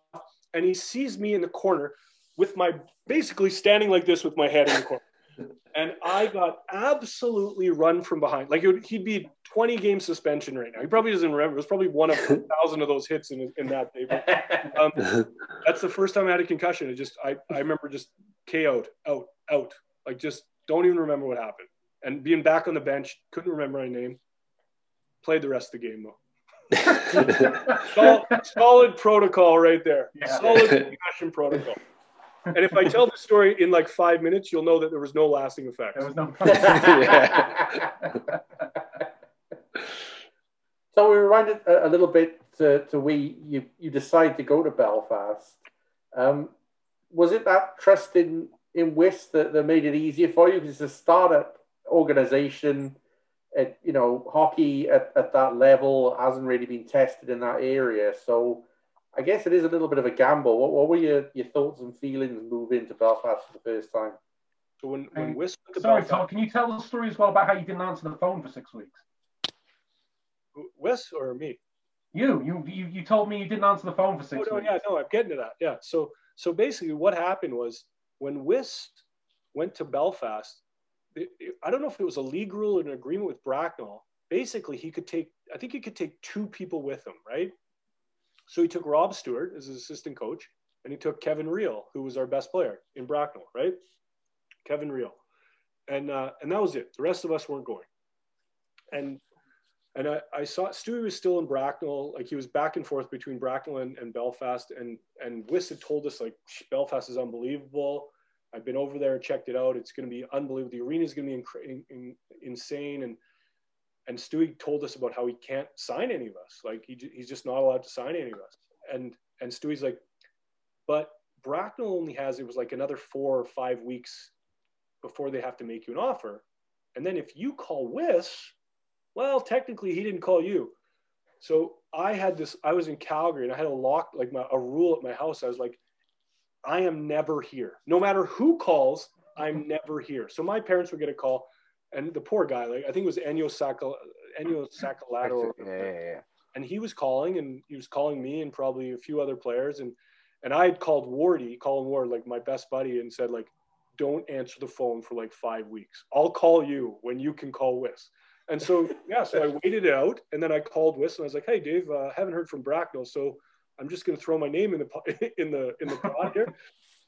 and he sees me in the corner with my basically standing like this with my head in the corner and I got absolutely run from behind. Like would, he'd be 20 game suspension right now. He probably doesn't remember. It was probably one of a thousand of those hits in, in that day. But, um, that's the first time I had a concussion. It just I, I remember just KO'd out out like just don't even remember what happened. And being back on the bench, couldn't remember my name. Played the rest of the game though. solid, solid, protocol right there. Yeah. Solid concussion protocol and if I tell the story in like five minutes, you'll know that there was no lasting effect. There was no. so we reminded a, a little bit to, to we you you decide to go to Belfast. Um, was it that trust in in Wiss that, that made it easier for you? Because it's a startup organization. At, you know, hockey at, at that level hasn't really been tested in that area. So I guess it is a little bit of a gamble. What, what were your, your thoughts and feelings moving to Belfast for the first time? So when, when um, Sorry, Tom, can you tell the story as well about how you didn't answer the phone for six weeks? Wes or me? You, you, you, you told me you didn't answer the phone for six oh, no, weeks. Yeah, no, I'm getting to that. Yeah. So, so basically, what happened was when Wiss went to Belfast, I don't know if it was a league rule or an agreement with Bracknell. Basically, he could take, I think he could take two people with him, right? So he took Rob Stewart as his assistant coach, and he took Kevin Riehl, who was our best player in Bracknell, right? Kevin Riehl, and uh, and that was it. The rest of us weren't going, and and I, I saw Stewie was still in Bracknell, like he was back and forth between Bracknell and, and Belfast, and and Wiss had told us like Belfast is unbelievable. I've been over there and checked it out. It's going to be unbelievable. The arena is going to be in, in, insane, and and Stewie told us about how he can't sign any of us. Like he, he's just not allowed to sign any of us. And and Stewie's like, but Bracknell only has it was like another four or five weeks before they have to make you an offer. And then if you call Wiss, well, technically he didn't call you. So I had this, I was in Calgary and I had a lock, like my, a rule at my house. I was like, I am never here. No matter who calls, I'm never here. So my parents would get a call and the poor guy, like I think it was Ennio Saccal, Ennio. Yeah, yeah, yeah. And he was calling and he was calling me and probably a few other players. And, and I had called Wardy, Colin Ward, like my best buddy and said like, don't answer the phone for like five weeks. I'll call you when you can call Wiss. And so, yeah, so I waited it out and then I called Wiss and I was like, hey, Dave, uh, haven't heard from Bracknell. So I'm just going to throw my name in the, in the, in the pot here.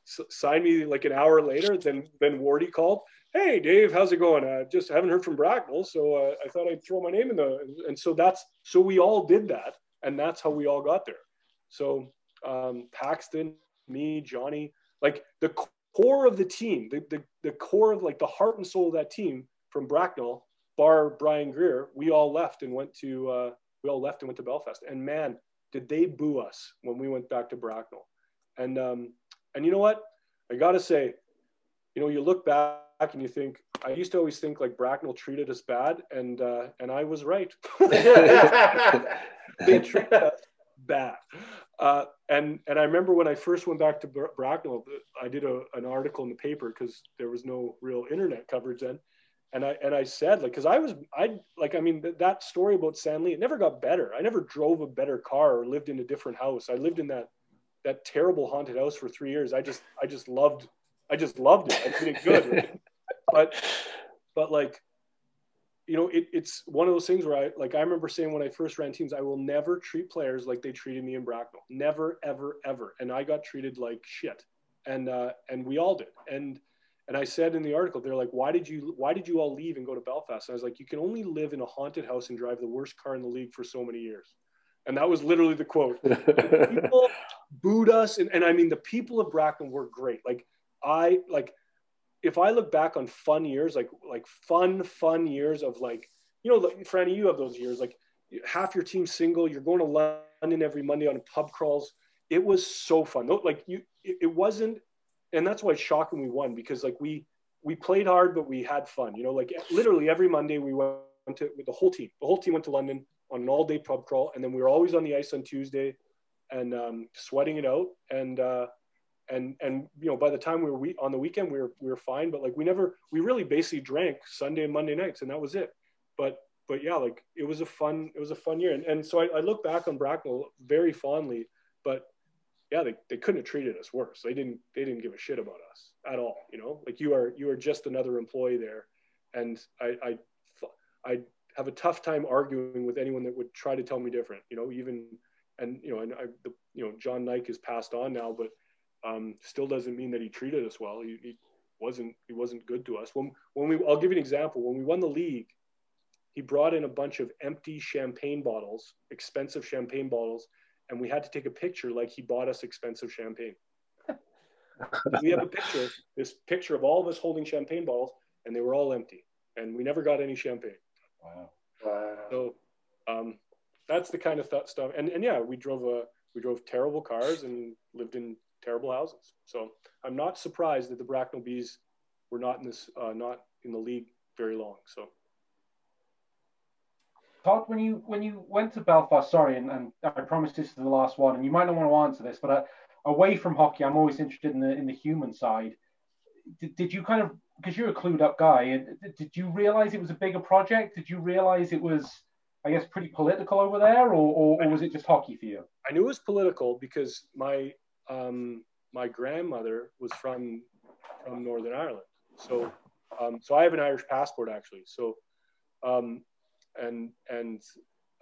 S- sign me like an hour later. Then, then Wardy called. Hey, Dave, how's it going? I just haven't heard from Bracknell. So uh, I thought I'd throw my name in the, and so that's, so we all did that. And that's how we all got there. So um, Paxton, me, Johnny, like the core of the team, the, the, the core of like the heart and soul of that team from Bracknell bar Brian Greer, we all left and went to uh, we all left and went to Belfast. And man, did they boo us when we went back to Bracknell. And um, and you know what? I gotta say, you know, you look back and you think I used to always think like Bracknell treated us bad, and uh, and I was right. they treated us bad. Uh, and and I remember when I first went back to Bracknell, I did a, an article in the paper because there was no real internet coverage then and I and I said like because I was I like I mean th- that story about Stanley it never got better. I never drove a better car or lived in a different house. I lived in that that terrible haunted house for three years. I just I just loved I just loved it. I did it good, right? but but like you know it, it's one of those things where I like I remember saying when I first ran teams I will never treat players like they treated me in Bracknell. Never ever ever. And I got treated like shit. And uh, and we all did. And and I said in the article, they're like, why did you why did you all leave and go to Belfast? And I was like, you can only live in a haunted house and drive the worst car in the league for so many years. And that was literally the quote. people booed us. And, and I mean, the people of Bracknell were great. Like I like, if I look back on fun years, like, like fun, fun years of like, you know, Franny, you have those years, like half your team single, you're going to London every Monday on pub crawls. It was so fun. Like you, it wasn't and that's why it's shocking we won because like we we played hard but we had fun you know like literally every monday we went to with the whole team the whole team went to london on an all day pub crawl and then we were always on the ice on tuesday and um, sweating it out and uh, and and you know by the time we were we, on the weekend we were we were fine but like we never we really basically drank sunday and monday nights and that was it. But but yeah like it was a fun it was a fun year and, and so I, I look back on bracknell very fondly but yeah, they, they couldn't have treated us worse. They didn't they didn't give a shit about us at all. You know, like you are you are just another employee there, and I I I have a tough time arguing with anyone that would try to tell me different. You know, even and you know and I the, you know John Nike has passed on now, but um, still doesn't mean that he treated us well. He, he wasn't he wasn't good to us. When when we I'll give you an example. When we won the league, he brought in a bunch of empty champagne bottles, expensive champagne bottles and we had to take a picture like he bought us expensive champagne. we have a picture, this picture of all of us holding champagne bottles, and they were all empty, and we never got any champagne. Wow. Wow. So um, that's the kind of th- stuff. And and yeah, we drove a we drove terrible cars and lived in terrible houses. So I'm not surprised that the Bracknell Bees were not in this uh, not in the league very long. So Todd, when you when you went to Belfast, sorry, and, and I promise this is the last one, and you might not want to answer this, but uh, away from hockey, I'm always interested in the in the human side. Did, did you kind of because you're a clued up guy, did you realize it was a bigger project? Did you realize it was, I guess, pretty political over there, or, or, or was it just hockey for you? I knew it was political because my um, my grandmother was from from Northern Ireland. So, um, so I have an Irish passport actually. So, um, and and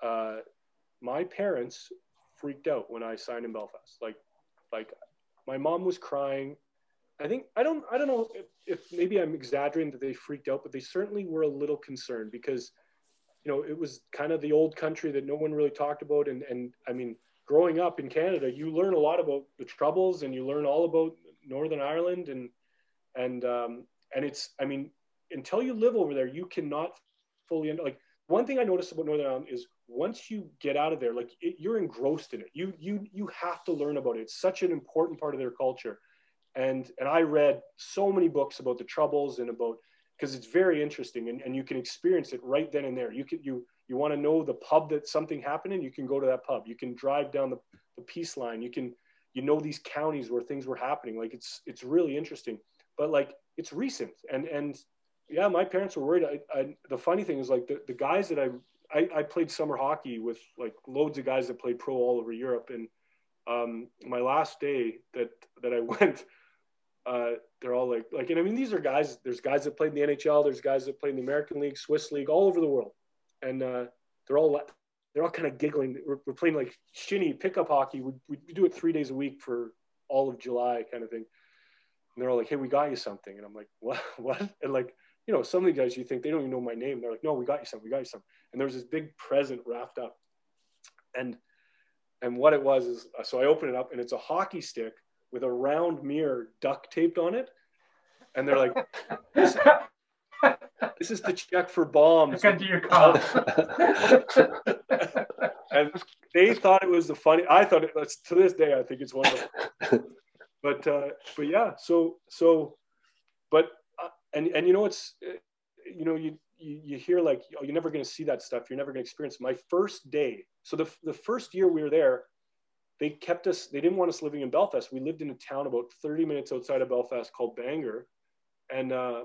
uh, my parents freaked out when I signed in Belfast. Like, like my mom was crying. I think I don't I don't know if, if maybe I'm exaggerating that they freaked out, but they certainly were a little concerned because you know it was kind of the old country that no one really talked about and and I mean growing up in Canada you learn a lot about the troubles and you learn all about Northern Ireland and and um, and it's I mean until you live over there you cannot fully like one thing I noticed about Northern Ireland is once you get out of there like it, you're engrossed in it. You you you have to learn about it. It's such an important part of their culture. And and i read so many books about the troubles and about because it's very interesting and, and you can experience it right then and there. You can you you want to know the pub that something happened in you can go to that pub. You can drive down the, the peace line. You can you know these counties where things were happening. Like it's it's really interesting. But like it's recent and and yeah my parents were worried I, I the funny thing is like the, the guys that I, I i played summer hockey with like loads of guys that played pro all over europe and um, my last day that that i went uh, they're all like, like, and I mean, these are guys. There's guys that played in the NHL. There's guys that played in the American League, Swiss League, all over the world, and uh, they're all they're all kind of giggling. We're, we're, playing like shinny pickup hockey. We, we do it three days a week for all of July, kind of thing. And they're all like, "Hey, we got you something," and I'm like, "What? What?" And like, you know, some of the guys you think they don't even know my name. They're like, "No, we got you something. We got you something." And there was this big present wrapped up, and and what it was is, so I open it up, and it's a hockey stick with a round mirror duct taped on it. And they're like, this, this is to check for bombs. Look your car. and they thought it was the funny. I thought it was to this day. I think it's one of them. But uh, but yeah. So so, but uh, and and you know it's you know you you, you hear like oh you're never going to see that stuff. You're never going to experience. My first day. So the the first year we were there, they kept us they didn't want us living in belfast we lived in a town about 30 minutes outside of belfast called bangor and uh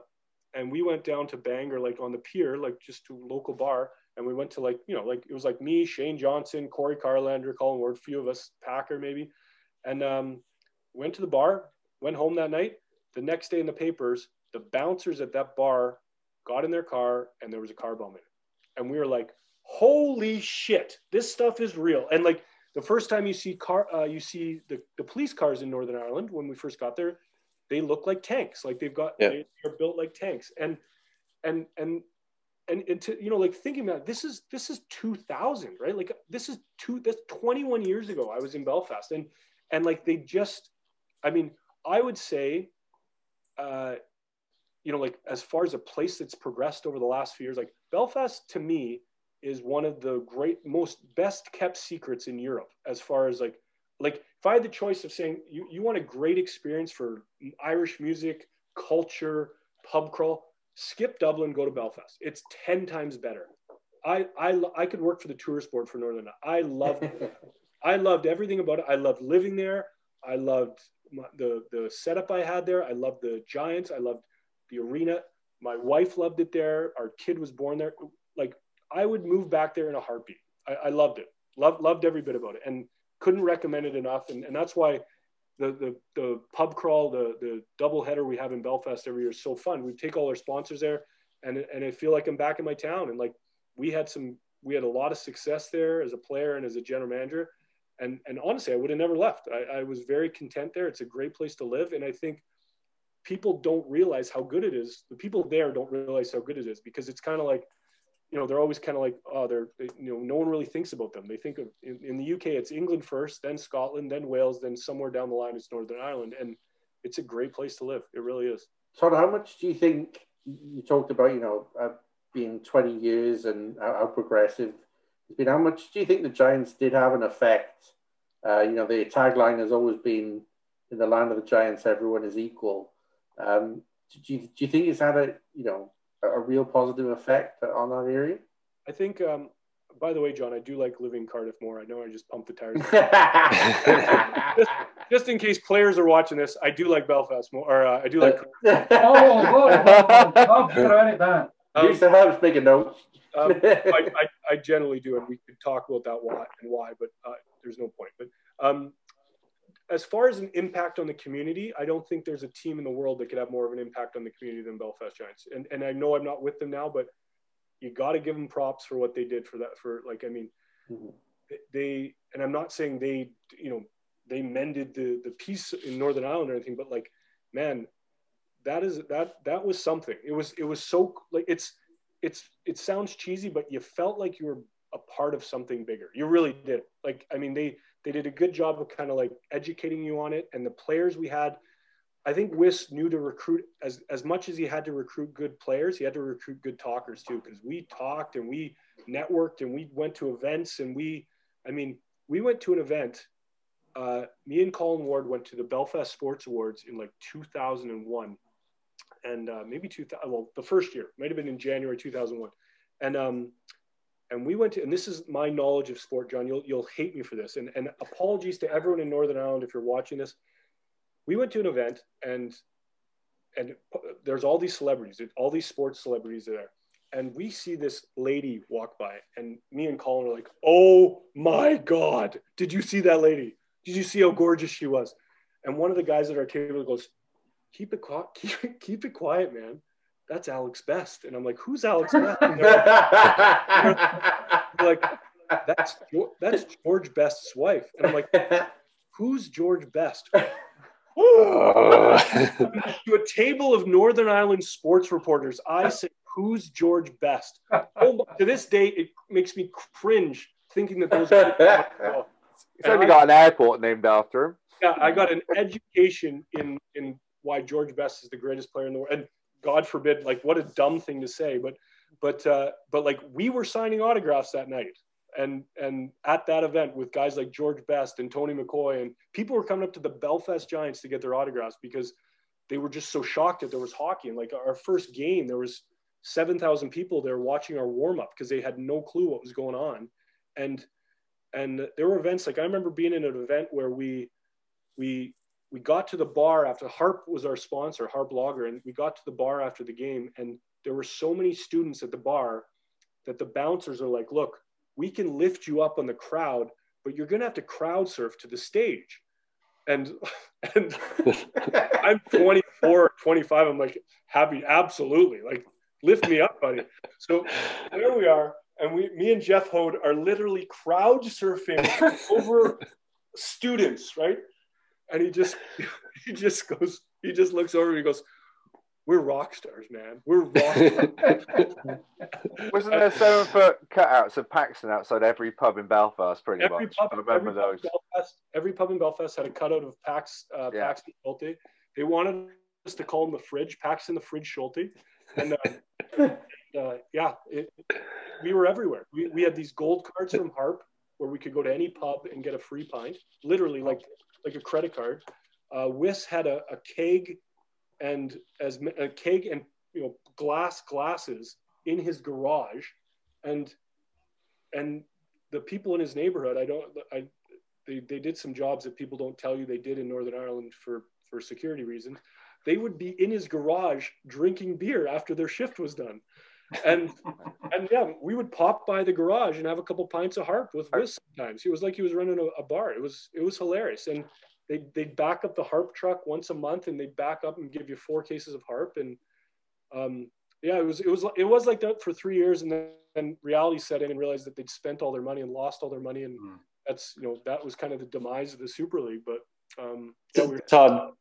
and we went down to bangor like on the pier like just to local bar and we went to like you know like it was like me shane johnson Kory Karlander colin ward few of us packer maybe and um went to the bar went home that night the next day in the papers the bouncers at that bar got in their car and there was a car bomb in it and we were like holy shit this stuff is real and like the first time you see car, uh, you see the, the police cars in Northern Ireland when we first got there, they look like tanks. Like they've got, yeah. they, are built like tanks. And, and, and, and, and to, you know, like thinking about it, this is, this is 2000, right? Like this is two, that's 21 years ago. I was in Belfast and, and like, they just, I mean, I would say, uh, you know, like as far as a place that's progressed over the last few years, like Belfast to me is one of the great, most best kept secrets in Europe as far as like, like if I had the choice of saying you, you want a great experience for Irish music, culture, pub crawl, skip Dublin, go to Belfast. It's 10 times better. I, I, I could work for the tourist board for Northern. I loved, I loved everything about it. I loved living there. I loved my, the, the setup I had there. I loved the Giants. I loved the arena. My wife loved it there. Our kid was born there. Like I would move back there in a heartbeat. I, I loved it. Loved loved every bit about it, and couldn't recommend it enough. And, and that's why the, the the pub crawl, the the double header we have in Belfast every year is so fun. We take all our sponsors there, and and I feel like I'm back in my town. And like we had some, we had a lot of success there as a player and as a general manager. And and honestly, I would have never left. I, I was very content there. It's a great place to live, and I think people don't realize how good it is. The people there don't realize how good it is because it's kind of like you know, they're always kind of like, oh, they're, they, you know, no one really thinks about them. They think of in, in, the UK, it's England first, then Scotland, then Wales, then somewhere down the line, it's Northern Ireland. And it's a great place to live. It really is. So, how much do you think you talked about, you know, uh, being 20 years and how, how progressive it's been? How much do you think the Giants did have an effect? Uh, you know, the tagline has always been in the land of the Giants, everyone is equal. Um, do, you, do you think it's had a, you know, a real positive effect on that area? I think. Um, by the way, John, I do like living Cardiff more. I know I just pumped the tires. just, just, in case players are watching this, I do like Belfast more, or uh, I do like. oh, oh, oh, oh, um, Use the helps make a note. um, I, I, I, generally do, and we could talk about that why and why, but uh, there's no point. But um, as far as an impact on the community, I don't think there's a team in the world that could have more of an impact on the community than Belfast Giants. And and I know I'm not with them now, but you got to give them props for what they did for that. For like, I mean, mm-hmm. they and I'm not saying they, you know, they mended the the peace in Northern Ireland or anything, but like, man, that is that that was something. It was it was so like it's it's it sounds cheesy, but you felt like you were a part of something bigger. You really did. Like, I mean, they they did a good job of kind of like educating you on it. And the players we had, I think Wiss knew to recruit as as much as he had to recruit good players, he had to recruit good talkers too. Because we talked and we networked and we went to events and we, I mean, we went to an event. Uh, me and Colin Ward went to the Belfast Sports Awards in like 2001, and uh, maybe 2000. Well, the first year might have been in January 2001, and um, and we went to, and this is my knowledge of sport, John. You'll you'll hate me for this, and and apologies to everyone in Northern Ireland if you're watching this. We went to an event, and and there's all these celebrities, all these sports celebrities there, and we see this lady walk by, and me and Colin are like, "Oh my God, did you see that lady? Did you see how gorgeous she was?" And one of the guys at our table goes, "Keep it quiet, keep, keep it quiet, man." That's Alex Best. And I'm like, who's Alex Best? like, that's that's George Best's wife. And I'm like, who's George Best? to a table of Northern Ireland sports reporters, I say, who's George Best? Oh, to this day, it makes me cringe thinking that those. He's only got an airport named after him. Yeah, I got an education in in why George Best is the greatest player in the world. And God forbid, like what a dumb thing to say, but but uh, but like we were signing autographs that night, and and at that event with guys like George Best and Tony McCoy, and people were coming up to the Belfast Giants to get their autographs because they were just so shocked that there was hockey. And like our first game, there was seven thousand people there watching our warm up because they had no clue what was going on, and and there were events like I remember being in an event where we we we got to the bar after Harp was our sponsor, Harp Lager, and we got to the bar after the game, and there were so many students at the bar that the bouncers are like, "Look, we can lift you up on the crowd, but you're gonna have to crowd surf to the stage." And and I'm 24, 25. I'm like, happy, absolutely, like lift me up, buddy. So there we are, and we, me and Jeff Hoad are literally crowd surfing over students, right? And he just he just goes he just looks over and he goes we're rock stars man. We're rock stars. wasn't there seven foot cutouts of paxton outside every pub in belfast pretty every much? pub, i remember those. Belfast, every pub in belfast had a cutout of pax uh, yeah. paxton schulte. They wanted us to call him the fridge paxton the fridge schulte. And uh, uh, yeah it, we were everywhere. We, we had these gold cards from harp where we could go to any pub and get a free pint literally like like a credit card. Uh, Wiss had a, a keg and as a keg and you know glass glasses in his garage, and and the people in his neighborhood, I don't, I they, they did some jobs that people don't tell you they did in Northern Ireland for for security reasons. They would be in his garage drinking beer after their shift was done and and yeah, we would pop by the garage and have a couple pints of harp with Wiss sometimes. It was like he was running a, a, bar. It was it was hilarious. And they they'd back up the harp truck once a month and they'd back up and give you four cases of harp. And um, yeah, it was it was it was like that for three years, and then reality set in and realized that they'd spent all their money and lost all their money, and mm. that's you know that was kind of the demise of the Super League. But um, yeah, we were- Todd,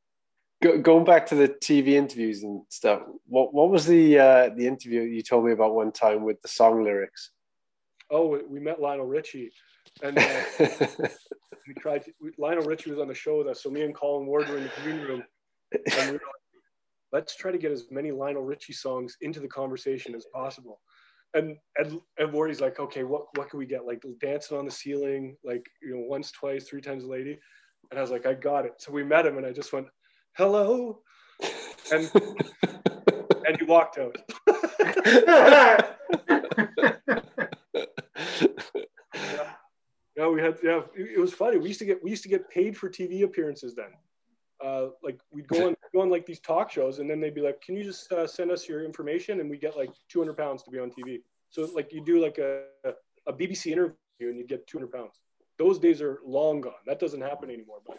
Go, going back to the TV interviews and stuff, what what was the uh, the interview you told me about one time with the song lyrics? Oh, we met Lionel Richie, and uh, we tried. To, we, Lionel Richie was on the show with us, so me and Colin Ward were in the green room, and we were like, "Let's try to get as many Lionel Richie songs into the conversation as possible." And and and Wardy's like, "Okay, what what can we get? Like dancing on the ceiling, like you know, once, twice, three times, lady." And I was like, "I got it." So we met him, and I just went hello. And and you walked out. yeah. yeah, we had yeah. It was funny. We used to get we used to get paid for TV appearances then. Uh, like we'd go on go on like these talk shows, and then they'd be like, "Can you just uh, send us your information?" And we get like 200 pounds to be on TV. So like you do like a a BBC interview, and you get 200 pounds. Those days are long gone. That doesn't happen anymore. But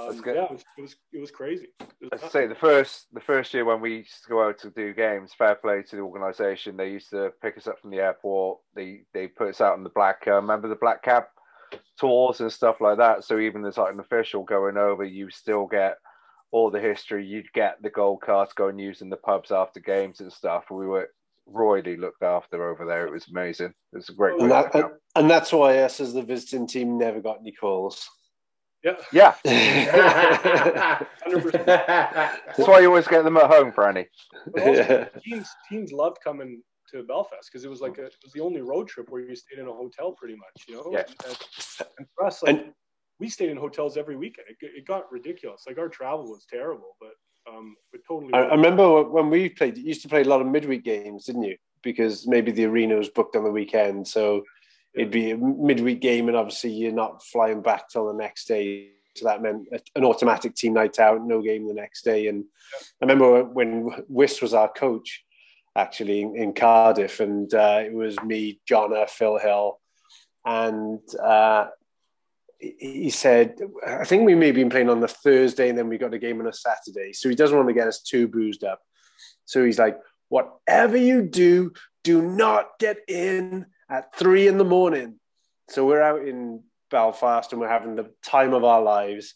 um, yeah, it was, it was it was crazy. It was Let's say the first the first year when we used to go out to do games, fair play to the organisation. They used to pick us up from the airport. They they put us out on the black. Uh, remember the black cab tours and stuff like that. So even as like an official going over, you still get all the history. You'd get the gold cards, going in the pubs after games and stuff. We were royally looked after over there. It was amazing. It was a great. And, that, and, and that's why us as the visiting team never got any calls. yeah, yeah, that's why you always get them at home, Franny. But also, Yeah. teams teams loved coming to Belfast because it was like a, it was the only road trip where you stayed in a hotel pretty much, you know. Yeah. And, and for us, like And- we stayed in hotels every weekend. It, it got ridiculous. Like our travel was terrible, but um, totally. I, I remember when we played, you used to play a lot of midweek games, didn't you? Because maybe the arena was booked on the weekend. So it'd be a midweek game, and obviously you're not flying back till the next day. So that meant an automatic team night out, no game the next day. And I remember when Wiss was our coach, actually in, in Cardiff, and uh, it was me, Jonna, Phil Hill, and uh, he said, I think we may have been playing on the Thursday, and then we got a game on a Saturday. So he doesn't want to get us too boozed up. So he's like, whatever you do, do not get in at three in the morning. So we're out in Belfast and we're having the time of our lives.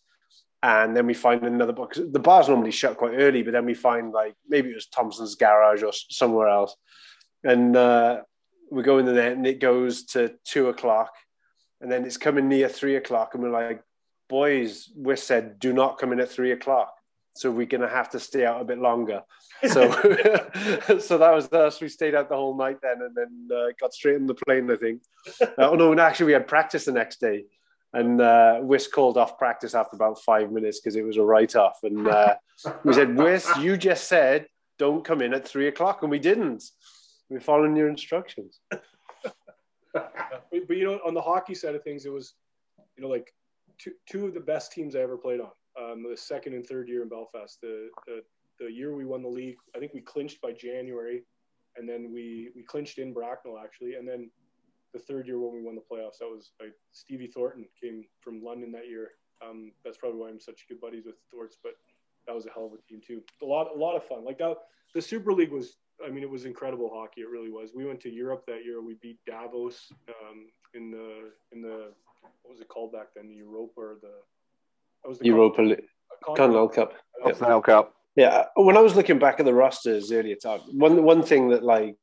And then we find another bar. The bars normally shut quite early, but then we find like maybe it was Thompson's garage or somewhere else. And uh, we go in there and it goes to two o'clock. And then it's coming near three o'clock. And we're like, boys, we said, do not come in at three o'clock. So we're going to have to stay out a bit longer. So, so that was us. We stayed out the whole night then, and then uh, got straight on the plane. I think. Uh, oh no! and actually, we had practice the next day, and uh, Wiss called off practice after about five minutes because it was a write-off. And uh, we said, "Wiss, you just said don't come in at three o'clock," and we didn't. We're following your instructions. But, but you know, on the hockey side of things, it was, you know, like two two of the best teams I ever played on. Um, the second and third year in Belfast. The, the the year we won the league, I think we clinched by January, and then we we clinched in Bracknell actually, and then the third year when we won the playoffs, that was like Stevie Thornton came from London that year. Um, that's probably why I'm such good buddies with Thorts, but that was a hell of a team too. A lot a lot of fun. Like that, the Super League was. I mean, it was incredible hockey. It really was. We went to Europe that year. We beat Davos um, in the in the what was it called back then? The Europa or the that was the Europa League, Con- Continental Cup. Snell Cup. Yeah, when I was looking back at the rosters earlier, Todd, one one thing that like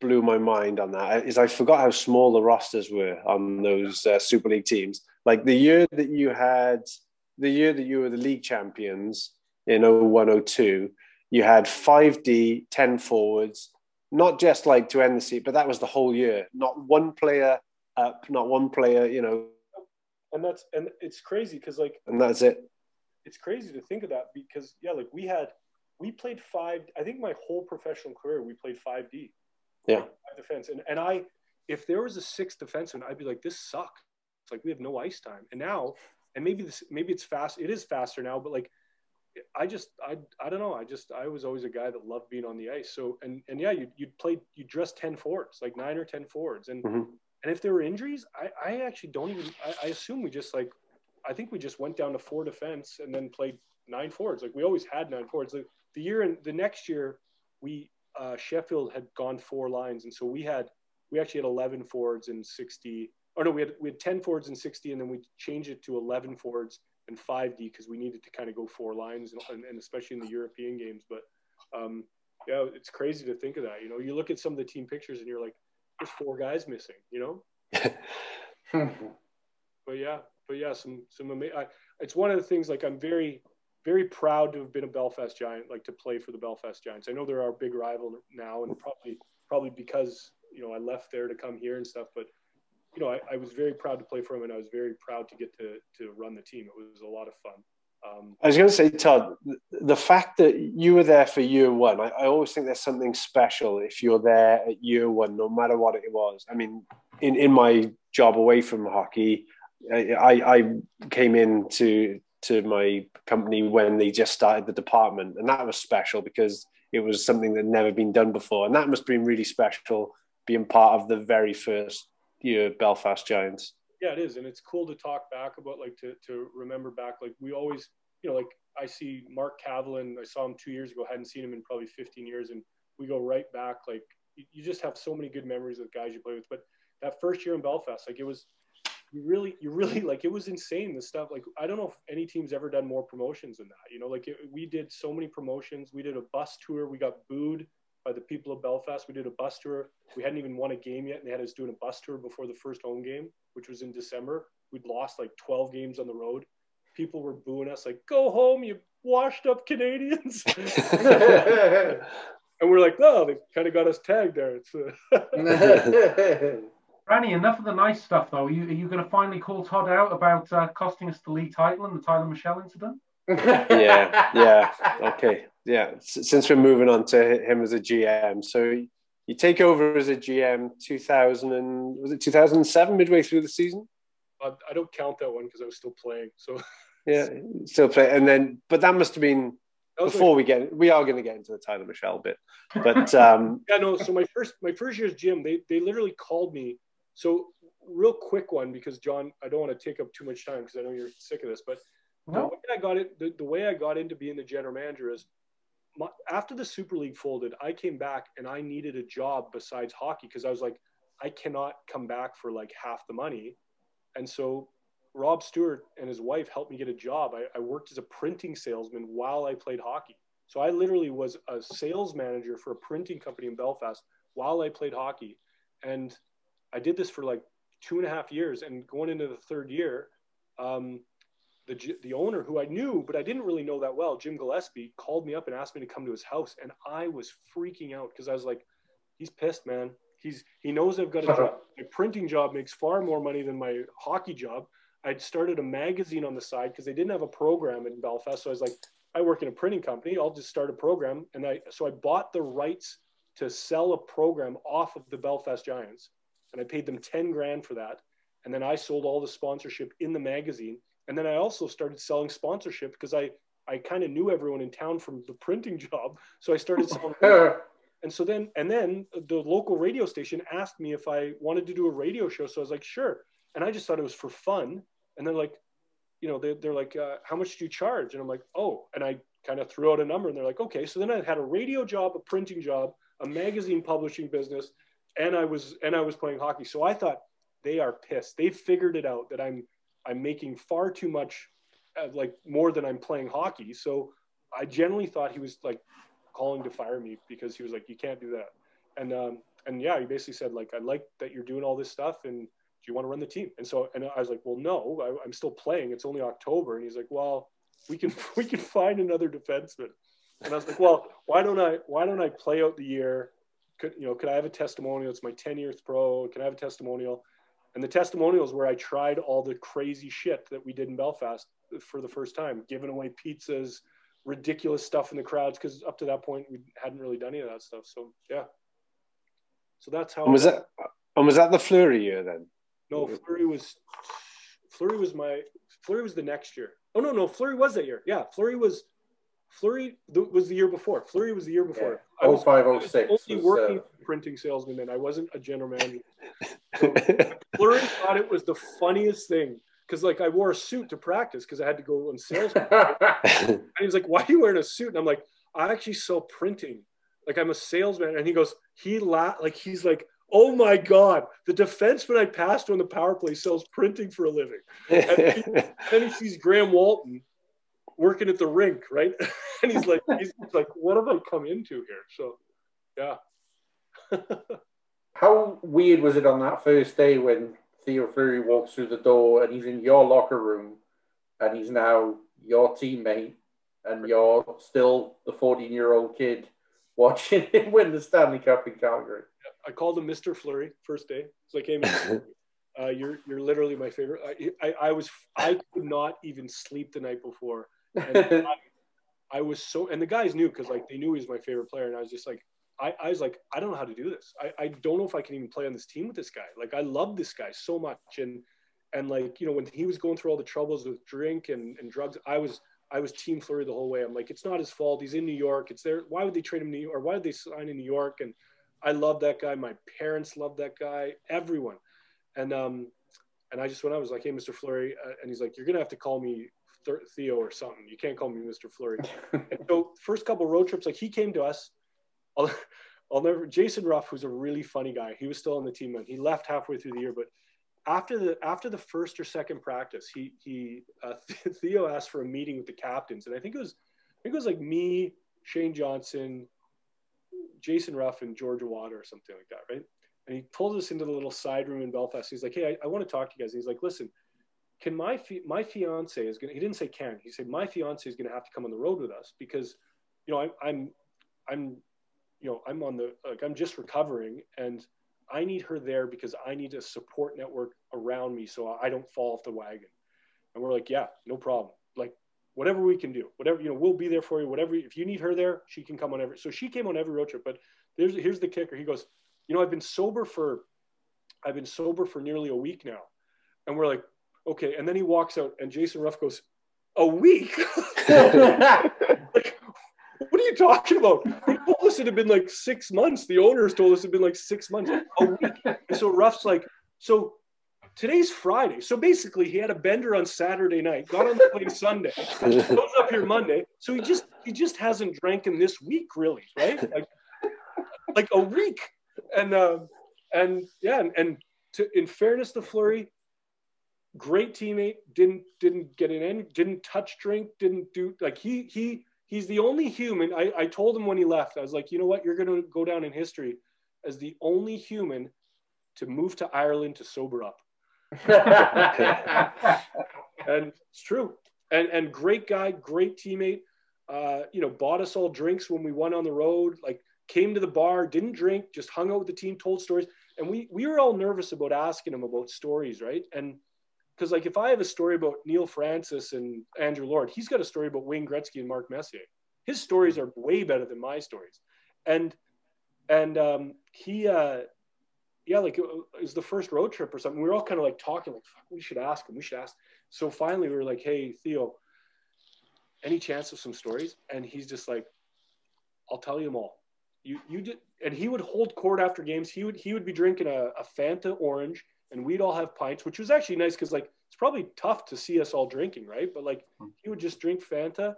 blew my mind on that is I forgot how small the rosters were on those uh, Super League teams. Like the year that you had, the year that you were the league champions in 0102, you had 5D, 10 forwards, not just like to end the season, but that was the whole year. Not one player up, not one player, you know, and that's and it's crazy because like and that's it. it's crazy to think of that because yeah, like we had we played five. I think my whole professional career we played five D. Yeah. Five defense, and and I if there was a sixth defenseman, I'd be like, this sucks. It's like we have no ice time, and now and maybe this maybe it's fast. It is faster now, but like. I just I I don't know. I just I was always a guy that loved being on the ice. So and and yeah, you you'd play you dress ten forwards, like nine or ten forwards, and Mhm. and if there were injuries, I, I actually don't even. I, I assume we just like, I think we just went down to four defense and then played nine forwards. Like we always had nine forwards. Like the year and the next year, we uh, Sheffield had gone four lines, and so we had we actually had eleven forwards and sixty. Or no, we had we had ten forwards and sixty, and then we changed it to eleven forwards and five D because we needed to kind of go four lines, and, and, especially in the European games. But um, yeah, it's crazy to think of that. You know, you look at some of the team pictures, and you're like, there's four guys missing. You know but yeah, but yeah, some some ama- I, it's one of the things like I'm very very proud to have been a Belfast Giant, like to play for the Belfast Giants. I know they're our big rival now, and probably probably because you know I left there to come here and stuff, but you know I, I was very proud to play for him, and I was very proud to get to to run the team. It was a lot of fun. Um, I was going to say, Todd, the fact that you were there for year one, I, I, always think there's something special if you're there at year one, no matter what it was. I mean, in, in my job away from hockey, I, I came in to, to my company when they just started the department, and that was special because it was something that had never been done before. And that must have been really special being part of the very first year uh, Belfast Giants. yeah, it is, and it's cool to talk back about like to to remember back. Like we always, you know, like I see Mark Cavallin. I saw him two years ago. Hadn't seen him in probably 15 years, and we go right back. Like you, you just have so many good memories of guys you play with. But that first year in Belfast, like it was, you really, you really like it was insane. The stuff like I don't know if any team's ever done more promotions than that. You know, like it, we did so many promotions. We did a bus tour. We got booed by the people of Belfast. We did a bus tour. We hadn't even won a game yet, and they had us doing a bus tour before the first home game, which was in December. We'd lost like 12 games on the road. People were booing us, like, "Go home, you washed up Canadians." and we're like, "No, they kind of got us tagged there." It's, uh... Ranny, enough of the nice stuff, though. Are you, are you going to finally call Todd out about uh, costing us the league title and the Tyler Michelle incident? yeah, yeah, okay, yeah. Since we're moving on to him as a GM, so you take over as a GM 2000 and was it 2007 midway through the season? I, I don't count that one because I was still playing. So yeah, still play, and then but that must have been before like, we get we are going to get into the Tyler Michelle bit, but um, yeah, no. So my first my first year's gym, they they literally called me. So real quick one because John, I don't want to take up too much time because I know you're sick of this, but no. the way I got it, the, the way I got into being the general manager is my, after the Super League folded, I came back and I needed a job besides hockey because I was like, I cannot come back for like half the money. And so Rob Stewart and his wife helped me get a job. I, I worked as a printing salesman while I played hockey. So I literally was a sales manager for a printing company in Belfast while I played hockey. And I did this for like two and a half years. And going into the third year, um, the the owner who I knew but I didn't really know that well, Jim Gillespie, called me up and asked me to come to his house, and I was freaking out because I was like, he's pissed, man. He's he knows I've got a job. My printing job makes far more money than my hockey job. I'd started a magazine on the side because they didn't have a program in Belfast, so I was like, I work in a printing company. I'll just start a program, and I so I bought the rights to sell a program off of the Belfast Giants, and I paid them ten grand for that. And then I sold all the sponsorship in the magazine and then I also started selling sponsorship because I, I kind of knew everyone in town from the printing job. So I started selling. and so then, and then the local radio station asked me if I wanted to do a radio show. So I was like, sure. And I just thought it was for fun. And they're like, you know, they're, they're like, uh, how much do you charge? And I'm like, oh, and I kind of threw out a number and they're like, okay. So then I had a radio job, a printing job, a magazine publishing business, and I was, and I was playing hockey. So I thought they are pissed. They figured it out that I'm, I'm making far too much, like more than I'm playing hockey. So I generally thought he was like calling to fire me because he was like, you can't do that. And, um, and yeah, he basically said like, I like that you're doing all this stuff and do you want to run the team? And so, and I was like, well, no, I, I'm still playing. It's only October. And he's like, well, we can, we can find another defenseman. And I was like, well, why don't I, why don't I play out the year? Could, you know, could I have a testimonial? It's my 10 years pro. Can I have a testimonial? And the testimonials where I tried all the crazy shit that we did in Belfast for the first time, giving away pizzas, ridiculous stuff in the crowds, because up to that point we hadn't really done any of that stuff. So yeah. So that's how. And was that? And was that the Fleury year then? No, Fleury was. Fleury was my. Fleury was the next year. Oh no, no, Fleury was that year. Yeah, Fleury was Fleury was the year before. Fleury was the year before. Yeah. I was, 0506 only was, working uh... printing salesman then. I wasn't a general manager. So Fleury thought it was the funniest thing because like I wore a suit to practice because I had to go on sales. and he's like, "Why are you wearing a suit?" And I'm like, "I actually sell printing. Like I'm a salesman." And he goes, he la like he's like, "Oh my god, the defenseman I passed on the power play sells printing for a living." And then he sees Graham Walton working at the rink, right? and he's like, he's like, what have I come into here? So, yeah. How weird was it on that first day when Theo Fleury walks through the door and he's in your locker room and he's now your teammate and you're still the 14 year old kid watching him win the Stanley Cup in Calgary? I called him Mr. Fleury first day. It's like, hey, man, uh, you're you're literally my favorite. I, I, I was I could not even sleep the night before I, I, was so, and the guys knew because like they knew he was my favorite player, and I was just like, I, I was like, I don't know how to do this. I, I don't know if I can even play on this team with this guy. Like I love this guy so much, and and like you know when he was going through all the troubles with drink and, and drugs, I was I was team Fleury the whole way. I'm like, it's not his fault. He's in New York. It's there. Why would they trade him to New York? Or why did they sign in New York? And I love that guy. My parents love that guy. Everyone. And um, and I just went out. I was like, "Hey, Mr. Fleury," uh, and he's like, "You're gonna have to call me Theo or something. You can't call me Mr. Fleury." so first couple road trips, like he came to us. I'll, I'll never. Jason Ruff, who's a really funny guy, he was still on the team, and he left halfway through the year. But after the after the first or second practice, he he uh, Theo asked for a meeting with the captains, and I think it was I think it was like me, Shane Johnson, Jason Ruff, and George Awada or something like that, right? And he pulled us into the little side room in Belfast. He's like, "Hey, I, I want to talk to you guys." And he's like, "Listen, can my fi- my fiance is gonna?" He didn't say can. He said my fiance is gonna have to come on the road with us because, you know, I, I'm I'm you know I'm on the like I'm just recovering and I need her there because I need a support network around me so I don't fall off the wagon. And we're like, yeah, no problem. Like whatever we can do, whatever you know, we'll be there for you. Whatever if you need her there, she can come on every. So she came on every road trip. But there's here's the kicker. He goes, you know, I've been sober for, I've been sober for nearly a week now, and we're like, okay. And then he walks out, and Jason Ruff goes, a week. like, what are you talking about? They told us it had been like six months. The owners told us it had been like six months, a week. And so Ruff's like, so today's Friday. So basically, he had a bender on Saturday night, got on the plane Sunday, goes up here Monday. So he just he just hasn't drank in this week, really, right? Like, like a week. And uh, and yeah, and, and to, in fairness to Fleury, great teammate. Didn't didn't get in any, didn't touch drink, didn't do like he he he's the only human. I, I told him when he left, I was like, you know what, you're gonna go down in history as the only human to move to Ireland to sober up. and it's true. And and great guy, great teammate. Uh, you know, bought us all drinks when we went on the road. Like came to the bar, didn't drink, just hung out with the team, told stories. And we we were all nervous about asking him about stories, right? And because like if I have a story about Neil Francis and Andrew Lord, he's got a story about Wayne Gretzky and Mark Messier. His stories are way better than my stories. And and um, he uh, yeah, like it was the first road trip or something. We were all kind of like talking, like, we should ask him, we should ask. So finally, we were like, hey, Theo, any chance of some stories? And he's just like, I'll tell you them all. You, you did, and he would hold court after games. He would, he would be drinking a, a Fanta orange, and we'd all have pints, which was actually nice because like it's probably tough to see us all drinking, right? But like hmm. he would just drink Fanta,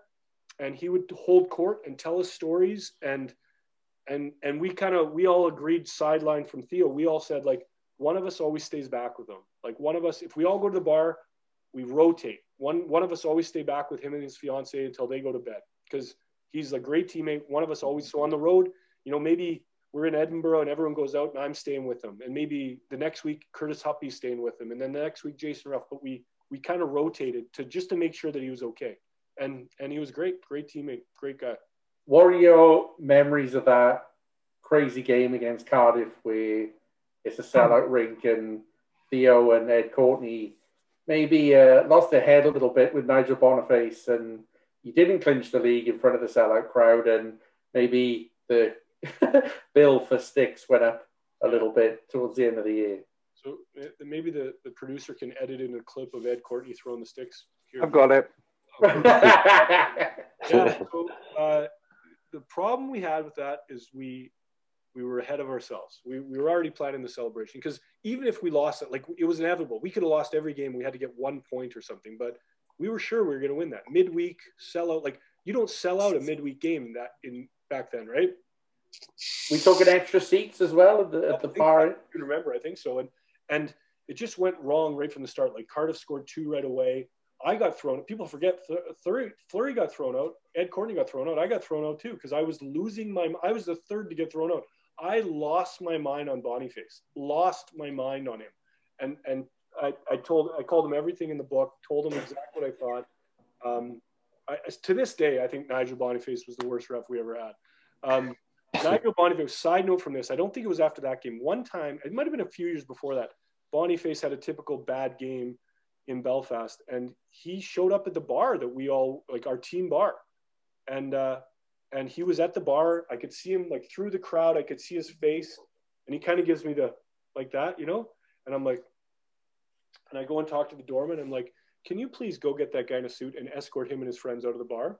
and he would hold court and tell us stories and and and we kind of we all agreed sideline from Theo. We all said like one of us always stays back with him. Like one of us, if we all go to the bar, we rotate. One one of us always stay back with him and his fiance until they go to bed because he's a great teammate. One of us always so on the road. You know, maybe we're in Edinburgh and everyone goes out and I'm staying with them, and maybe the next week Curtis Huppé's staying with him, and then the next week Jason Ruff. But we we kind of rotated to just to make sure that he was okay, and and he was great, great teammate, great guy. What are your memories of that crazy game against Cardiff where it's a sellout rink and Theo and Ed Courtenay maybe uh, lost their head a little bit with Nigel Boniface. And you didn't clinch the league in front of the sellout crowd. And maybe the bill for sticks went up a little bit towards the end of the year. So uh, maybe the, the producer can edit in a clip of Ed Courtenay throwing the sticks. Here. I've got it. yeah, so, uh, the problem we had with that is we we were ahead of ourselves. We, we were already planning the celebration because even if we lost it, like it was inevitable. We could have lost every game. We had to get one point or something, but we were sure we were going to win that midweek sellout. Like you don't sell out a midweek game in that in back then, right? We took an extra seats as well at the, at the far. I remember, I think so, and and it just went wrong right from the start. Like Cardiff scored two right away. I got thrown. People forget Fleury, Fleury got thrown out. Ed Courtenay got thrown out. I got thrown out too because I was losing my. I was the third to get thrown out. I lost my mind on Boniface. Lost my mind on him, and and I, I told I called him everything in the book. Told him exactly what I thought. Um, I, to this day, I think Nigel Boniface was the worst ref we ever had. Um, Nigel Boniface. Side note from this, I don't think it was after that game. One time, it might have been a few years before that. Boniface had a typical bad game in Belfast, and he showed up at the bar that we all like our team bar, and uh, and he was at the bar. I could see him like through the crowd. I could see his face, and he kind of gives me the like that, you know. And I'm like, and I go and talk to the doorman. I'm like, can you please go get that guy in a suit and escort him and his friends out of the bar?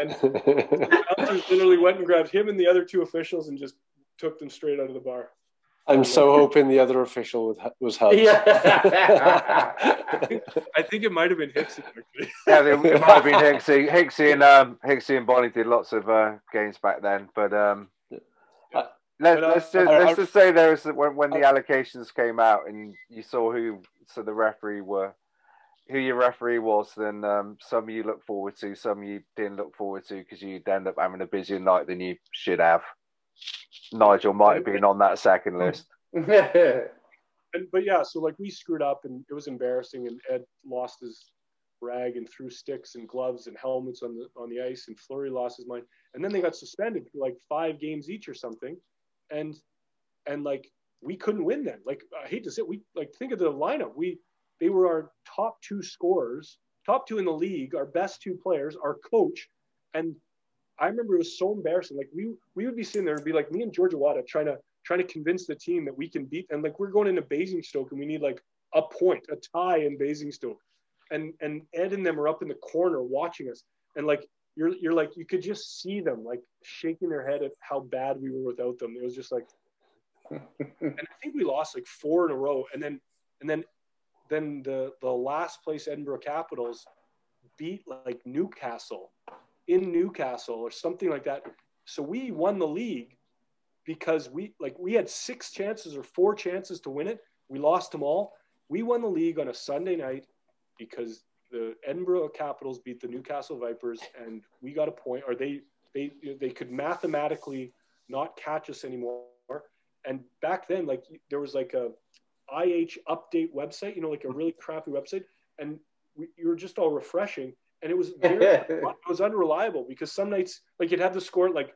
And the literally went and grabbed him and the other two officials and just took them straight out of the bar. I'm so hoping the other official was, was Hubs. Yeah. I think it might have been Hickson. Actually. yeah, it, it might have been Hicksy. Hicksy and um, Hicksy and Bonnie did lots of uh, games back then, but um, Uh, let, but, uh, let's just, I- let's I- just say there was when when the allocations came out and you saw who so the referee were who your referee was, then um, some you look forward to, some you didn't look forward to because you'd end up having a busier night than you should have. Nigel might have been on that second list. and but yeah, so like we screwed up and it was embarrassing and Ed lost his rag and threw sticks and gloves and helmets on the on the ice and Fleury lost his mind. And then they got suspended for like five games each or something. And and like we couldn't win then. Like I hate to say it, we like think of the lineup. We they were our top two scorers, top two in the league, our best two players, our coach. And I remember it was so embarrassing. Like we we would be sitting there and be like me and George Awada trying to trying to convince the team that we can beat and like we're going into Basingstoke and we need like a point, a tie in Basingstoke. And and Ed and them are up in the corner watching us. And like you're you're like you could just see them like shaking their head at how bad we were without them. It was just like and I think we lost like four in a row. And then and then then the the last place Edinburgh Capitals beat like Newcastle in Newcastle or something like that. So we won the league because we like we had six chances or four chances to win it. We lost them all. We won the league on a Sunday night because the Edinburgh Capitals beat the Newcastle Vipers and we got a point or they they they could mathematically not catch us anymore. And back then like there was like a IH update website, you know, like a really crappy website and we, you were just all refreshing and it was very it was unreliable because some nights like you'd have the score like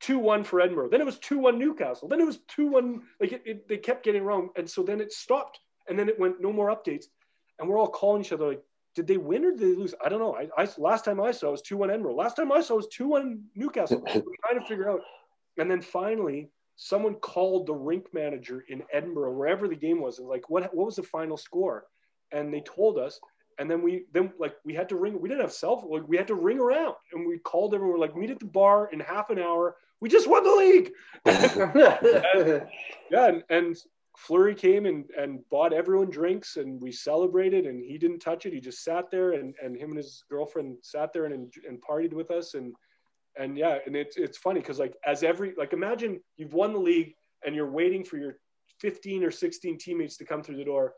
two one for Edinburgh, then it was two one Newcastle, then it was two one like it, it, they kept getting wrong, and so then it stopped, and then it went no more updates, and we're all calling each other like, did they win or did they lose? I don't know. I, I last time I saw it was two one Edinburgh. Last time I saw it was two one Newcastle. we're trying to figure out, and then finally someone called the rink manager in Edinburgh, wherever the game was, and like, what what was the final score? And they told us, and then we then like we had to ring. We didn't have cell phone. Like, we had to ring around, and we called everyone. Like, meet at the bar in half an hour. We just won the league. yeah, and, and Fleury came and, and bought everyone drinks, and we celebrated. And he didn't touch it. He just sat there, and, and him and his girlfriend sat there and and partied with us. And and yeah, and it's it's funny because like as every like imagine you've won the league and you're waiting for your 15 or 16 teammates to come through the door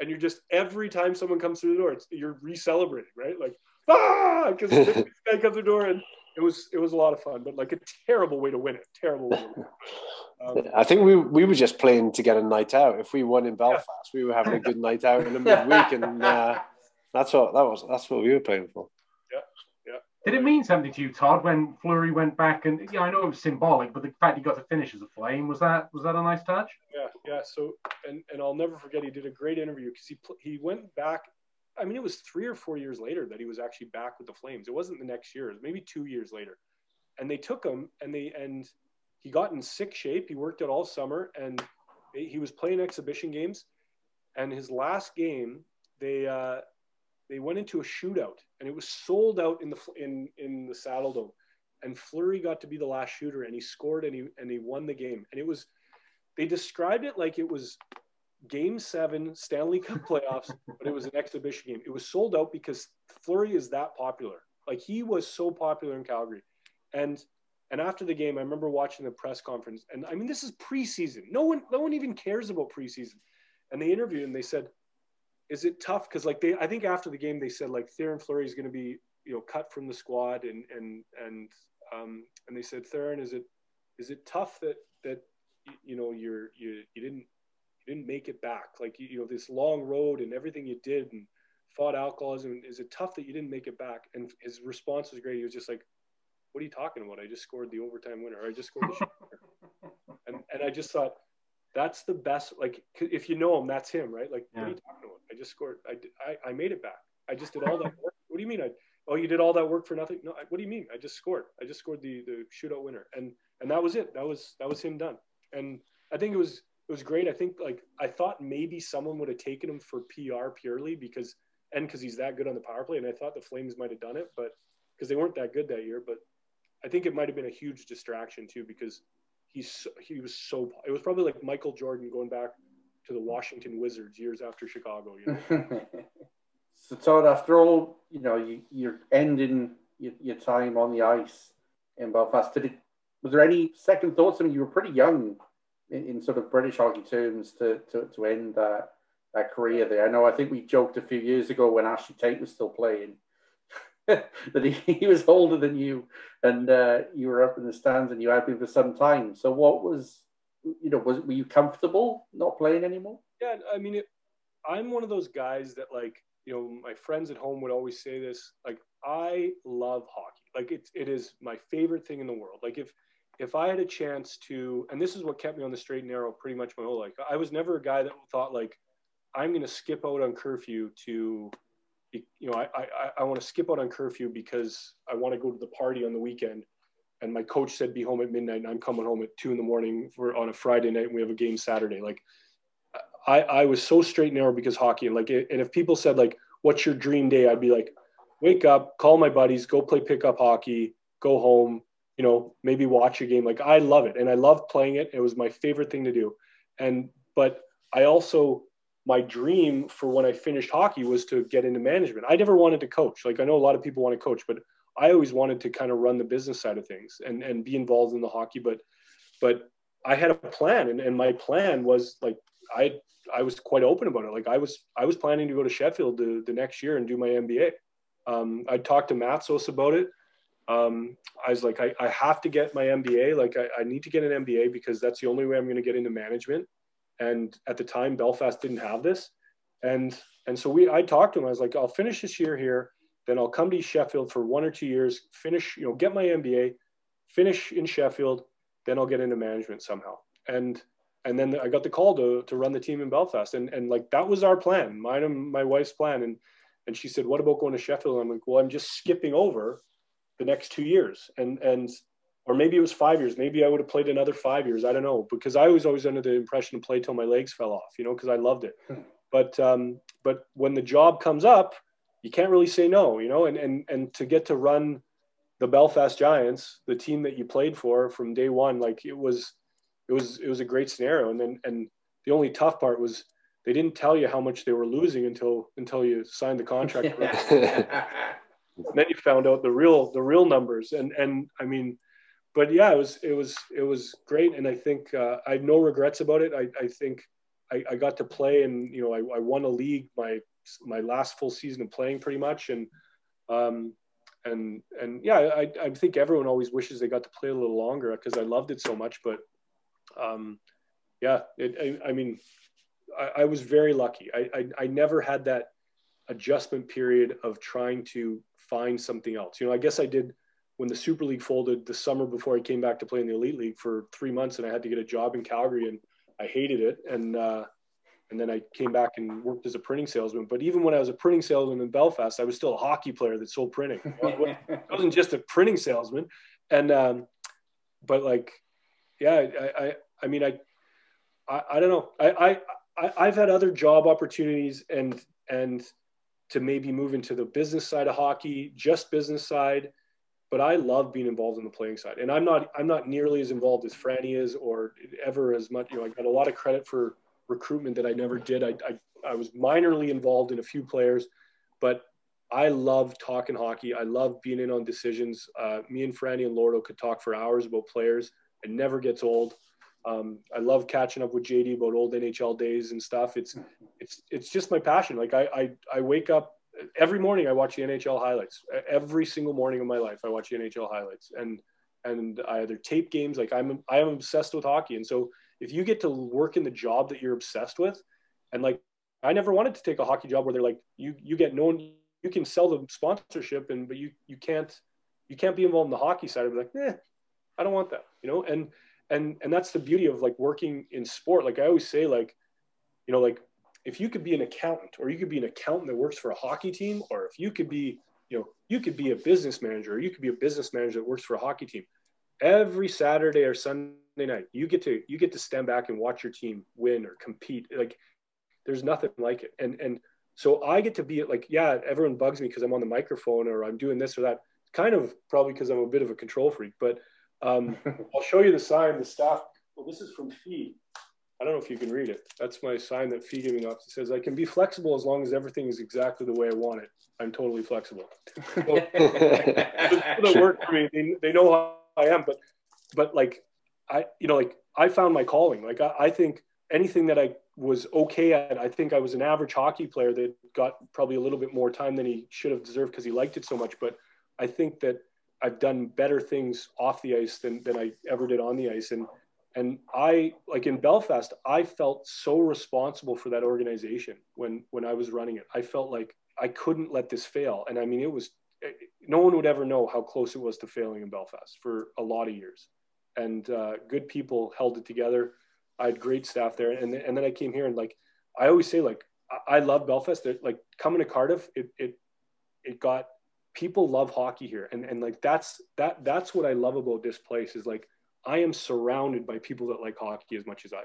and you're just every time someone comes through the door, it's, you're re-celebrating, right? Like ah, because this guy comes through the door, and it was it was a lot of fun, but like a terrible way to win it. Terrible way. To win it. Um, I think we we were just playing to get a night out. If we won in Belfast, we were having a good night out in the midweek, and uh, that's what that was. That's what we were playing for. Did it mean something to you, Todd, when Fleury went back? And yeah, I know it was symbolic, but the fact he got to finish as a flame was that was that a nice touch? Yeah, yeah. So, and and I'll never forget. He did a great interview because he he went back. I mean, it was three or four years later that he was actually back with the Flames. It wasn't the next year. It was maybe two years later, and they took him and they and he got in sick shape. He worked out all summer and he was playing exhibition games. And his last game, they uh, they went into a shootout and it was sold out in the in in the Saddledome. And Fleury got to be the last shooter and he scored and he and he won the game. And it was they described it like it was game seven Stanley Cup playoffs, but it was an exhibition game. It was sold out because Fleury is that popular. Like he was so popular in Calgary. And and after the game, I remember watching the press conference. And I mean, this is preseason. No one no one even cares about preseason. And they interviewed and they said, Is it tough? Because like they I think after the game they said like Theoren Fleury is gonna be, you know, cut from the squad and and and um and they said, Theoren, is it is it tough that that you know you're you you didn't you didn't make it back? Like you, you know this long road and everything you did and fought alcoholism is it tough that you didn't make it back? And his response was great. He was just like what are you talking about? I just scored the overtime winner. I just scored the and and i just thought that's the best like if you know him that's him right? Like yeah. what are you talking about? I just scored I, I i made it back. I just did all that work. What do you mean? I oh you did all that work for nothing? No I, what do you mean? I just scored. I just scored the the shootout winner. And and that was it. That was that was him done. And I think it was it was great. I think like I thought maybe someone would have taken him for PR purely because and because he's that good on the power play, and I thought the Flames might have done it, but because they weren't that good that year. But I think it might have been a huge distraction too because he's he was so it was probably like Michael Jordan going back to the Washington Wizards years after Chicago. You know? so Todd, after all, you know, you, you're ending your, your time on the ice in Belfast. Did it, was there any second thoughts? I mean, you were pretty young in, in sort of British hockey terms to, to, to end that that career there. I know. I think we joked a few years ago when Ashley Tait was still playing that he, he was older than you, and uh, you were up in the stands and you had been for some time. So, what was you know was were you comfortable not playing anymore? Yeah, I mean, it, I'm one of those guys that like you know my friends at home would always say this like I love hockey. Like it, it is my favorite thing in the world. Like if if I had a chance to, and this is what kept me on the straight and narrow pretty much my whole life. I was never a guy that thought like I'm going to skip out on curfew to, you know, I I, I want to skip out on curfew because I want to go to the party on the weekend. And my coach said be home at midnight, and I'm coming home at two in the morning for on a Friday night, and we have a game Saturday. Like I I was so straight and narrow because hockey. And like, and if people said like, "What's your dream day?" I'd be like, wake up, call my buddies, go play pickup hockey, go home, you know, maybe watch a game. Like I love it and I love playing it. It was my favorite thing to do. And but I also my dream for when I finished hockey was to get into management. I never wanted to coach. Like I know a lot of people want to coach, but I always wanted to kind of run the business side of things and and be involved in the hockey. But but I had a plan and, and my plan was like I I was quite open about it. Like I was I was planning to go to Sheffield the, the next year and do my MBA. Um, I talked to Matsos about it. Um, I was like, I, I, have to get my MBA. Like, I, I, need to get an MBA because that's the only way I'm going to get into management. And at the time, Belfast didn't have this. And and so we, I talked to him. I was like, I'll finish this year here, then I'll come to Sheffield for one or two years, finish, you know, get my MBA, finish in Sheffield, then I'll get into management somehow. And and then I got the call to to run the team in Belfast. And and like that was our plan, mine and my wife's plan. And and she said, what about going to Sheffield? And I'm like, well, I'm just skipping over the next two years. And, and, or maybe it was five years. Maybe I would have played another five years. I don't know because I was always under the impression to play till my legs fell off, you know, because I loved it. Hmm. But, um, but when the job comes up, you can't really say no, you know, and, and, and to get to run the Belfast Giants, the team that you played for from day one, like it was, it was, it was a great scenario. And then, and the only tough part was they didn't tell you how much they were losing until until you signed the contract. and then you found out the real the real numbers, and and I mean, but yeah, it was it was it was great, and I think uh, I have no regrets about it. I I think I, I got to play, and you know, I, I won a league my my last full season of playing pretty much, and um, and and yeah, I, I think everyone always wishes they got to play a little longer because I loved it so much. But um, yeah, it, I, I mean, I, was very lucky. I, I, I never had that adjustment period of trying to find something else. You know, I guess I did when the Super League folded the summer before I came back to play in the Elite League for three months, and I had to get a job in Calgary, and I hated it. And uh, and then I came back and worked as a printing salesman. But even when I was a printing salesman in Belfast, I was still a hockey player that sold printing. I wasn't just a printing salesman. And um, but like, yeah, I, I, I mean, I, I, I don't know. I, I, I, have had other job opportunities and and to maybe move into the business side of hockey, just business side. But I love being involved in the playing side, and I'm not I'm not nearly as involved as Franny is, or ever as much. You know, I got a lot of credit for recruitment that I never did. I I, I was minorly involved in a few players, but I love talking hockey. I love being in on decisions. Uh, me and Franny and Lordo could talk for hours about players. It never gets old. Um, I love catching up with JD about old NHL days and stuff. It's it's it's just my passion. Like I I, I wake up every morning. I watch the NHL highlights. Every single morning of my life, I watch the NHL highlights, and and I either tape games. Like I'm I am obsessed with hockey, and so if you get to work in the job that you're obsessed with, and like I never wanted to take a hockey job where they're like you you get known, you can sell the sponsorship, and but you you can't you can't be involved in the hockey side of. Like, eh, I don't want that, you know, and and and that's the beauty of like working in sport like i always say like you know like if you could be an accountant or you could be an accountant that works for a hockey team or if you could be you know you could be a business manager or you could be a business manager that works for a hockey team every saturday or sunday night you get to you get to stand back and watch your team win or compete like there's nothing like it and and so i get to be like yeah everyone bugs me because i'm on the microphone or i'm doing this or that kind of probably because i'm a bit of a control freak but Um, I'll show you the sign. The staff. Well, this is from Fee. I don't know if you can read it. That's my sign that Fee giving off. It says, "I can be flexible as long as everything is exactly the way I want it. I'm totally flexible." So, that work for me. They, they know how I am, but but like I, you know, like I found my calling. Like I, I think anything that I was okay at, I think I was an average hockey player that got probably a little bit more time than he should have deserved because he liked it so much. But I think that I've done better things off the ice than, than I ever did on the ice. And, and I, like in Belfast, I felt so responsible for that organization when, when I was running it. I felt like I couldn't let this fail. And I mean, it was, no one would ever know how close it was to failing in Belfast for a lot of years. And uh, good people held it together I had great staff there, and and then I came here and like I always say like I, love Belfast. They're, like coming to Cardiff, it it it got people love hockey here, and and like that's that that's what I love about this place is like I am surrounded by people that like hockey as much as I,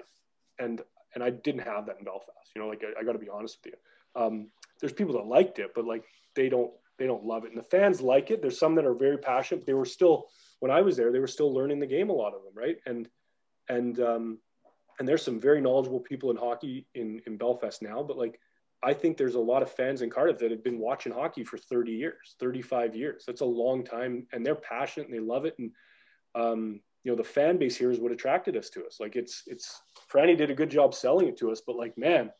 and and I didn't have that in Belfast. You know, like I, I got to be honest with you. Um, there's people that liked it, but like they don't they don't love it, and the fans like it. There's some that are very passionate. They were still when I was there, they were still learning the game. A lot of them, right? And and um, and there's some very knowledgeable people in hockey in, in Belfast now, but like I think there's a lot of fans in Cardiff that have been watching hockey for 30 years, 35 years. That's a long time, and they're passionate and they love it. And um, you know, the fan base here is what attracted us to us. Like it's it's Franny did a good job selling it to us, but like man,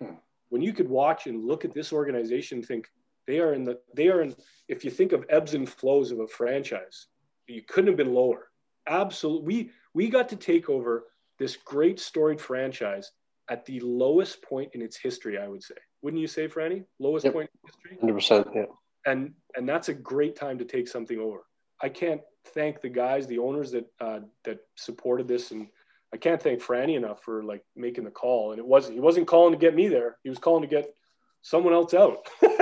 hmm. when you could watch and look at this organization, think they are in the they are in. If you think of ebbs and flows of a franchise, you couldn't have been lower. Absolutely, we we got to take over this great storied franchise at the lowest point in its history, I would say. Wouldn't you say, Franny? Lowest yep. point in history? 100%. Yeah. And, and that's a great time to take something over. I can't thank the guys, the owners that, uh, that supported this. And I can't thank Franny enough for like making the call. And it wasn't, he wasn't calling to get me there. He was calling to get someone else out. but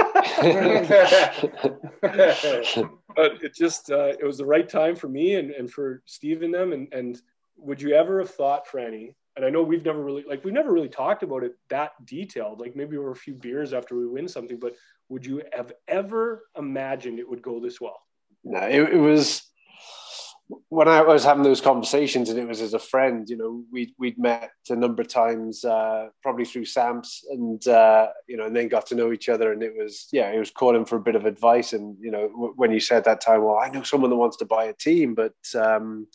it just, uh, it was the right time for me and, and for Steve and them. And, and would you ever have thought, Franny? And I know we've never really like we've never really talked about it that detailed. Like maybe over a few beers after we win something, but would you have ever imagined it would go this well? No, it, it was when I was having those conversations, and it was as a friend. You know, we'd we'd met a number of times, uh, probably through Sam's, and uh, you know, and then got to know each other. And it was, yeah, it was calling for a bit of advice. And you know, w- when you said that time, well, I know someone that wants to buy a team, but um,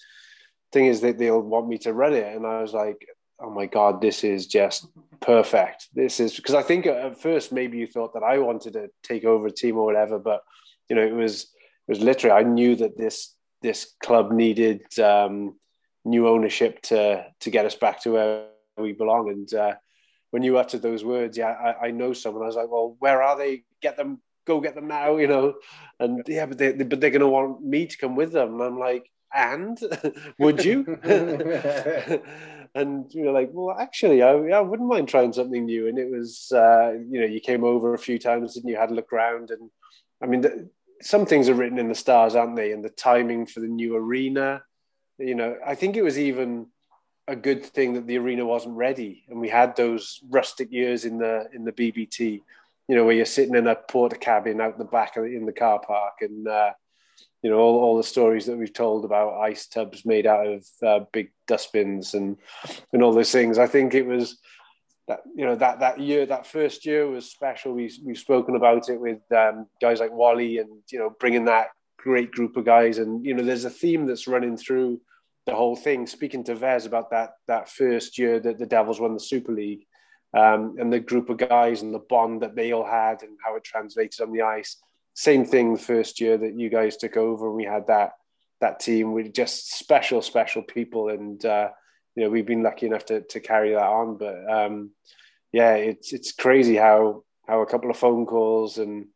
thing is that they'll want me to run it and i was like oh my god this is just perfect this is because i think at first maybe you thought that i wanted to take over a team or whatever but you know it was it was literally i knew that this this club needed um, new ownership to to get us back to where we belong. And uh, when you uttered those words yeah I, I know someone. I was like well where are they? Get them go get them now you know? And yeah. but they, but they're going to want me to come with them. And i'm like and? Would you? and you know, like, well, actually, I, I wouldn't mind trying something new. And it was, uh, you know, you came over a few times and you had a look around. And I mean, the, some things are written in the stars, aren't they? And the timing for the new arena, you know, I think it was even a good thing that the arena wasn't ready, and we had those rustic years in the in the BBT. You know, where you're sitting in a Portakabin out the back the, in the car park, and uh, you know all, all the stories that we've told about ice tubs made out of uh, big dustbins and and all those things i think it was that you know that that year that first year was special. We, we've spoken about it with um, guys like wally and you know bringing that great group of guys. And you know there's a theme that's running through the whole thing speaking to Vez about that that first year that the devils won the super league um, and the group of guys and the bond that they all had and how it translated on the ice. Same thing first year that you guys took over. and We had that that team with just special, special people, and uh, you know we've been lucky enough to to carry that on. But um, yeah, it's it's crazy how how a couple of phone calls and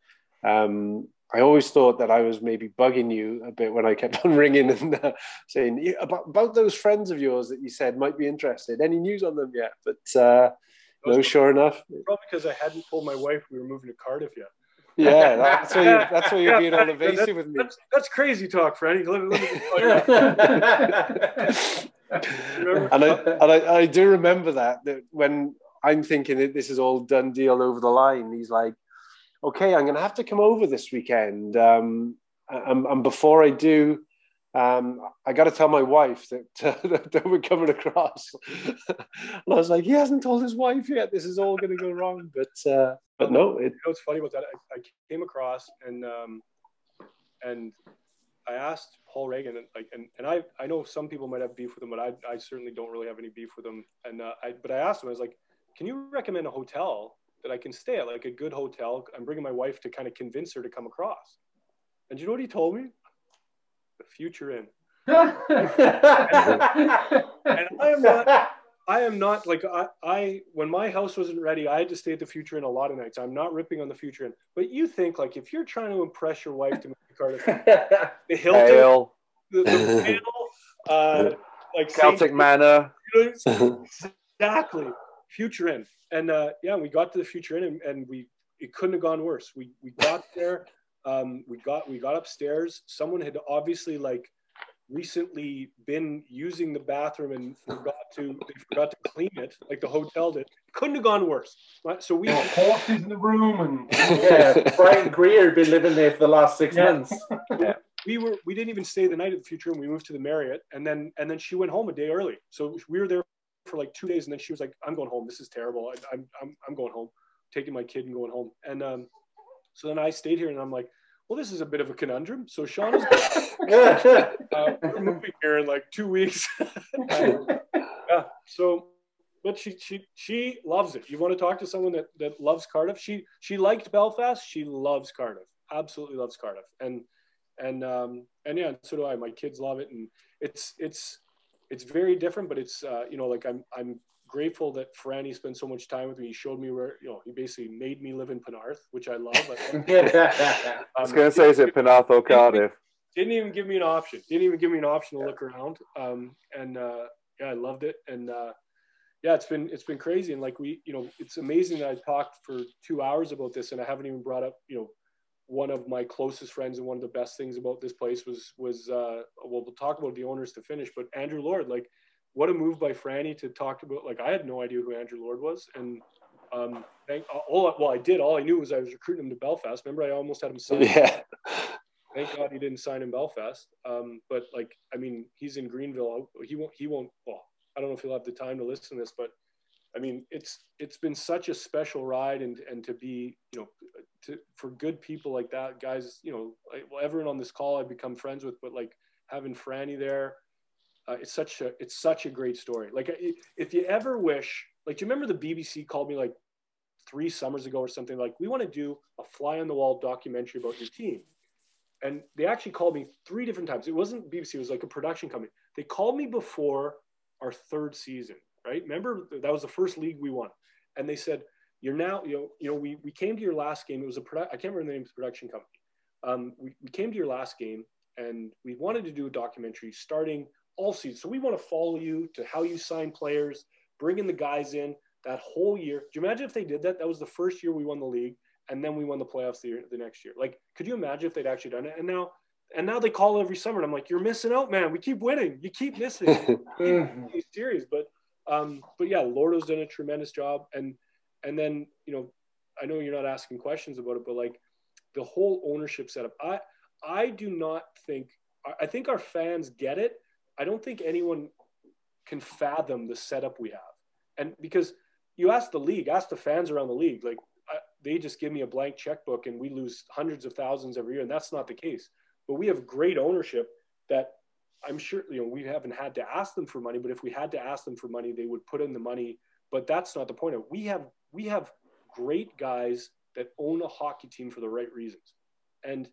um, I always thought that I was maybe bugging you a bit when I kept on ringing and uh, saying about, about those friends of yours that you said might be interested. Any news on them yet? But uh, no, sure enough. Probably because I hadn't told my wife we were moving to Cardiff yet. Yeah, that's why you, that's why you're being all evasive with me. That's, that's crazy talk, Freddie. Let me, let me and I, and I, I do remember that, that when I'm thinking that this is all done deal over the line, he's like, okay, I'm going to have to come over this weekend. Um, and, and before I do, Um, I got to tell my wife that, uh, that we're coming across. and I was like, he hasn't told his wife yet. This is all going to go wrong. But uh, but no, it, You know what's funny about that? I, I came across and um, and I asked Paul Reagan and like and, and I I know some people might have beef with him, but I, I certainly don't really have any beef with him. And uh, I but I asked him I was like, can you recommend a hotel that I can stay at, like a good hotel? I'm bringing my wife to kind of convince her to come across. And you know what he told me? The Future Inn. And I am not I am not like I, I when my house wasn't ready, I had to stay at the Future Inn a lot of nights. I'm not ripping on the Future Inn, but you think like if you're trying to impress your wife to Cardiff, the Hilton, the, the Vale, uh, like Celtic Saint- Manor. exactly Future Inn, and uh, yeah, we got to the Future Inn, and, and we it couldn't have gone worse. We we got there, um, we got we got upstairs. Someone had obviously like recently been using the bathroom and forgot to they forgot to clean it, like the hotel did. Couldn't have gone worse. So we There were horses in the room and yeah, Brian Greer had been living there for the last six Yeah. months. we were we didn't even stay the night at the Future and We moved to the Marriott, and then and then she went home a day early. So we were there for like two days, and then she was like, "I'm going home. This is terrible. I, I'm I'm I'm going home, taking my kid and going home." And um, so then I stayed here, and I'm like, "Well, this is a bit of a conundrum." So Sean is uh, we're moving here in like two weeks. yeah. So, but she she she loves it. You want to talk to someone that that loves Cardiff? She she liked Belfast. She loves Cardiff. Absolutely loves Cardiff. And and um and yeah, so do I. My kids love it, and it's it's it's very different. But it's uh, you know like I'm I'm grateful that Franny spent so much time with me. He showed me where you know he basically made me live in Penarth, which I love. I love I was um, going to say, is it Penarth or Cardiff? didn't even give me an option. Didn't even give me an option to look around. Um, and uh, yeah, I loved it. And uh, yeah, it's been it's been crazy. And like we, you know, it's amazing that I talked for two hours about this, and I haven't even brought up, you know, one of my closest friends and one of the best things about this place was was uh, well, we'll talk about the owners to finish, but Andrew Lord, like, what a move by Franny to talk about. Like, I had no idea who Andrew Lord was, and um, thank, all well, I did. All I knew was I was recruiting him to Belfast. Remember, I almost had him signed yeah. thank God he didn't sign in Belfast. Um, but like, I mean, he's in Greenville. He won't. He won't. Well, I don't know if he'll have the time to listen to this, but I mean, it's it's been such a special ride, and and to be, you know, to for good people like that, guys. You know, like, well, everyone on this call I've become friends with, but like having Franny there, uh, it's such a it's such a great story. Like, if you ever wish, like, do you remember the BBC called me like three summers ago or something? Like, we want to do a fly on the wall documentary about your team and they actually called me three different times. It wasn't BBC; it was like a production company. They called me before our third season, right? Remember that was the first league we won, and they said, "You're now, you know, you know, we we came to your last game. It was a produ- I can't remember the name of the production company. Um, we we came to your last game, and we wanted to do a documentary starting all season. So we want to follow you to how you sign players, bringing the guys in that whole year. Do you imagine if they did that? That was the first year we won the league and then we won the playoffs the, year, the next year. Like, could you imagine if they'd actually done it? And now, and now they call every summer, and I'm like, you're missing out, man. We keep winning. You keep missing. He's serious, but um, but yeah, Lordo's done a tremendous job, and and then you know, I know you're not asking questions about it, but like the whole ownership setup, I I do not think I think our fans get it. I don't think anyone can fathom the setup we have, and because you ask the league, ask the fans around the league, like I, they just give me a blank checkbook and we lose hundreds of thousands every year, and that's not the case. But we have great ownership that I'm sure you know we haven't had to ask them for money, but if we had to ask them for money, they would put in the money. But that's not the point. We have we have great guys that own a hockey team for the right reasons, and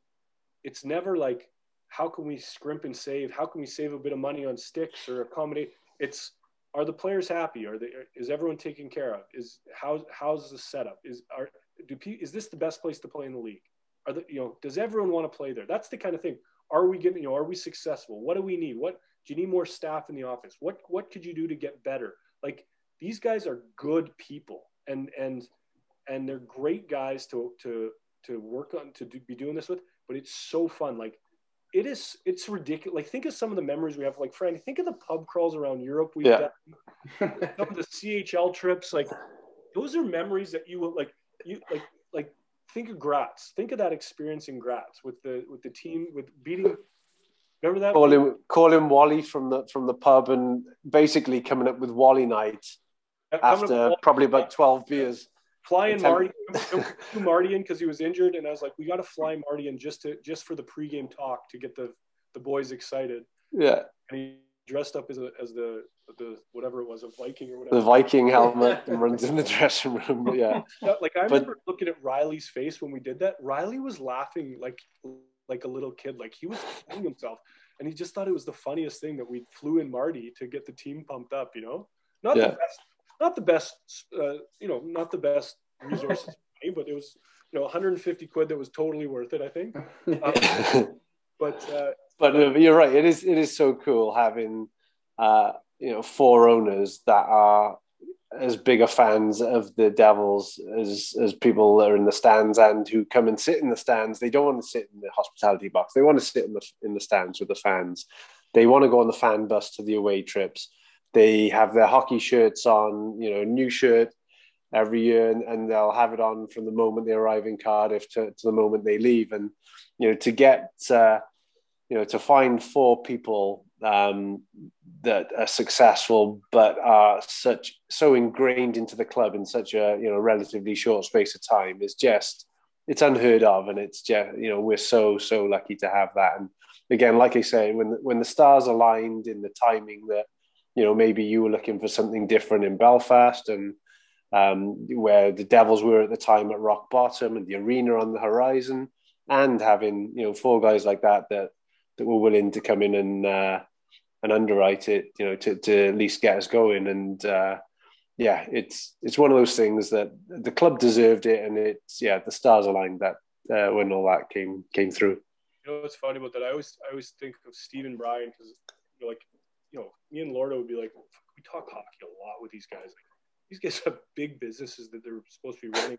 it's never like how can we scrimp and save? How can we save a bit of money on sticks or accommodate? It's are the players happy? Are they? Is everyone taken care of? Is how how's the setup? Is are do is this the best place to play in the league? Are the, you know does everyone want to play there? That's the kind of thing. Are we getting you know are we successful? What do we need? What do you need more staff in the office? What what could you do to get better? Like these guys are good people and and and they're great guys to to to work on to do, be doing this with. But it's so fun. Like it is it's ridiculous. Like think of some of the memories we have. Like Franny, think of the pub crawls around Europe we've Yeah. done some of the CHL trips, like those are memories that you will like you like like think of Graz. Think of that experience in Graz with the with the team with beating Remember that? Call him, call him Wally from the from the pub, and basically coming up with Wally night after probably about twelve beers. Flying Marty, Marty in because he was injured, and I was like, we got to fly Marty in just to just for the pregame talk to get the the boys excited. Yeah. And he dressed up as a as the the whatever it was, a Viking or whatever. The Viking helmet and runs in the dressing room. Yeah. Like I remember but, looking at Riley's face when we did that. Riley was laughing like like a little kid, like he was killing himself, and he just thought it was the funniest thing that we flew in Marty to get the team pumped up. You know, not yeah. the best, not the best, uh, you know, not the best resources, but it was you know 150 quid that was totally worth it. I think. Uh, but uh, but uh, you're right. It is it is so cool having uh, you know four owners that are as big a fans of the Devils as as people that are in the stands and who come and sit in the stands. They don't want to sit in the hospitality box. They want to sit in the in the stands with the fans. They want to go on the fan bus to the away trips. They have their hockey shirts on, you know, new shirt every year, and, and they'll have it on from the moment they arrive in Cardiff to, to the moment they leave. And you know, to get uh, you know, to find four people um, that are successful but are such so ingrained into the club in such a you know relatively short space of time is just it's unheard of, and it's just you know we're so so lucky to have that. And again, like I say, when when the stars aligned in the timing that you know maybe you were looking for something different in Belfast and um, where the Devils were at the time at rock bottom and the arena on the horizon, and having you know four guys like that that that were willing to come in and uh, and underwrite it, you know, to, to at least get us going. And uh, yeah, it's it's one of those things that the club deserved it, and it's yeah, the stars aligned that uh, when all that came came through. You know what's funny about that? I always I always think of Stephen Bryan because you know, like me and Lordo would be like, we talk hockey a lot with these guys. Like, these guys have big businesses that they're supposed to be running.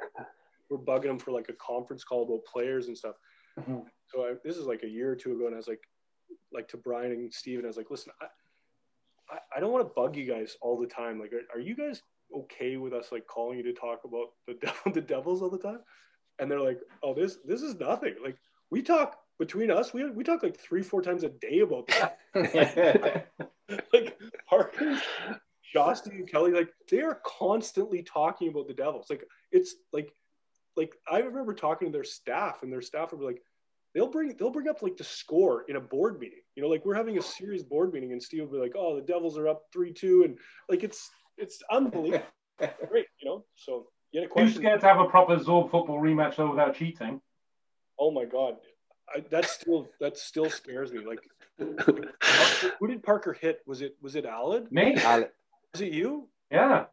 We're bugging them for like a conference call about players and stuff. Mm-hmm. So I, this is like a year or two ago, and I was like, like to Brian and Steven, I was like, listen, I, I, I don't want to bug you guys all the time. Like, are, are, you guys okay with us like calling you to talk about the devil, the devils all the time? And they're like, oh, this this is nothing. Like we talk between us, we we talk like three, four times a day about that. like Parker, Shosty, and Kelly, like they are constantly talking about the devils. Like it's like like I remember talking to their staff, and their staff would be like, they'll bring they'll bring up like the score in a board meeting. You know, like we're having a serious board meeting, and Steve will be like, "Oh, the Devils are up three two, and like it's it's unbelievable, great." You know, so you had a question. Who's scared to have a proper Zorb football rematch though without cheating? Oh my god, I, that still that still scares me. Like, who did Parker hit? Was it was it Alad? Me. Alad. Was it you? Yeah.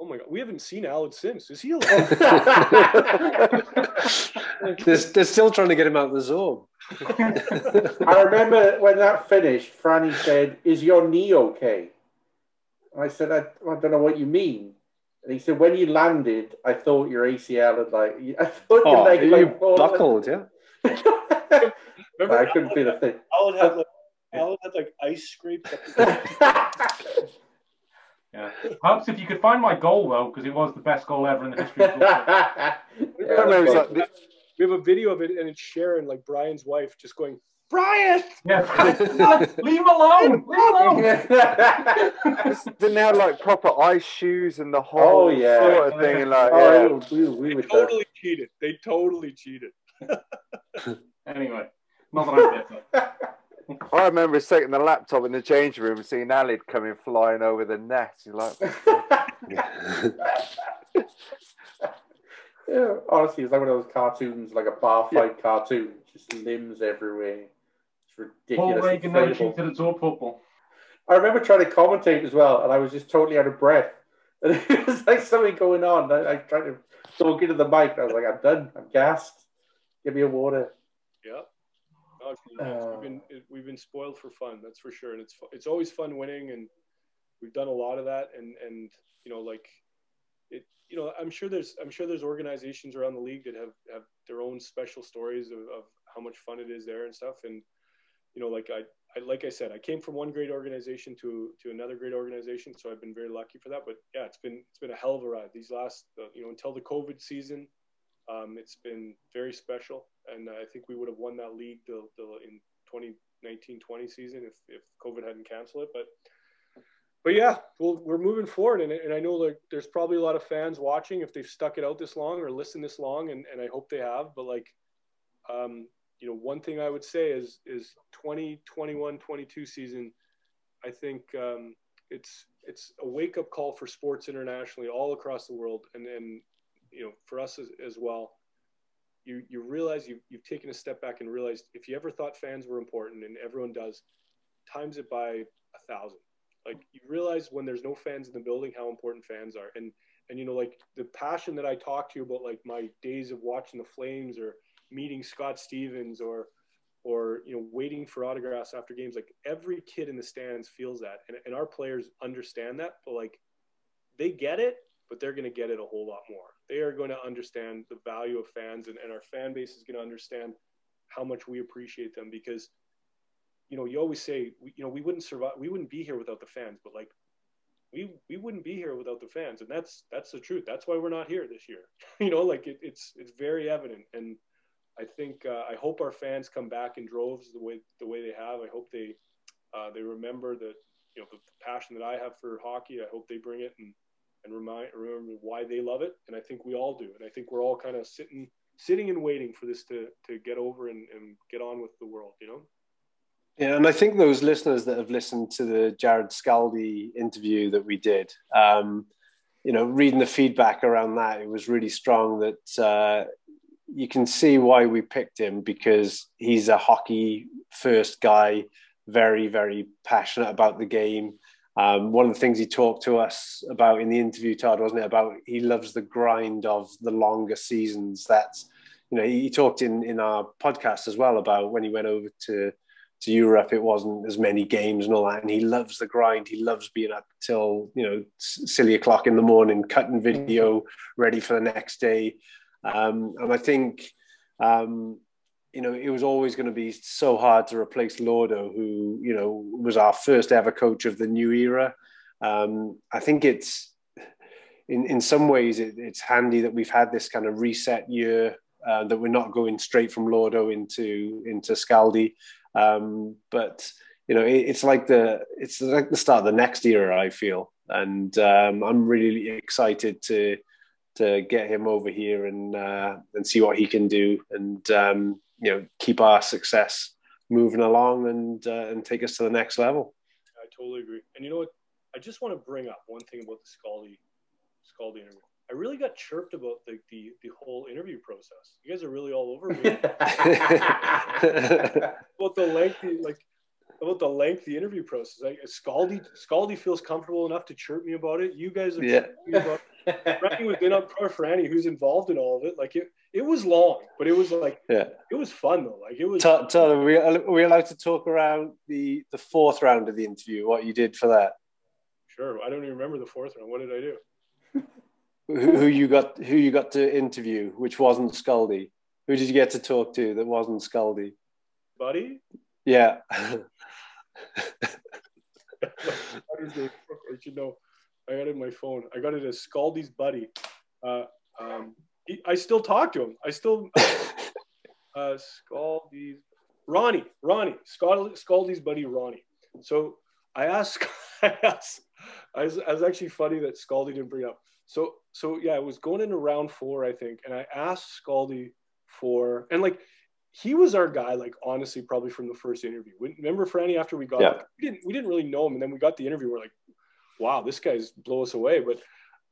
Oh my god, we haven't seen Alad since. Is he alive? they're, they're still trying to get him out of the zone. I remember when that finished, Franny said, "Is your knee okay?" I said, I, I don't know what you mean." And he said, "When you landed, I thought your ACL had like, I thought oh, your leg you like, buckled, yeah." I couldn't feel a thing. Alad had like, Alad had like ice scrapes. Yeah. Perhaps if you could find my goal though, because it was the best goal ever in the history of yeah, we have a video of it, and it's Sharon, like Brian's wife, just going, Brian! Yeah. Leave him alone! Leave him alone! Didn't they have like proper ice shoes and the whole oh, yeah. sort of thing? And, like, oh, yeah. we, we they totally that. cheated. They totally cheated. Anyway, not that I'm better. I remember taking the laptop in the changing room and seeing Alid coming flying over the net. You're like, yeah, honestly, it's like one of those cartoons, like a bar fight yeah. cartoon, just limbs everywhere. It's ridiculous. Paul Reagan never cheated at all football. I remember trying to commentate as well, and I was just totally out of breath. And it was like something going on. I, I tried to talk into the mic. I was like, I'm done. I'm gassed. Give me a water. Yeah. Uh, we've been we've been spoiled for fun, that's for sure, and it's it's always fun winning, and we've done a lot of that, and and you know like it, you know I'm sure there's I'm sure there's organizations around the league that have have their own special stories of, of how much fun it is there and stuff, and you know like I, I like I said I came from one great organization to to another great organization, so I've been very lucky for that. But yeah, it's been it's been a hell of a ride these last uh, you know until the COVID season. Um, it's been very special, and I think we would have won that league the, the, in 2019-20 season if if COVID hadn't canceled it. But but yeah, well, we're moving forward, and, and I know like there's probably a lot of fans watching if they've stuck it out this long or listened this long, and, and I hope they have. But like, um, you know, one thing I would say is is 2021 22 season. I think um, it's it's a wake up call for sports internationally all across the world, and and you know for us as, as well. You you realize you you've taken a step back and realized if you ever thought fans were important, and everyone does, times it by a thousand. Like you realize when there's no fans in the building how important fans are. And and you know, like the passion that I talk to you about, like my days of watching the Flames or meeting Scott Stevens or or you know waiting for autographs after games like every kid in the stands feels that. And, and our players understand that but like they get it but they're going to get it a whole lot more they are going to understand the value of fans and, and our fan base is going to understand how much we appreciate them because you know, you always say, you know, we wouldn't survive, we wouldn't be here without the fans, but like, we we wouldn't be here without the fans, and that's that's the truth. That's why we're not here this year. you know, like it, it's it's very evident, and I think uh, I hope our fans come back in droves the way the way they have. I hope they uh, they remember that you know the, the passion that I have for hockey. I hope they bring it and and remind remember why they love it. And I think we all do. And I think we're all kind of sitting sitting and waiting for this to to get over and, and get on with the world. You know. Yeah, and I think those listeners that have listened to the Jarrod Skalde interview that we did, um, you know, reading the feedback around that, it was really strong that uh, you can see why we picked him because he's a hockey first guy, very, very passionate about the game. Um, one of the things he talked to us about in the interview, Todd, wasn't it? About he loves the grind of the longer seasons. That's, you know, he talked in, in our podcast as well about when he went over to to Europe, it wasn't as many games and all that. And he loves the grind. He loves being up till you know silly o'clock in the morning, cutting video ready for the next day. Um, and I think um, you know it was always going to be so hard to replace Lordo, who you know was our first ever coach of the new era. Um, I think it's in in some ways it, it's handy that we've had this kind of reset year. Uh, that we're not going straight from Lordo into into Skalde. Um, but you know, it, it's like the it's like the start of the next era. I feel, and um, I'm really excited to to get him over here and uh, and see what he can do, and um, you know, keep our success moving along and uh, and take us to the next level. I totally agree. And you know what? I just want to bring up one thing about the Skalde Skalde interview. I really got chirped about the, the, the whole interview process. You guys are really all over me about the lengthy like about the lengthy interview process. Like Skalde Skalde feels comfortable enough to chirp me about it. You guys are yeah. about Franny was in Franny, who's involved in all of it. Like it, it was long, but it was like yeah, it was fun though. Like it was. Tell, tell we, are we allowed to talk around the the fourth round of the interview? What you did for that? Sure. I don't even remember the fourth round. What did I do? who, who you got who you got to interview, which wasn't Skalde. Who did you get to talk to that wasn't Skalde? Buddy. Yeah. you know, I got it in my phone. I got it as Skalde's buddy. Uh, um, he, I still talk to him. I still uh, Skalde's Ronnie, Ronnie, Skalde's buddy Ronnie. So I asked, I asked, I was, I was actually funny that Skalde didn't bring up. So so yeah, it was going into round four, I think, and I asked Skalde for and like he was our guy, like honestly, probably from the first interview. Remember Franny after we got yeah. we didn't we didn't really know him, and then we got the interview. We're like, wow, this guy's blow us away. But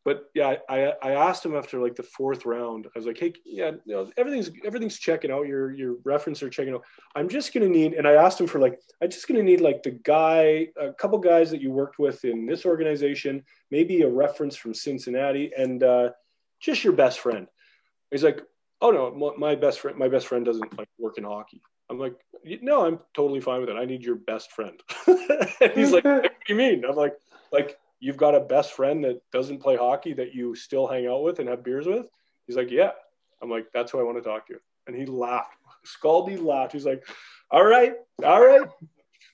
but yeah, I I asked him after like the fourth round. I was like, hey, yeah, you know, everything's everything's checking out. Your your reference are checking out. I'm just gonna need, and I asked him for like, I'm just gonna need like the guy, a couple guys that you worked with in this organization, maybe a reference from Cincinnati, and uh, just your best friend. He's like, oh no, my best friend, my best friend doesn't like work in hockey. I'm like, no, I'm totally fine with it. I need your best friend. and he's like, what do you mean? I'm like, like you've got a best friend that doesn't play hockey that you still hang out with and have beers with? He's like, yeah. I'm like, that's who I want to talk to. And he laughed. Skalde laughed. He's like, all right, all right.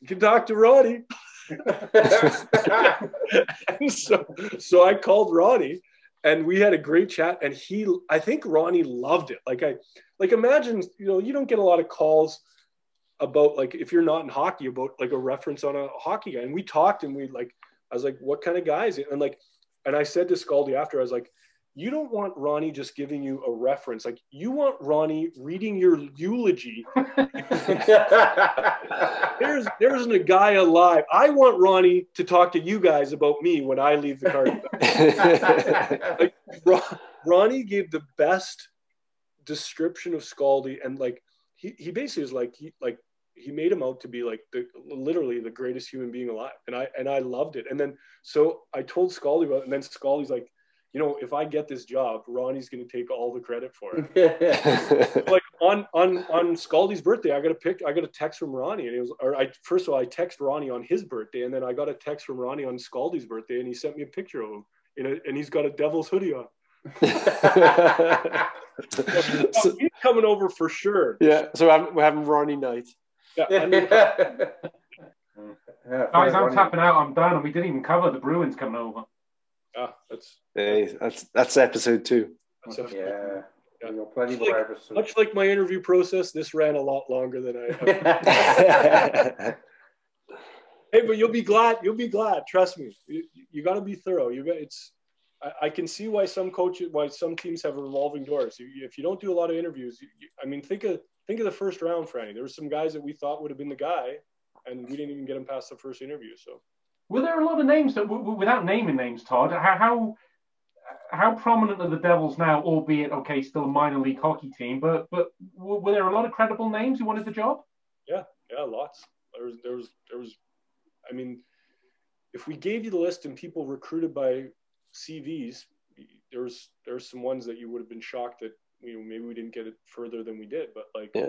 You can talk to Ronnie. so, so I called Ronnie and we had a great chat and he, I think Ronnie loved it. Like I, like imagine, you know, you don't get a lot of calls about like if you're not in hockey about like a reference on a hockey guy. And we talked and we like I was like, what kind of guys? And like and I said to Skalde after, I was like, you don't want Ronnie just giving you a reference. Like you want Ronnie reading your eulogy. there's there's a guy alive. I want Ronnie to talk to you guys about me when I leave the car. like, Ron, Ronnie gave the best description of Skalde, and like he, he basically was like he like he made him out to be like the literally the greatest human being alive, and I and I loved it. And then so I told Skalde about it, and then Skalde's like, you know, if I get this job, Ronnie's going to take all the credit for it. like on on on Skalde's birthday, I got a pic, I got a text from Ronnie, and it was, or I first of all, I text Ronnie on his birthday, and then I got a text from Ronnie on Skalde's birthday, and he sent me a picture of him, in a, and he's got a Devil's hoodie on. so, he's coming over for sure. Yeah, so we're having, we're having Ronnie night. Yeah, yeah, Guys, I'm tapping out. I'm done, and we didn't even cover the Bruins coming over. Ah, that's hey, that's that's episode two. That's episode yeah. yeah. Plenty much, like, much like my interview process, this ran a lot longer than I. hey, but you'll be glad. You'll be glad. Trust me. You, you got to be thorough. You got it's. I, I, can see why some coaches, why some teams have revolving doors. You, if you don't do a lot of interviews, you, I mean, think of think of the first round, Franny. There were some guys that we thought would have been the guy, and we didn't even get him past the first interview. So were there a lot of names that, without naming names, Todd, how, how how prominent are the Devils now? Albeit, okay, still a minor league hockey team, but but were there a lot of credible names who wanted the job? Yeah, yeah, lots. There was there was there was. I mean, if we gave you the list and people recruited by CVs, there's there's some ones that you would have been shocked that you know maybe we didn't get it further than we did, but like yeah.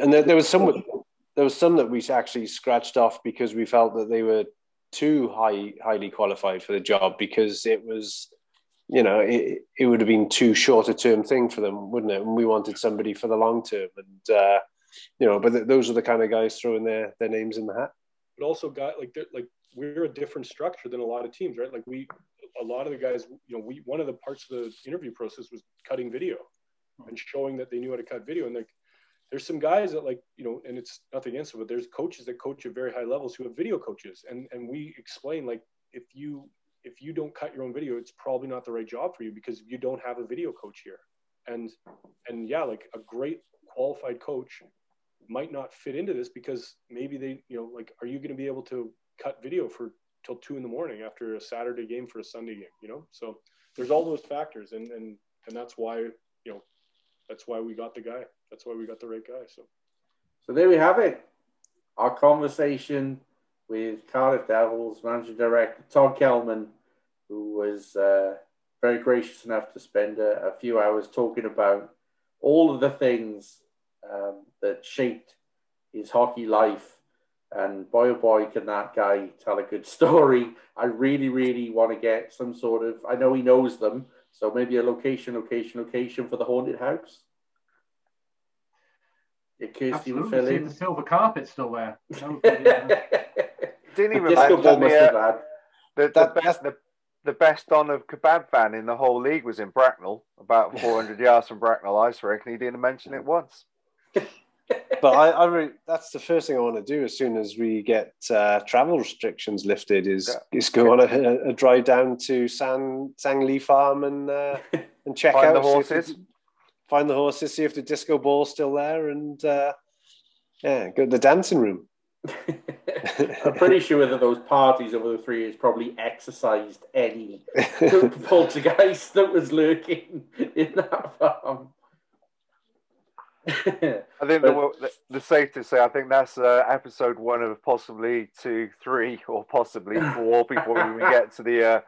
And there, there was some there was some that we actually scratched off because we felt that they were too high, highly qualified for the job because it was, you know, it, it would have been too short a term thing for them, wouldn't it? And we wanted somebody for the long term, and uh, you know, but th- those are the kind of guys throwing their their names in the hat. But also, got like like we're a different structure than a lot of teams, right? Like we, a lot of the guys, you know, we one of the parts of the interview process was cutting video and showing that they knew how to cut video, and like there's some guys that like you know and it's nothing against it but there's coaches that coach at very high levels who have video coaches. And and we explain like if you if you don't cut your own video it's probably not the right job for you because you don't have a video coach here. And and yeah like a great qualified coach might not fit into this because maybe they you know like are you going to be able to cut video for till two in the morning after a saturday game for a sunday game you know? So there's all those factors and and and that's why you know that's why we got the guy. That's why we got the right guy. So, so there we have it. Our conversation with Cardiff Devils managing director Todd Kelman, who was uh, very gracious enough to spend a, a, few hours talking about all of the things um, that shaped his hockey life. And boy, oh boy, can that guy tell a good story. I really, really want to get some sort of, I know he knows them, so maybe a location, location, location for the haunted house. It Kirsty will fill in. The silver carpet's still there. Didn't even mention the, uh, the, the, best, the, the best doner kebab fan in the whole league was in Bracknell, about 400 yards from Bracknell Ice Rink, and he didn't mention it once. but I, I really, that's the first thing I want to do as soon as we get uh, travel restrictions lifted is yeah. is go on a, a, drive down to San Sangli Farm and uh, and check find out the horses, the, find the horses, see if the disco ball's still there, and uh, yeah, go to the dancing room. I'm pretty sure that those parties over the three years probably exercised any poltergeist that was lurking in that farm. I think the, the, safe to say, I think that's uh, episode one of possibly two, three, or possibly four before we get to the. Uh,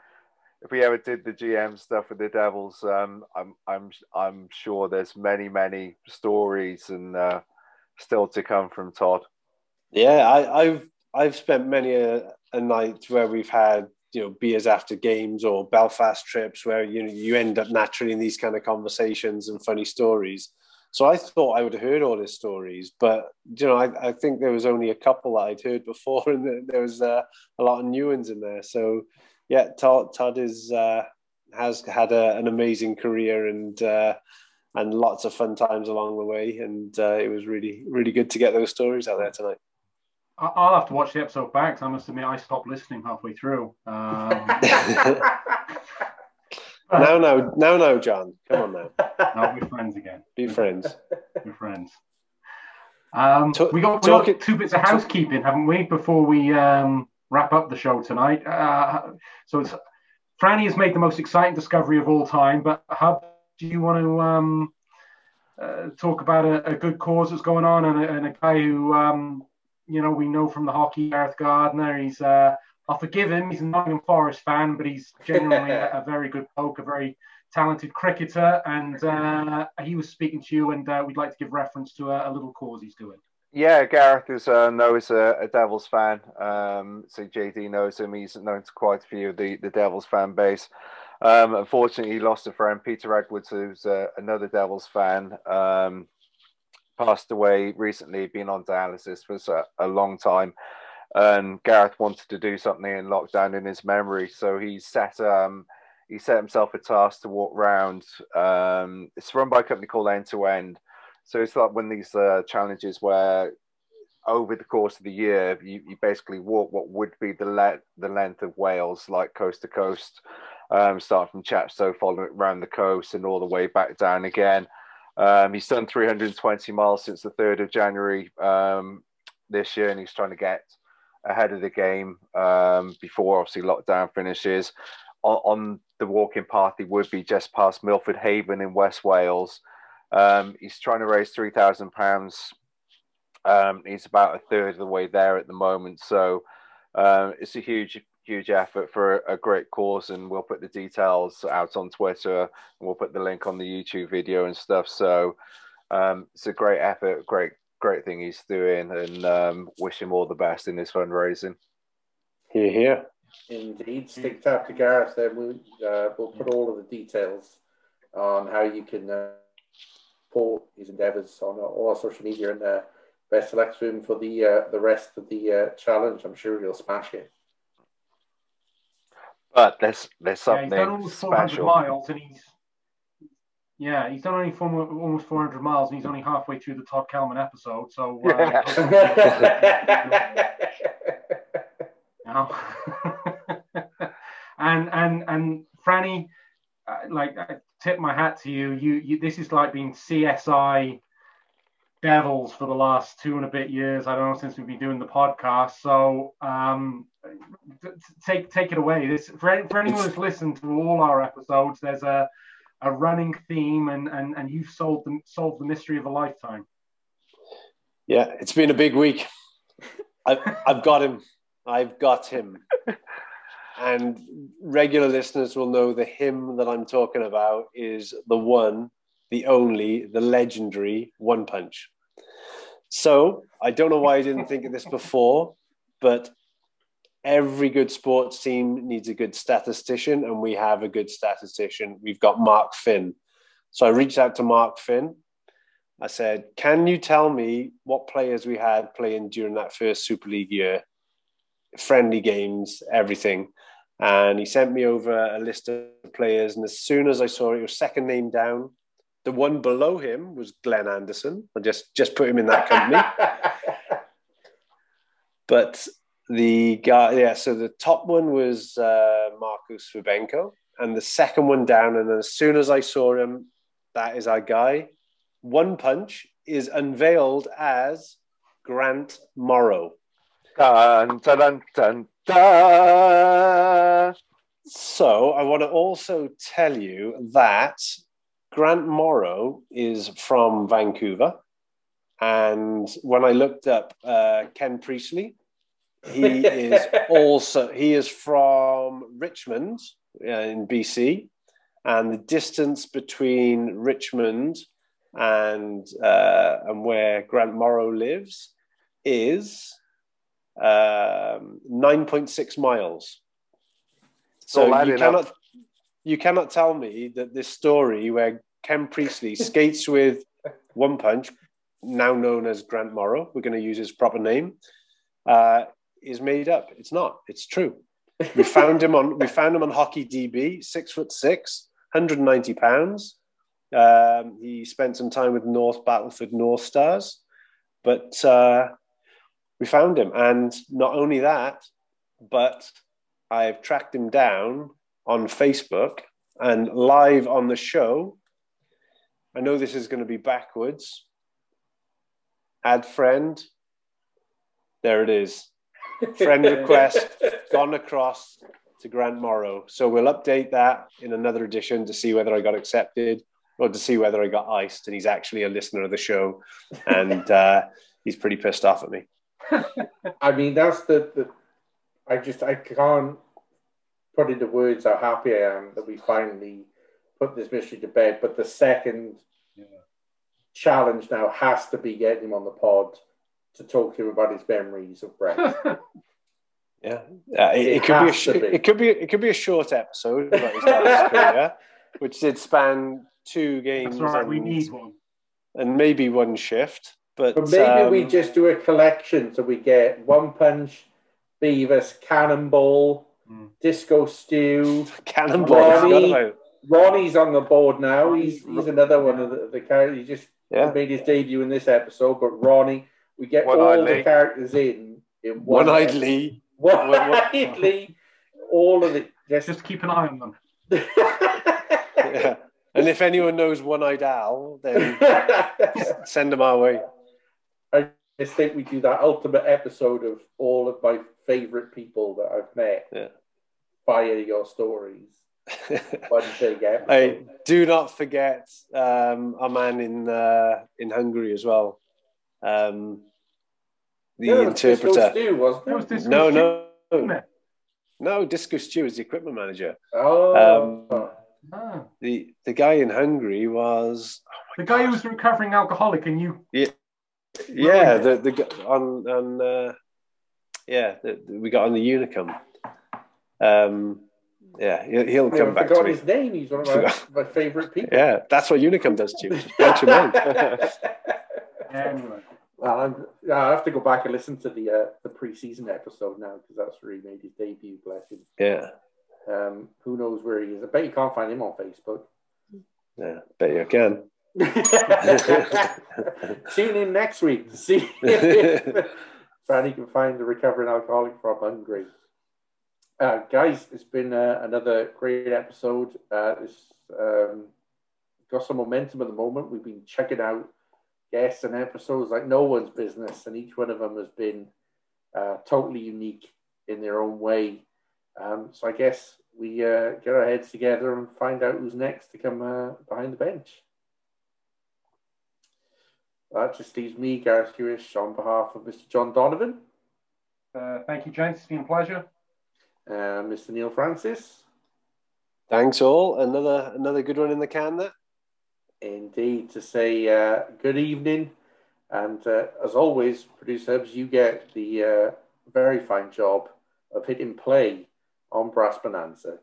if we ever did the GM stuff with the Devils, um, I'm I'm I'm sure there's many many stories and uh, still to come from Todd. Yeah, I, have I've spent many a, a night where we've had you know beers after games or Belfast trips where you know you end up naturally in these kind of conversations and funny stories so I thought I would have heard all his stories, but you know, I, I think there was only a couple that I'd heard before, and there was uh, a lot of new ones in there. So yeah, Todd, Todd is uh, has had a, an amazing career, and uh, and lots of fun times along the way. And uh, it was really, really good to get those stories out there tonight. I'll have to watch the episode back. I must admit, I stopped listening halfway through. Um, now, now, now, now, John, come on now. Now we're friends again. Be friends. We're friends. Um, we got, we got it- two bits of housekeeping, haven't we, before we um, wrap up the show tonight? Uh, so it's Franny has made the most exciting discovery of all time, but Hub, do you want to um, uh, talk about a, a good cause that's going on and a, and a guy who, um, you know, we know from the hockey, Gareth Gardner. He's, uh, I'll forgive him, he's a Nottingham Forest fan, but he's genuinely a, very good poke, a very talented cricketer. And uh, he was speaking to you, and uh, we'd like to give reference to a, a little cause he's doing. Yeah, Gareth is uh, knows a, a Devils fan. Um, so JD knows him. He's known to quite a few of the, the Devils fan base. Um, unfortunately, he lost a friend, Peter Edwards, who's uh, another Devils fan. Um, passed away recently, been on dialysis for a, a long time. And Gareth wanted to do something in lockdown in his memory, so he set um, he set himself a task to walk round. Um, it's run by a company called End to End. So it's like one of these uh, challenges where over the course of the year, you, you basically walk what would be the le- the length of Wales, like coast to coast, um, start from Chepstow, following it around the coast and all the way back down again. Um, he's done 320 miles since the 3rd of January um, this year, and he's trying to get ahead of the game um, before obviously lockdown finishes. On, on the walking path, he would be just past Milford Haven in West Wales. Um, he's trying to raise three thousand pounds. Um, he's about a third of the way there at the moment, so um, it's a huge, huge effort for a, great cause. And we'll put the details out on Twitter, and we'll put the link on the YouTube video and stuff. So um, it's a great effort, great, great thing he's doing, and um, wish him all the best in his fundraising. Here, here. Indeed, stick tap to Gareth. Then we'll, uh, we'll put all of the details on how you can uh, support his endeavours on all our social media and uh, best of luck to him for the uh, the rest of the uh, challenge. I'm sure he'll smash it. But there's there's Yeah, he's something done almost 400 special. miles, and he's yeah, he's done only four, almost 400 miles, and he's only halfway through the Todd Kelman episode. So, uh, and and and Franny, uh, like I tip my hat to you. You, you this is like being CSI Devils for the last two and a bit years. I don't know since we've been doing the podcast. So um, take take it away. This for, for anyone who's listened to all our episodes, there's a a running theme, and and and you've solved the solved the mystery of a lifetime. Yeah, it's been a big week. I've, I've got him. I've got him. And regular listeners will know the him that I'm talking about is the one, the only, the legendary One Punch. So I don't know why I didn't think of this before, but every good sports team needs a good statistician, and we have a good statistician. We've got Mark Finn. So I reached out to Mark Finn. I said, Can you tell me what players we had playing during that first Super League year? Friendly games, everything. And he sent me over a list of players. And as soon as I saw it, it was second name down. The one below him was Glenn Anderson. I just just put him in that company. but the guy, yeah, so the top one was uh, Marcus Fabenko, and the second one down. And as soon as I saw him, that is our guy. One Punch is unveiled as Grant Morrow. Dun, dun, dun. So I want to also tell you that Grant Morrow is from Vancouver. And when I looked up uh, Ken Priestlay, he is also he is from Richmond in BC, and the distance between Richmond and uh, and where Grant Morrow lives is um, nine point six miles. So you cannot you cannot tell me that this story where Ken Priestlay skates with One Punch, now known as Grant Morrow, we're going to use his proper name, uh, is made up. It's not. It's true. We found him on we found him on Hockey DB, six foot six, 190 pounds. Um, he spent some time with North Battleford North Stars, but uh, we found him. And not only that, but I've tracked him down on Facebook and live on the show. I know this is going to be backwards. Add friend. There it is. Friend request gone across to Grant Morrow. So we'll update that in another edition to see whether I got accepted or to see whether I got iced. And he's actually a listener of the show, and uh, he's pretty pissed off at me. I mean, that's the, the. I just I can't put into words how happy I am that we finally put this mystery to bed. But the second yeah. challenge now has to be getting him on the pod to talk to him about his memories of Brett. yeah, uh, it, it, it, could be, a sh- be. it could be it could be a short episode about his career, which did span two games. That's right. And, we need one, and maybe one shift. But, but maybe um, we just do a collection so we get one punch, Beavis, Cannonball, mm. Disco Stew, Cannonball. Ronnie, Ronnie's on the board now. He's he's another one of the, the characters. He just yeah. made his debut in this episode. But Ronnie, we get one all the characters in in one. One-eyed Lee. One-eyed Lee. All of it. Just, just keep an eye on them. yeah. And if anyone knows One Eyed Al, then send them our way. I just think we do that ultimate episode of all of my favorite people that I've met yeah. via your stories. One big episode. Hey, do not forget um, our man in uh, in Hungary as well. Um, the no, interpreter. Stew? No, no, no. No, Disco Stew is the equipment manager. Oh. Um, ah. The the guy in Hungary was oh the guy God. who was recovering alcoholic, and you. Yeah, yeah. The the on on uh, yeah, the, we got on the Unicum. Um, yeah, he'll, he'll come back to me. his name. He's one of my, my favourite people. Yeah, that's what Unicum does to you. Of men. anyway. Well, I'm, I have to go back and listen to the uh, the pre-season episode now because that's where he made his debut. Bless him. Yeah. Um, who knows where he is? I bet you can't find him on Facebook. Yeah, bet you can. Tune in next week to see if Franny can find the recovering alcoholic from Hungary. Uh, guys, it's been uh, another great episode. Uh, it's um, got some momentum at the moment. We've been checking out guests and episodes like no one's business, and each one of them has been uh, totally unique in their own way. Um, so I guess we uh, get our heads together and find out who's next to come uh, behind the bench. That just leaves me, Gareth Hewish, on behalf of Mr. John Donovan. Uh, thank you, James. It's been a pleasure. Uh, Mr. Neil Francis. Thanks all. Another another good one in the can there. Indeed. To say uh, good evening. And uh, as always, producer Hubs, you get the uh, very fine job of hitting play on Brass Bonanza.